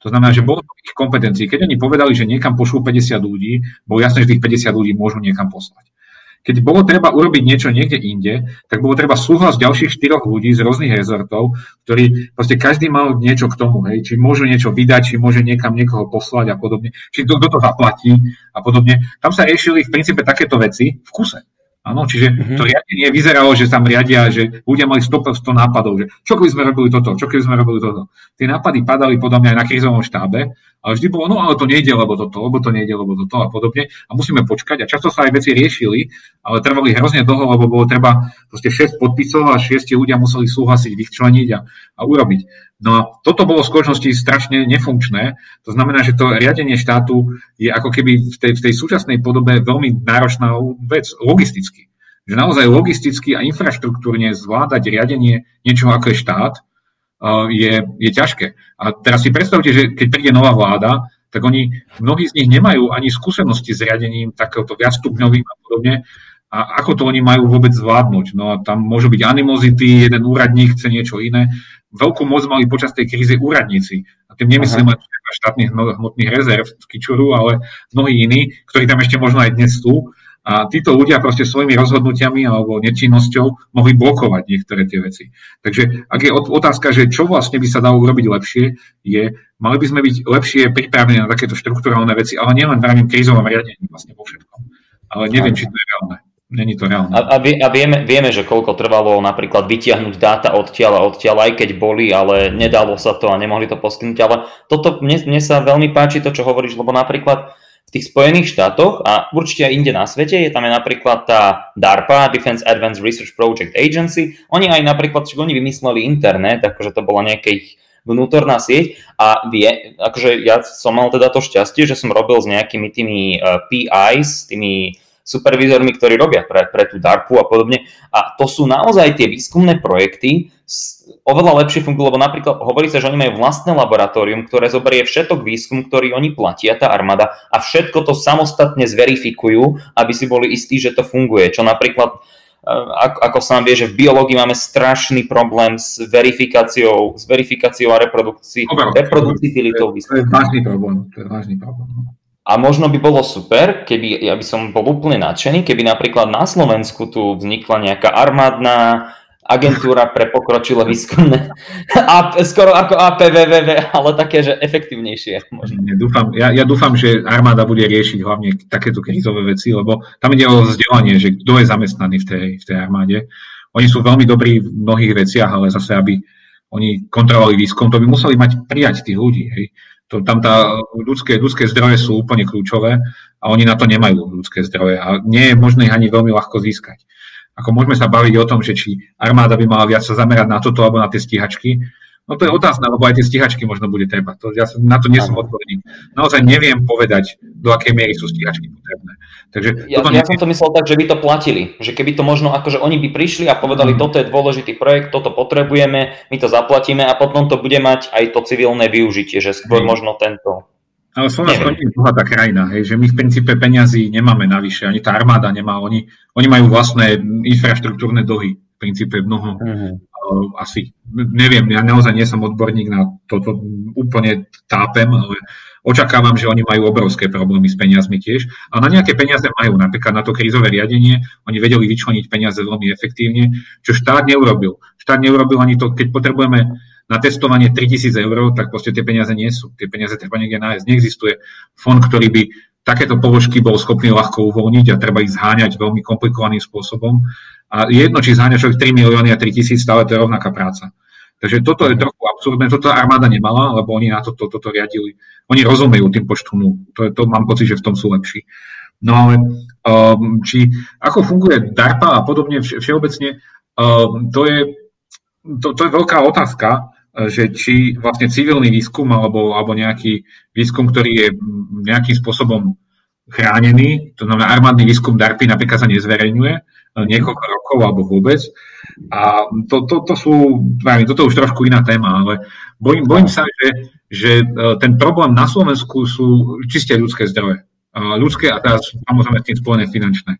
To znamená, že bolo to ich kompetencií. Keď oni povedali, že niekam pošlú 50 ľudí, bolo jasné, že tých 50 ľudí môžu niekam poslať. Keď bolo treba urobiť niečo niekde inde, tak bolo treba súhlas ďalších štyroch ľudí z rôznych rezortov, ktorí proste každý mal niečo k tomu, hej, či môžu niečo vydať, či môže niekam niekoho poslať a podobne, či kto to zaplatí a podobne. Tam sa riešili v princípe takéto veci v kuse. Áno, čiže mm-hmm. to riadenie vyzeralo, že tam riadia, že ľudia mali 100, 100 nápadov, že čo keby sme robili toto, čo keby sme robili toto. Tie nápady padali podľa mňa aj na krízovom štábe, ale vždy bolo, no ale to nejde, lebo toto, lebo to nejde, lebo toto a podobne. A musíme počkať. A často sa aj veci riešili, ale trvali hrozne dlho, lebo bolo treba proste 6 podpisov a 6 ľudia museli súhlasiť, vyčleniť a, a urobiť. No a toto bolo v skutočnosti strašne nefunkčné. To znamená, že to riadenie štátu je ako keby v tej, v tej súčasnej podobe veľmi náročná vec logisticky. Že naozaj logisticky a infraštruktúrne zvládať riadenie niečoho ako je štát je, je ťažké. A teraz si predstavte, že keď príde nová vláda, tak oni, mnohí z nich nemajú ani skúsenosti s riadením takéhoto viacstupňovým a podobne a ako to oni majú vôbec zvládnuť. No a tam môžu byť animozity, jeden úradník chce niečo iné. Veľkú moc mali počas tej krízy úradníci. A tým nemyslím len štátnych hmotných rezerv Kičuru, ale mnohí iní, ktorí tam ešte možno aj dnes sú. A títo ľudia proste svojimi rozhodnutiami alebo nečinnosťou mohli blokovať niektoré tie veci. Takže ak je otázka, že čo vlastne by sa dalo urobiť lepšie, je, mali by sme byť lepšie pripravení na takéto štruktúrálne veci, ale nielen v krízovom riadení vlastne vo všetkom. Ale neviem, či to je reálne. Není to reálne. A, a, vie, a vieme, vieme, že koľko trvalo napríklad vytiahnuť dáta odtiaľ a odtiaľ, aj keď boli, ale nedalo sa to a nemohli to poskytnúť. Ale toto, mne, mne sa veľmi páči to, čo hovoríš, lebo napríklad v tých Spojených štátoch a určite aj inde na svete, je tam aj napríklad tá DARPA, Defense Advanced Research Project Agency. Oni aj napríklad, že oni vymysleli internet, akože to bola nejaká ich vnútorná sieť a vie, akože ja som mal teda to šťastie, že som robil s nejakými tými uh, eh, PIs, tými supervízormi, ktorí robia pre, pre tú DARPu a podobne. A to sú naozaj tie výskumné projekty, oveľa lepšie fungujú, lebo napríklad hovorí sa, že oni majú vlastné laboratórium, ktoré zoberie všetok výskum, ktorý oni platia, tá armáda, a všetko to samostatne zverifikujú, aby si boli istí, že to funguje. Čo napríklad e, ako, ako sa nám vie, že v biológii máme strašný problém s verifikáciou, s verifikáciou a reprodukcií, reproducibilitou výskumu. To je vážny problém. To je vážny problém. A možno by bolo super, keby, ja by som bol úplne nadšený, keby napríklad na Slovensku tu vznikla nejaká armádna agentúra pre pokročilé výskumné, a, skoro ako APVVV, ale také, že efektívnejšie. Možno. Ja dúfam, ja, ja dúfam, že armáda bude riešiť hlavne takéto krízové veci, lebo tam ide o vzdelanie, že kto je zamestnaný v tej, v tej armáde. Oni sú veľmi dobrí v mnohých veciach, ale zase, aby oni kontrolovali výskum, to by museli mať prijať tých ľudí. Hej. To, tam tá ľudské, ľudské zdroje sú úplne kľúčové a oni na to nemajú ľudské zdroje a nie je možné ich ani veľmi ľahko získať. Ako môžeme sa baviť o tom, že či armáda by mala viac sa zamerať na toto alebo na tie stíhačky, No to je otázne, lebo aj tie stíhačky možno bude treba. To, ja na to nie som odborník. Naozaj neviem povedať, do akej miery sú stíhačky potrebné. Takže ja, toto ja som to myslel tak, že by to platili. Že keby to možno, akože oni by prišli a povedali, mm. toto je dôležitý projekt, toto potrebujeme, my to zaplatíme a potom to bude mať aj to civilné využitie, že skôr mm. možno tento ale Slovensko nie je bohatá krajina, hej, že my v princípe peňazí nemáme navyše, ani tá armáda nemá, oni, oni majú vlastné infraštruktúrne dohy, v princípe mnoho, uh-huh. Uh, asi, neviem, ja naozaj nie som odborník na toto, úplne tápem, ale očakávam, že oni majú obrovské problémy s peniazmi tiež. A na nejaké peniaze majú, napríklad na to krízové riadenie, oni vedeli vyčleniť peniaze veľmi efektívne, čo štát neurobil. Štát neurobil ani to, keď potrebujeme na testovanie 3000 eur, tak proste tie peniaze nie sú. Tie peniaze treba niekde nájsť. Neexistuje fond, ktorý by takéto položky bol schopný ľahko uvoľniť a treba ich zháňať veľmi komplikovaným spôsobom. A jedno, či zháňa človek 3 milióny a 3 tisíc, stále to je rovnaká práca. Takže toto je trochu absurdné, toto armáda nemala, lebo oni na toto to, to, to riadili. Oni rozumejú tým počtu To, je, to mám pocit, že v tom sú lepší. No ale um, či ako funguje DARPA a podobne všeobecne, um, to, je, to, to je veľká otázka, že či vlastne civilný výskum alebo, alebo nejaký výskum, ktorý je nejakým spôsobom chránený, to znamená armádny výskum DARPy napríklad sa nezverejňuje, niekoľko rokov alebo vôbec. A to, to, to sú, toto už trošku iná téma, ale bojím, bojím sa, že, že ten problém na Slovensku sú čiste ľudské zdroje. Ľudské a teraz samozrejme s tým spojené finančné.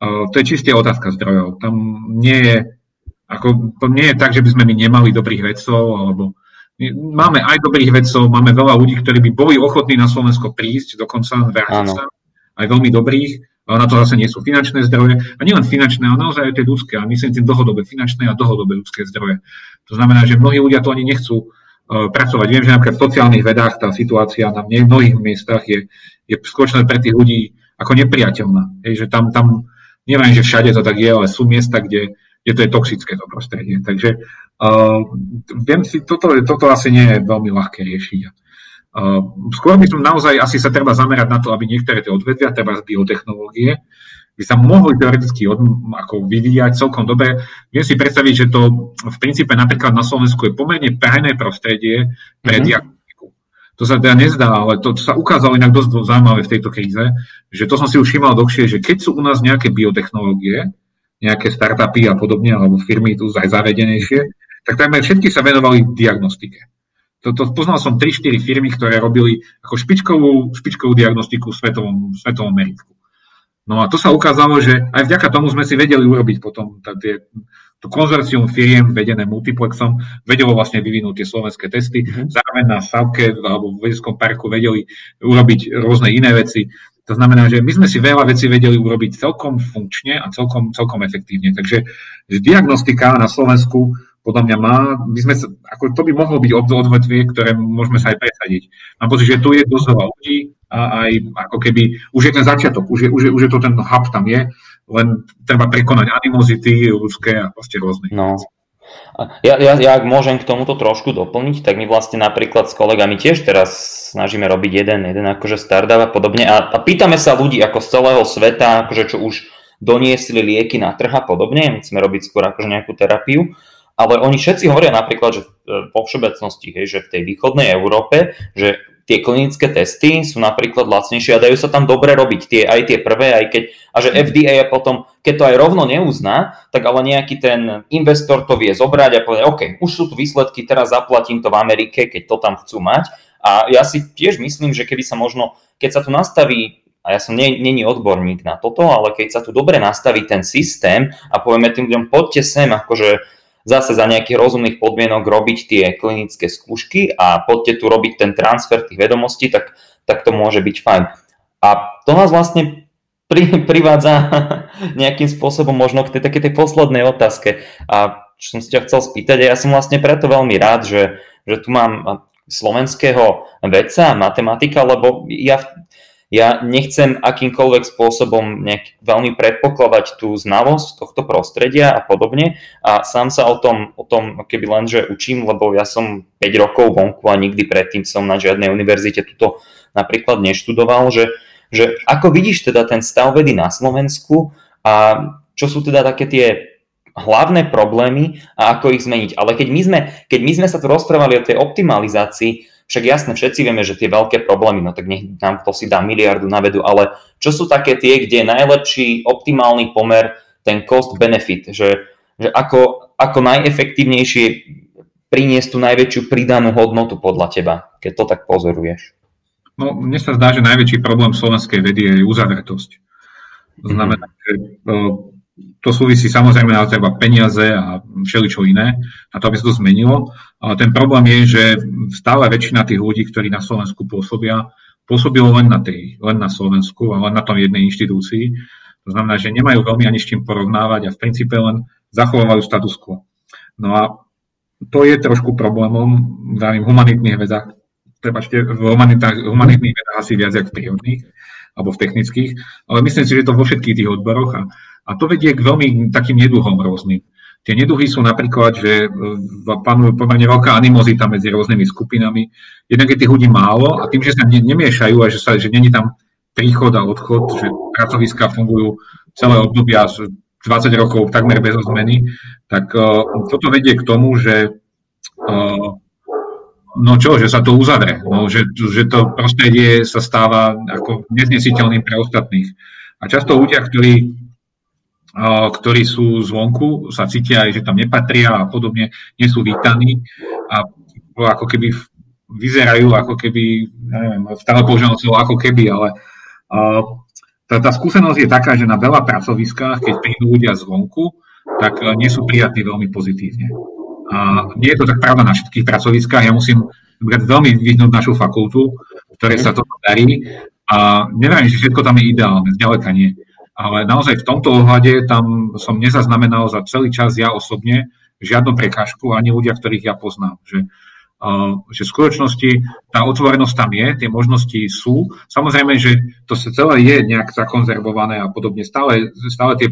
To je čiste otázka zdrojov. Tam nie je, ako, to nie je tak, že by sme my nemali dobrých vedcov, alebo máme aj dobrých vedcov, máme veľa ľudí, ktorí by boli ochotní na Slovensko prísť, dokonca vrátiť sa, aj veľmi dobrých, ale na to zase nie sú finančné zdroje. A nielen finančné, ale naozaj aj tie ľudské, a myslím tým dlhodobé finančné a dlhodobé ľudské zdroje. To znamená, že mnohí ľudia to ani nechcú uh, pracovať. Viem, že napríklad v sociálnych vedách tá situácia na mnohých miestach je, je skutočne pre tých ľudí ako nepriateľná. Hej, že tam, tam neviem, že všade to tak je, ale sú miesta, kde, kde to je toxické to prostredie. Takže uh, viem si, toto, toto asi nie je veľmi ľahké riešiť. Uh, skôr by som naozaj asi sa treba zamerať na to, aby niektoré tie odvetvia, treba z biotechnológie, by sa mohli teoreticky od, ako vyvíjať celkom dobre. Viem si predstaviť, že to v princípe napríklad na Slovensku je pomerne prehné prostredie pre mm-hmm. diagnostiku. To sa teda nezdá, ale to, to sa ukázalo inak dosť zaujímavé v tejto kríze, že to som si už všimal dlhšie, že keď sú u nás nejaké biotechnológie, nejaké startupy a podobne, alebo firmy tu aj zavedenejšie, tak takmer všetky sa venovali diagnostike. To, to, poznal som 3-4 firmy, ktoré robili ako špičkovú, špičkovú diagnostiku v svetovom, svetovom meritku. No a to sa ukázalo, že aj vďaka tomu sme si vedeli urobiť potom tie, to konzorcium firiem vedené multiplexom vedelo vlastne vyvinúť tie slovenské testy. Mm-hmm. Zároveň na Savke alebo v vedeckom parku vedeli urobiť rôzne iné veci. To znamená, že my sme si veľa vecí vedeli urobiť celkom funkčne a celkom, celkom efektívne. Takže diagnostika na Slovensku podľa mňa má, by sme sa, ako to by mohlo byť odvetvie, ktoré môžeme sa aj presadiť. Mám pocit, že tu je dosť veľa ľudí a aj ako keby, už je ten začiatok, už je, už je, už je to ten hub tam je, len treba prekonať animozity ľudské a proste rôzne. No. Ja, ja, ja ak môžem k tomuto trošku doplniť, tak my vlastne napríklad s kolegami tiež teraz snažíme robiť jeden, jeden akože startup a podobne. A, a pýtame sa ľudí ako z celého sveta, akože čo už doniesli lieky na trh a podobne, chceme robiť skôr akože nejakú terapiu, ale oni všetci hovoria napríklad, že vo všeobecnosti, hej, že v tej východnej Európe, že tie klinické testy sú napríklad lacnejšie a dajú sa tam dobre robiť tie, aj tie prvé, aj keď, a že FDA je potom, keď to aj rovno neuzná, tak ale nejaký ten investor to vie zobrať a povedať, OK, už sú tu výsledky, teraz zaplatím to v Amerike, keď to tam chcú mať. A ja si tiež myslím, že keby sa možno, keď sa tu nastaví a ja som není odborník na toto, ale keď sa tu dobre nastaví ten systém a povieme tým ľuďom, poďte sem, akože zase za nejakých rozumných podmienok robiť tie klinické skúšky a poďte tu robiť ten transfer tých vedomostí, tak, tak to môže byť fajn. A to nás vlastne pri, privádza nejakým spôsobom možno k tej takej tej poslednej otázke. A čo som si ťa chcel spýtať, a ja som vlastne preto veľmi rád, že, že tu mám slovenského vedca, matematika, lebo ja ja nechcem akýmkoľvek spôsobom nejak veľmi predpokladať tú znalosť tohto prostredia a podobne a sám sa o tom, o tom keby len, že učím, lebo ja som 5 rokov vonku a nikdy predtým som na žiadnej univerzite tuto napríklad neštudoval, že, že ako vidíš teda ten stav vedy na Slovensku a čo sú teda také tie hlavné problémy a ako ich zmeniť. Ale keď my sme, keď my sme sa tu rozprávali o tej optimalizácii, však jasne, všetci vieme, že tie veľké problémy, no tak nech nám to si dá miliardu na vedu, ale čo sú také tie, kde je najlepší optimálny pomer ten cost-benefit, že, že ako, ako najefektívnejšie priniesť tú najväčšiu pridanú hodnotu podľa teba, keď to tak pozoruješ? No, mne sa zdá, že najväčší problém slovenskej vedy je uzavretosť. To znamená, že to súvisí samozrejme na treba peniaze a všeličo iné, a to aby sa to zmenilo. Ale ten problém je, že stále väčšina tých ľudí, ktorí na Slovensku pôsobia, pôsobilo len na, tej, len na Slovensku a len na tom jednej inštitúcii. To znamená, že nemajú veľmi ani s čím porovnávať a v princípe len zachovávajú status quo. No a to je trošku problémom v humanitných vedách. Prepačte, v humanitných vedách asi viac ako v prírodných alebo v technických, ale myslím si, že to vo všetkých tých odboroch a a to vedie k veľmi takým neduhom rôznym. Tie neduhy sú napríklad, že e, panuje pomerne veľká animozita medzi rôznymi skupinami. Jednak je tých ľudí málo a tým, že sa ne, nemiešajú a že, sa, že není tam príchod a odchod, že pracoviská fungujú celé obdobia 20 rokov takmer bez zmeny, tak uh, toto vedie k tomu, že uh, no čo, že sa to uzavre, no, že, že to prostredie sa stáva ako neznesiteľným pre ostatných. A často ľudia, ktorí ktorí sú zvonku, sa cítia aj, že tam nepatria a podobne, nie sú vítaní a ako keby vyzerajú ako keby, neviem, stále používam slovo ako keby, ale tá, tá skúsenosť je taká, že na veľa pracoviskách, keď prídu ľudia zvonku, tak nie sú prijatí veľmi pozitívne. A nie je to tak pravda na všetkých pracoviskách. Ja musím veľmi vyhnúť našu fakultu, ktoré sa to darí. A neviem, že všetko tam je ideálne, zďaleka nie. Ale naozaj v tomto ohľade tam som nezaznamenal za celý čas ja osobne žiadnu prekážku, ani ľudia, ktorých ja poznám. Že, uh, že v skutočnosti tá otvorenosť tam je, tie možnosti sú. Samozrejme, že to sa celé je nejak zakonzervované a podobne. Stále, stále tie,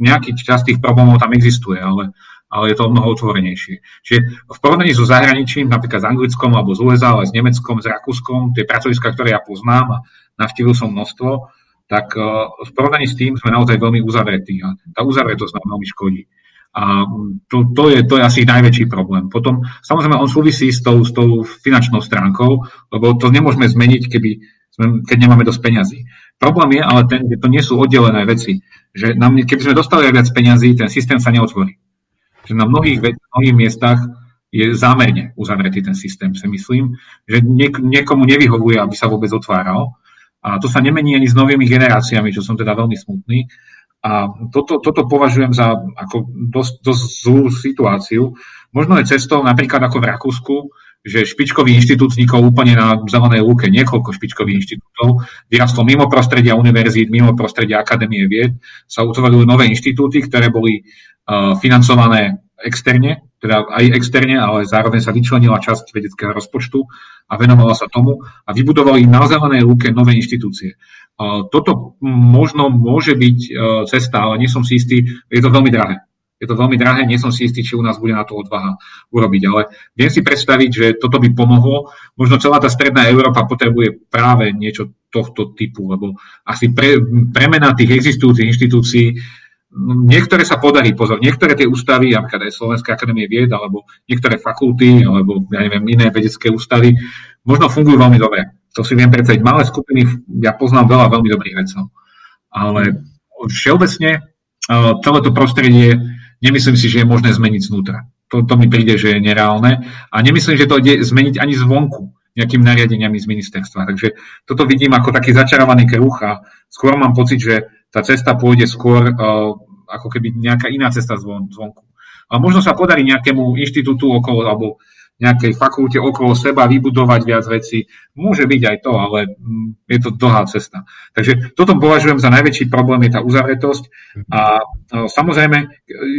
nejaký čas tých problémov tam existuje, ale, ale je to o mnoho otvorenejšie. Čiže v porovnaní so zahraničím, napríklad s Anglickom alebo z USA, ale s Nemeckom, s Rakúskom, tie pracoviska, ktoré ja poznám a navštívil som množstvo, tak e, v porovnaní s tým sme naozaj veľmi uzavretí a tá uzavretosť nám veľmi škodí. A to, to, je, to je asi najväčší problém. Potom, samozrejme, on súvisí s tou, s tou finančnou stránkou, lebo to nemôžeme zmeniť, keby keď nemáme dosť peňazí. Problém je ale ten, že to nie sú oddelené veci. Že nám, keby sme dostali viac peňazí, ten systém sa neotvorí. Že na mnohých, mnohých miestach je zámerne uzavretý ten systém, si myslím, že niek- niekomu nevyhovuje, aby sa vôbec otváral a to sa nemení ani s novými generáciami, čo som teda veľmi smutný. A toto, toto považujem za ako dosť, dosť zlú situáciu. Možno je cestou napríklad ako v Rakúsku, že špičkový inštitút vznikol úplne na zelenej lúke, niekoľko špičkových inštitútov, vyrastlo mimo prostredia univerzít, mimo prostredia akadémie vied, sa utvorili nové inštitúty, ktoré boli uh, financované externe, teda aj externe, ale zároveň sa vyčlenila časť vedeckého rozpočtu a venovala sa tomu a vybudovali na zelenej lúke nové inštitúcie. Toto možno môže byť e, cesta, ale nie som si istý, je to veľmi drahé. Je to veľmi drahé, nie som si istý, či u nás bude na to odvaha urobiť, ale viem si predstaviť, že toto by pomohlo. Možno celá tá stredná Európa potrebuje práve niečo tohto typu, lebo asi pre, premena tých existujúcich inštitúcií Niektoré sa podarí, pozor, niektoré tie ústavy, napríklad aj Slovenská akadémie vied, alebo niektoré fakulty, alebo ja neviem, iné vedecké ústavy, možno fungujú veľmi dobre. To si viem predstaviť. Malé skupiny, ja poznám veľa veľmi dobrých vecov. Ale všeobecne e, celé to prostredie, nemyslím si, že je možné zmeniť znútra. To, to mi príde, že je nereálne. A nemyslím, že to ide zmeniť ani zvonku nejakými nariadeniami z ministerstva. Takže toto vidím ako taký začarovaný kruh a skôr mám pocit, že tá cesta pôjde skôr uh, ako keby nejaká iná cesta zvon, zvonku. A možno sa podarí nejakému inštitútu okolo, alebo nejakej fakulte okolo seba vybudovať viac vecí. Môže byť aj to, ale mm, je to dlhá cesta. Takže toto považujem za najväčší problém, je tá uzavretosť a samozrejme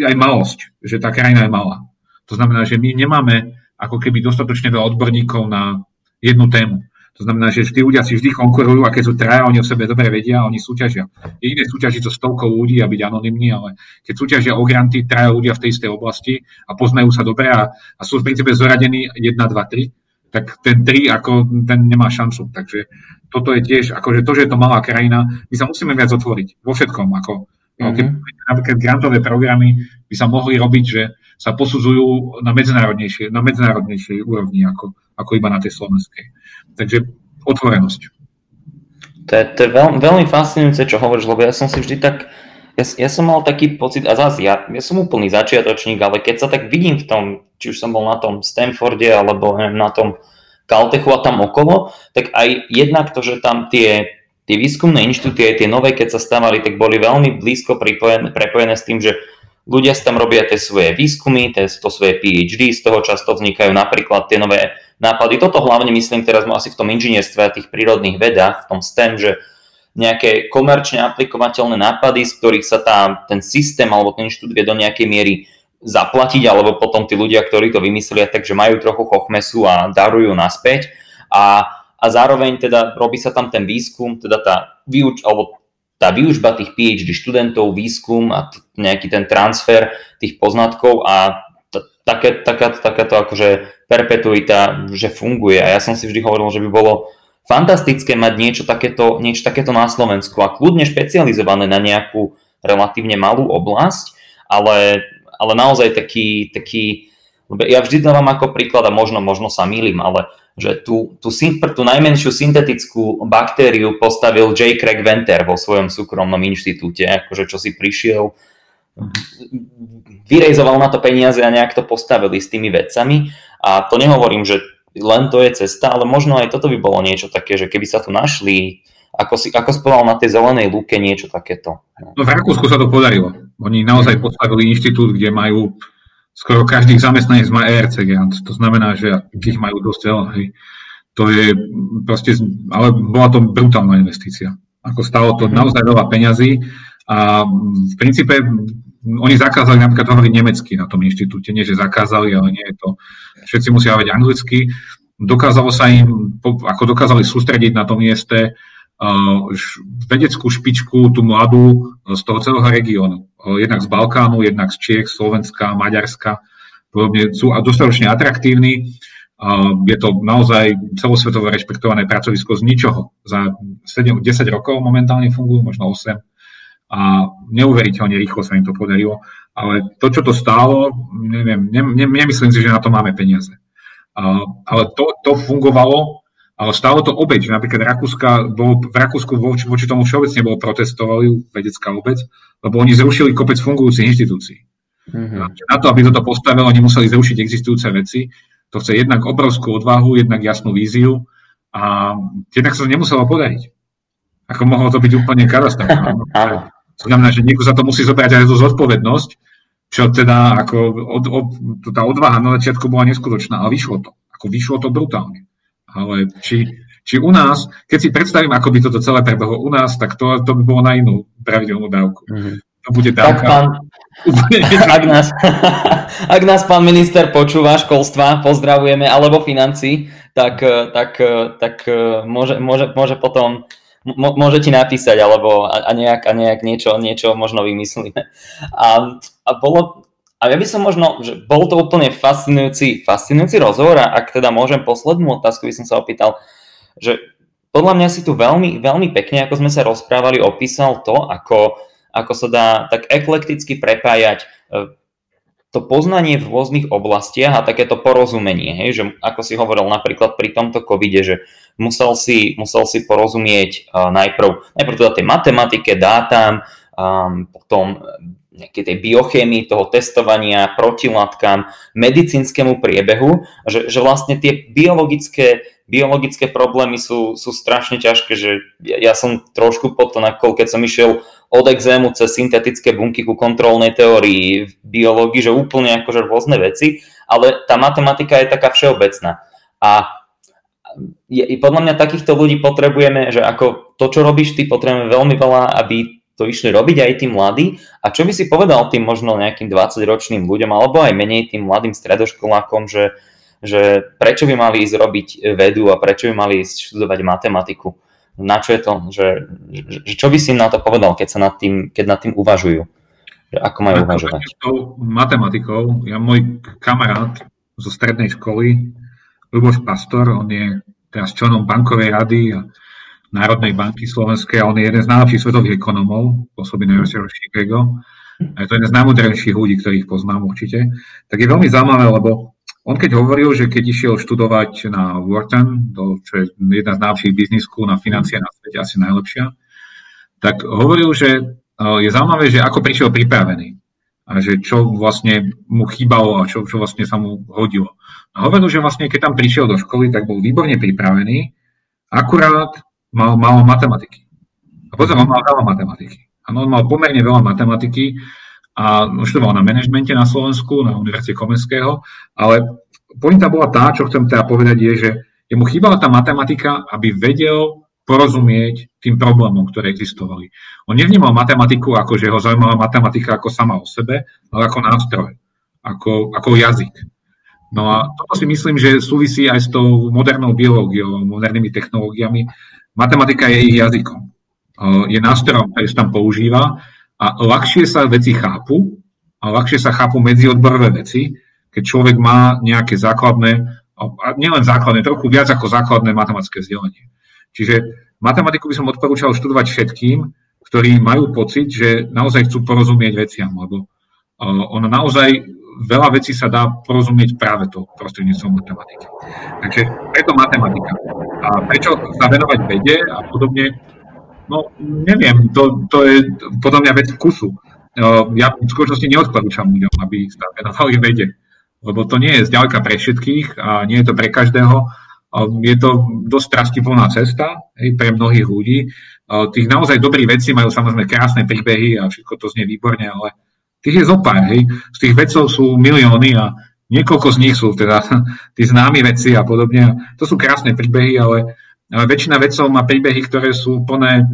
aj malosť, že tá krajina je malá. To znamená, že my nemáme ako keby dostatočne veľa odborníkov na jednu tému. To znamená, že tí ľudia si vždy konkurujú a keď sú traja, oni o sebe dobre vedia a oni súťažia. Je iné súťažiť so stovkou ľudí a byť anonimní, ale keď súťažia o granty traja ľudia v tej istej oblasti a poznajú sa dobre a, a sú v princípe zoradení 1, 2, 3, tak ten 3 ako ten nemá šancu. Takže toto je tiež, akože to, že je to malá krajina, my sa musíme viac otvoriť vo všetkom. Ako, mm-hmm. keď napríklad grantové programy by sa mohli robiť, že sa posudzujú na medzinárodnejšej, na medzinárodnejšej úrovni ako, ako iba na tej slovenskej. Takže otvorenosť. To je, to je veľ, veľmi fascinujúce, čo hovoríš, lebo ja som si vždy tak, ja, ja som mal taký pocit, a zase ja, ja som úplný začiatočník, ale keď sa tak vidím v tom, či už som bol na tom Stanforde, alebo neviem, na tom Caltechu a tam okolo, tak aj jednak to, že tam tie, tie výskumné inštitúty, aj tie nové, keď sa stávali, tak boli veľmi blízko pripojené, prepojené s tým, že ľudia si tam robia tie svoje výskumy, tie, to svoje PhD, z toho často vznikajú napríklad tie nové nápady. Toto hlavne myslím teraz asi v tom inžinierstve a tých prírodných vedách, v tom STEM, že nejaké komerčne aplikovateľné nápady, z ktorých sa tá, ten systém alebo ten inštitút vie do nejakej miery zaplatiť, alebo potom tí ľudia, ktorí to vymyslia, takže majú trochu chochmesu a darujú naspäť. A, a zároveň teda robí sa tam ten výskum, teda tá výuč, alebo tá výučba tých PhD študentov, výskum a t- nejaký ten transfer tých poznatkov a také, taká, takáto akože perpetuita, že funguje. A ja som si vždy hovoril, že by bolo fantastické mať niečo takéto, niečo takéto na Slovensku a kľudne špecializované na nejakú relatívne malú oblasť, ale, ale naozaj taký, taký, ja vždy dávam ako príklad a možno, možno sa milím, ale že tú, tú, tú najmenšiu syntetickú baktériu postavil J. Craig Venter vo svojom súkromnom inštitúte, akože čo si prišiel vyrejzoval na to peniaze a nejak to postavili s tými vecami. A to nehovorím, že len to je cesta, ale možno aj toto by bolo niečo také, že keby sa tu našli, ako si ako spoval na tej zelenej lúke, niečo takéto. No v Rakúsku sa to podarilo. Oni naozaj postavili inštitút, kde majú skoro každý zamestnanec má ERC grant. To znamená, že ich majú dosť veľa. Hej. To je proste, ale bola to brutálna investícia. Ako stalo to mhm. naozaj veľa peňazí a v princípe oni zakázali napríklad hovoriť nemecky na tom inštitúte, nie že zakázali, ale nie je to, všetci musia hovoriť anglicky. Dokázalo sa im, ako dokázali sústrediť na tom mieste uh, vedeckú špičku, tú mladú z toho celého regiónu. Uh, jednak z Balkánu, jednak z Čiech, Slovenska, Maďarska, podobne sú dostatočne atraktívni. Uh, je to naozaj celosvetovo rešpektované pracovisko z ničoho. Za 7, 10 rokov momentálne fungujú, možno 8 a neuveriteľne rýchlo sa im to podarilo. Ale to, čo to stálo, neviem, ne, ne, nemyslím si, že na to máme peniaze. A, ale to, to fungovalo, ale stálo to obeď. Napríklad Rakúska, bol, v Rakúsku voči, voči tomu všeobecne bolo protestovali vedecká obec, lebo oni zrušili kopec fungujúcich inštitúcií. Mm-hmm. Na to, aby toto postavilo, oni museli zrušiť existujúce veci. To chce jednak obrovskú odvahu, jednak jasnú víziu a jednak sa to nemuselo podariť. Ako mohlo to byť úplne katastrofálne. To znamená, že niekto za to musí zobrať aj tú zodpovednosť, čo teda ako od, od, tá odvaha na začiatku bola neskutočná, ale vyšlo to. Ako vyšlo to brutálne. Ale či, či u nás, keď si predstavím, ako by toto celé prebehlo u nás, tak to, to by bolo na inú pravidelnú dávku. Mm-hmm. To bude dávka. Tak pán, ak, nás, ak nás pán minister počúva školstva, pozdravujeme, alebo financí, tak, tak, tak môže, môže, môže potom môže ti napísať, alebo a, a, nejak, a nejak niečo, niečo možno vymyslíme. A, a bolo, a ja by som možno, že bol to úplne fascinujúci, fascinujúci rozhovor a ak teda môžem poslednú otázku, by som sa opýtal, že podľa mňa si tu veľmi, veľmi pekne, ako sme sa rozprávali, opísal to, ako, ako sa dá tak eklekticky prepájať e, to poznanie v rôznych oblastiach a takéto porozumenie, hej, že ako si hovoril napríklad pri tomto covide, že musel si, musel si porozumieť uh, najprv, najprv teda tej matematike, dátam, um, potom nejakej tej biochémii, toho testovania, protilátkam, medicínskemu priebehu, že, že vlastne tie biologické, biologické problémy sú, sú strašne ťažké, že ja, ja som trošku potom, keď som išiel od exému cez syntetické bunky ku kontrolnej teórii v biológii, že úplne akože rôzne veci, ale tá matematika je taká všeobecná. A je, podľa mňa takýchto ľudí potrebujeme, že ako to, čo robíš ty, potrebujeme veľmi veľa, aby to išli robiť aj tí mladí. A čo by si povedal tým možno nejakým 20-ročným ľuďom, alebo aj menej tým mladým stredoškolákom, že, že prečo by mali ísť robiť vedu a prečo by mali ísť študovať matematiku? Na čo je to, že, že čo by si im na to povedal, keď, sa nad tým, keď nad tým uvažujú? Že ako majú uvažovať? matematikou, ja môj kamarát zo strednej školy, Luboš Pastor, on je teraz členom bankovej rady a Národnej banky Slovenskej a on je jeden z najlepších svetových ekonomov, pôsobí na University Chicago. A je to jeden z najmudrejších ľudí, ktorých poznám určite. Tak je veľmi zaujímavé, lebo on keď hovoril, že keď išiel študovať na Wharton, to, čo je jedna z najlepších biznis na financie na svete, asi najlepšia, tak hovoril, že e, je zaujímavé, že ako prišiel pripravený a že čo vlastne mu chýbalo a čo, čo vlastne sa mu hodilo. A hovoril, že vlastne keď tam prišiel do školy, tak bol výborne pripravený, akurát mal málo matematiky. A potom mal veľa matematiky. Ano, on mal pomerne veľa matematiky, a študoval na manažmente na Slovensku, na Univerzite Komenského, ale pointa bola tá, čo chcem teda povedať, je, že mu chýbala tá matematika, aby vedel porozumieť tým problémom, ktoré existovali. On nevnímal matematiku ako, že ho zaujímala matematika ako sama o sebe, ale ako nástroj, ako, ako jazyk. No a toto si myslím, že súvisí aj s tou modernou biológiou, modernými technológiami. Matematika je ich jazykom. Je nástrojom, ktorý sa tam používa a ľahšie sa veci chápu a ľahšie sa chápu medziodborové veci, keď človek má nejaké základné, a nielen základné, trochu viac ako základné matematické vzdelanie. Čiže matematiku by som odporúčal študovať všetkým, ktorí majú pocit, že naozaj chcú porozumieť veciam, lebo ono naozaj veľa vecí sa dá porozumieť práve to prostredníctvom matematiky. Takže preto matematika. A prečo sa venovať vede a podobne, No, neviem, to, to je podľa mňa vec vkusu. ja v skutočnosti neodporúčam ľuďom, aby sa vede, lebo to nie je zďaleka pre všetkých a nie je to pre každého. Je to dosť trastiplná cesta hej, pre mnohých ľudí. Tých naozaj dobrých vecí majú samozrejme krásne príbehy a všetko to znie výborne, ale tých je zopár. Hej. Z tých vedcov sú milióny a niekoľko z nich sú teda tí známi veci a podobne. To sú krásne príbehy, ale väčšina vedcov má príbehy, ktoré sú plné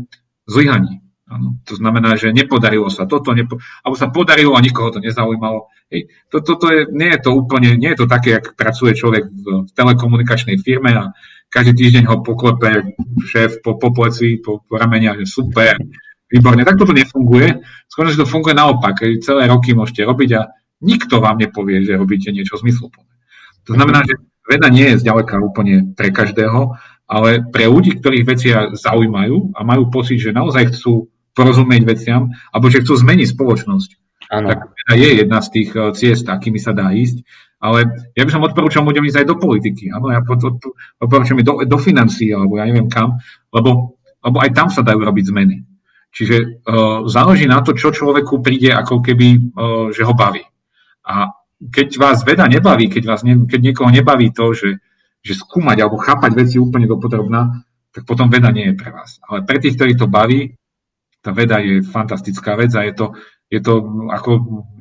zlyhaní. Ano, to znamená, že nepodarilo sa toto, nepo, alebo sa podarilo a nikoho to nezaujímalo. Hej. To, to, to je, nie je to úplne, nie je to také, ak pracuje človek v, v telekomunikačnej firme a každý týždeň ho poklepe šéf po, po pleci, po, po ramenia, že super, výborne. Tak toto nefunguje. Skôr, že to funguje naopak. Hej. Celé roky môžete robiť a nikto vám nepovie, že robíte niečo zmysluplné. To znamená, že veda nie je zďaleka úplne pre každého, ale pre ľudí, ktorých vecia zaujímajú a majú pocit, že naozaj chcú porozumieť veciam, alebo že chcú zmeniť spoločnosť. Ano. Tak teda je jedna z tých eh, ciest, akými sa dá ísť. Ale ja by som odporúčal ľuďom ísť aj do politiky. Áno, ja odporúčam do, do financií, alebo ja neviem kam, lebo, lebo aj tam sa dajú robiť zmeny. Čiže uh, záleží na to, čo človeku príde, ako keby, uh, že ho baví. A keď vás veda nebaví, keď, vás ne, keď niekoho nebaví to, že, že skúmať alebo chápať veci úplne do podrobná, tak potom veda nie je pre vás. Ale pre tých, ktorí to baví, tá veda je fantastická vec a je to, je to ako,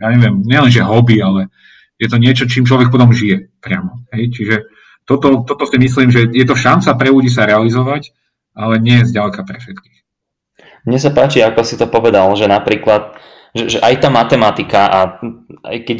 ja neviem, nielenže hobby, ale je to niečo, čím človek potom žije priamo. Hej? Čiže toto, toto si myslím, že je to šanca pre ľudí sa realizovať, ale nie je zďaleka pre všetkých. Mne sa páči, ako si to povedal, že napríklad že, že aj tá matematika a aj keď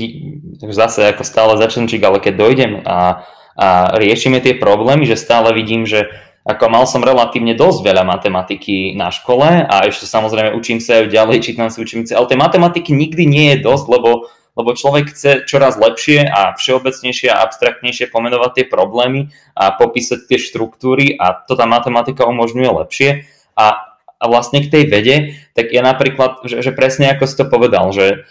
zase ako stále začnčík, ale keď dojdem a, a riešime tie problémy, že stále vidím, že ako mal som relatívne dosť veľa matematiky na škole a ešte samozrejme učím sa aj ďalej, čítam si, sa, ale tej matematiky nikdy nie je dosť, lebo, lebo človek chce čoraz lepšie a všeobecnejšie a abstraktnejšie pomenovať tie problémy a popísať tie štruktúry a to tá matematika umožňuje lepšie. A, a vlastne k tej vede, tak ja napríklad, že, že presne ako si to povedal, že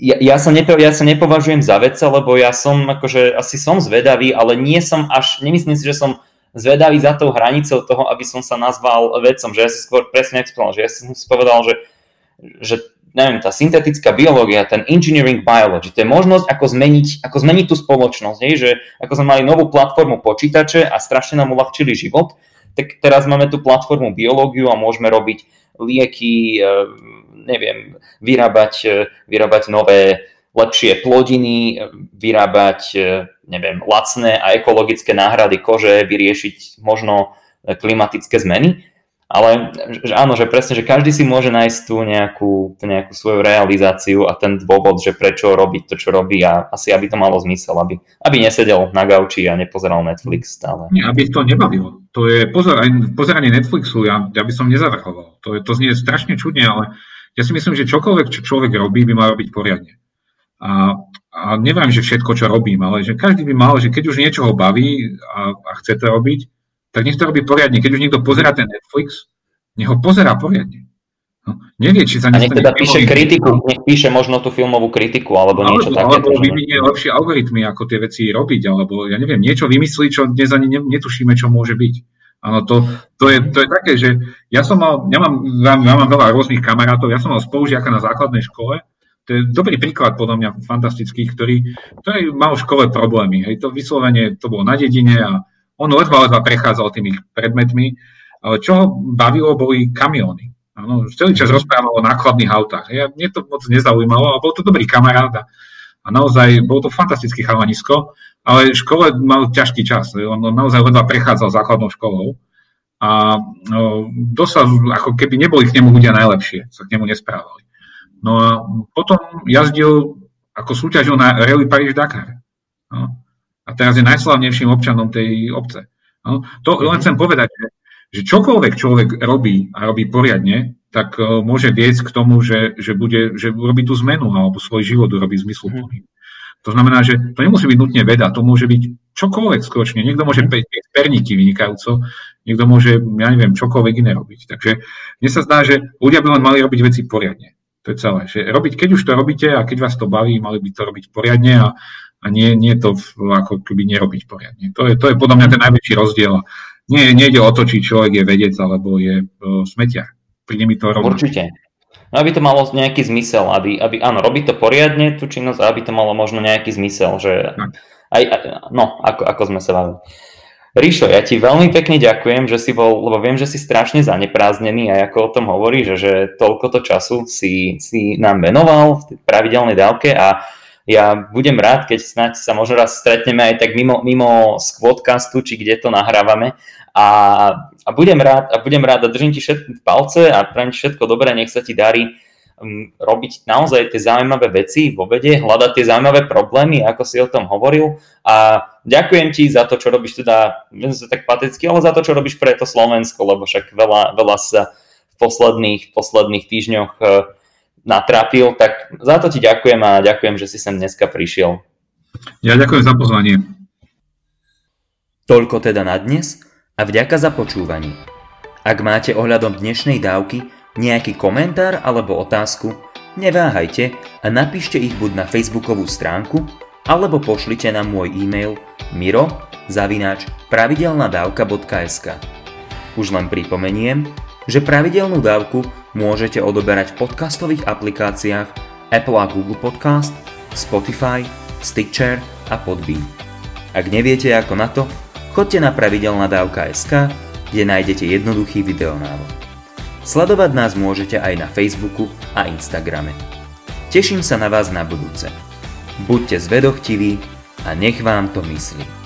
ja, ja, sa nepo, ja sa nepovažujem za vedca, lebo ja som akože asi som zvedavý, ale nie som až, nemyslím si, že som zvedavý za tou hranicou toho, aby som sa nazval vedcom, že ja si skôr presne povedal, že ja som si povedal, že, že neviem, tá syntetická biológia, ten engineering biology, to je možnosť, ako zmeniť, ako zmeniť tú spoločnosť, hej, že ako sme mali novú platformu počítače a strašne nám uľahčili život, tak teraz máme tú platformu biológiu a môžeme robiť lieky, eh, neviem, vyrábať, eh, vyrábať nové lepšie plodiny, vyrábať, e, neviem, lacné a ekologické náhrady kože, vyriešiť možno e, klimatické zmeny. Ale že áno, že presne, že každý si môže nájsť tú nejakú, tú nejakú svoju realizáciu a ten dôvod, že prečo robiť to, čo robí a asi aby to malo zmysel, aby, aby nesedel na gauči a nepozeral Netflix stále. Nie, aby to nebavilo. To je pozor, aj pozeranie Netflixu, ja, ja by som nezavrhoval. To, je, to znie strašne čudne, ale ja si myslím, že čokoľvek, čo človek robí, by mal robiť poriadne. A, a neviem, že všetko, čo robím, ale že každý by mal, že keď už niečo ho baví a, a chce to robiť, tak nech to robí poriadne. Keď už niekto pozera ten Netflix, nech ho pozerá poriadne. No, nevie, či sa A nech teda píše kritiku, nech píše možno tú filmovú kritiku alebo niečo také. Alebo vyvinie lepšie algoritmy, ako tie veci robiť, alebo ja neviem, niečo vymyslí, čo dnes ani netušíme, čo môže byť. Áno, to, to, je, to je také, že ja som mal, ja mám, ja mám veľa rôznych kamarátov, ja som mal spolužiaka na základnej škole to je dobrý príklad podľa mňa fantastický, ktorý, ktorý mal v škole problémy. Hej, to vyslovene, to bolo na dedine a on ledva ledva prechádzal tými predmetmi. Čo ho bavilo, boli kamióny. Ano, celý čas rozprával o nákladných autách. Ja, mne to moc nezaujímalo, ale bol to dobrý kamarát a, a naozaj bol to fantastický chalanisko, ale v škole mal ťažký čas. On naozaj ledva prechádzal základnou školou a no, dosť ako keby neboli k nemu ľudia najlepšie, sa k nemu nesprávali. No a potom jazdil ako súťažil na Rally Paríž-Dakar. No. A teraz je najslavnejším občanom tej obce. No. To len chcem povedať, že, že čokoľvek človek robí a robí poriadne, tak uh, môže viesť k tomu, že, že, bude, že urobí tú zmenu alebo svoj život urobí zmysluplný. Hmm. To znamená, že to nemusí byť nutne veda, to môže byť čokoľvek skutočne. Niekto môže mhm. piť perníky vynikajúco, niekto môže, ja neviem, čokoľvek iné robiť. Takže mne sa zdá, že ľudia by len mali robiť veci poriadne. To je celé. Že robiť, keď už to robíte a keď vás to baví, mali by to robiť poriadne a, a nie, nie to ako keby nerobiť poriadne. To je, to je podľa mňa ten najväčší rozdiel. Nie, nejde o to, či človek je vedec alebo je uh, smetiar. Príde mi to rovno. Určite. No, aby to malo nejaký zmysel, aby, aby áno, robiť to poriadne, tú činnosť, aby to malo možno nejaký zmysel, že aj, no, ako, ako sme sa bavili. Ríšo, ja ti veľmi pekne ďakujem, že si bol, lebo viem, že si strašne zanepráznený a ako o tom hovoríš, že, že toľkoto času si, si nám venoval v pravidelnej dávke a ja budem rád, keď snáď sa možno raz stretneme aj tak mimo, mimo squadcastu, či kde to nahrávame. A, a budem rád a budem rád a držím ti všetko palce a prajem ti všetko dobré, nech sa ti darí um, robiť naozaj tie zaujímavé veci vo vede, hľadať tie zaujímavé problémy, ako si o tom hovoril. A ďakujem ti za to, čo robíš teda, neviem sa tak pateticky, ale za to, čo robíš pre to Slovensko, lebo však veľa, veľa sa v posledných, posledných týždňoch uh, natrápil, tak za to ti ďakujem a ďakujem, že si sem dneska prišiel. Ja ďakujem za pozvanie. Toľko teda na dnes a vďaka za počúvanie. Ak máte ohľadom dnešnej dávky nejaký komentár alebo otázku, neváhajte a napíšte ich buď na facebookovú stránku, alebo pošlite na môj e-mail miro zavináč pravidelnadavka.sk Už len pripomeniem, že pravidelnú dávku môžete odoberať v podcastových aplikáciách Apple a Google Podcast, Spotify, Stitcher a Podbean. Ak neviete ako na to, Chodte na pravidelnadavka.sk, kde nájdete jednoduchý videonávod. Sledovať nás môžete aj na Facebooku a Instagrame. Teším sa na vás na budúce. Buďte zvedochtiví a nech vám to myslí.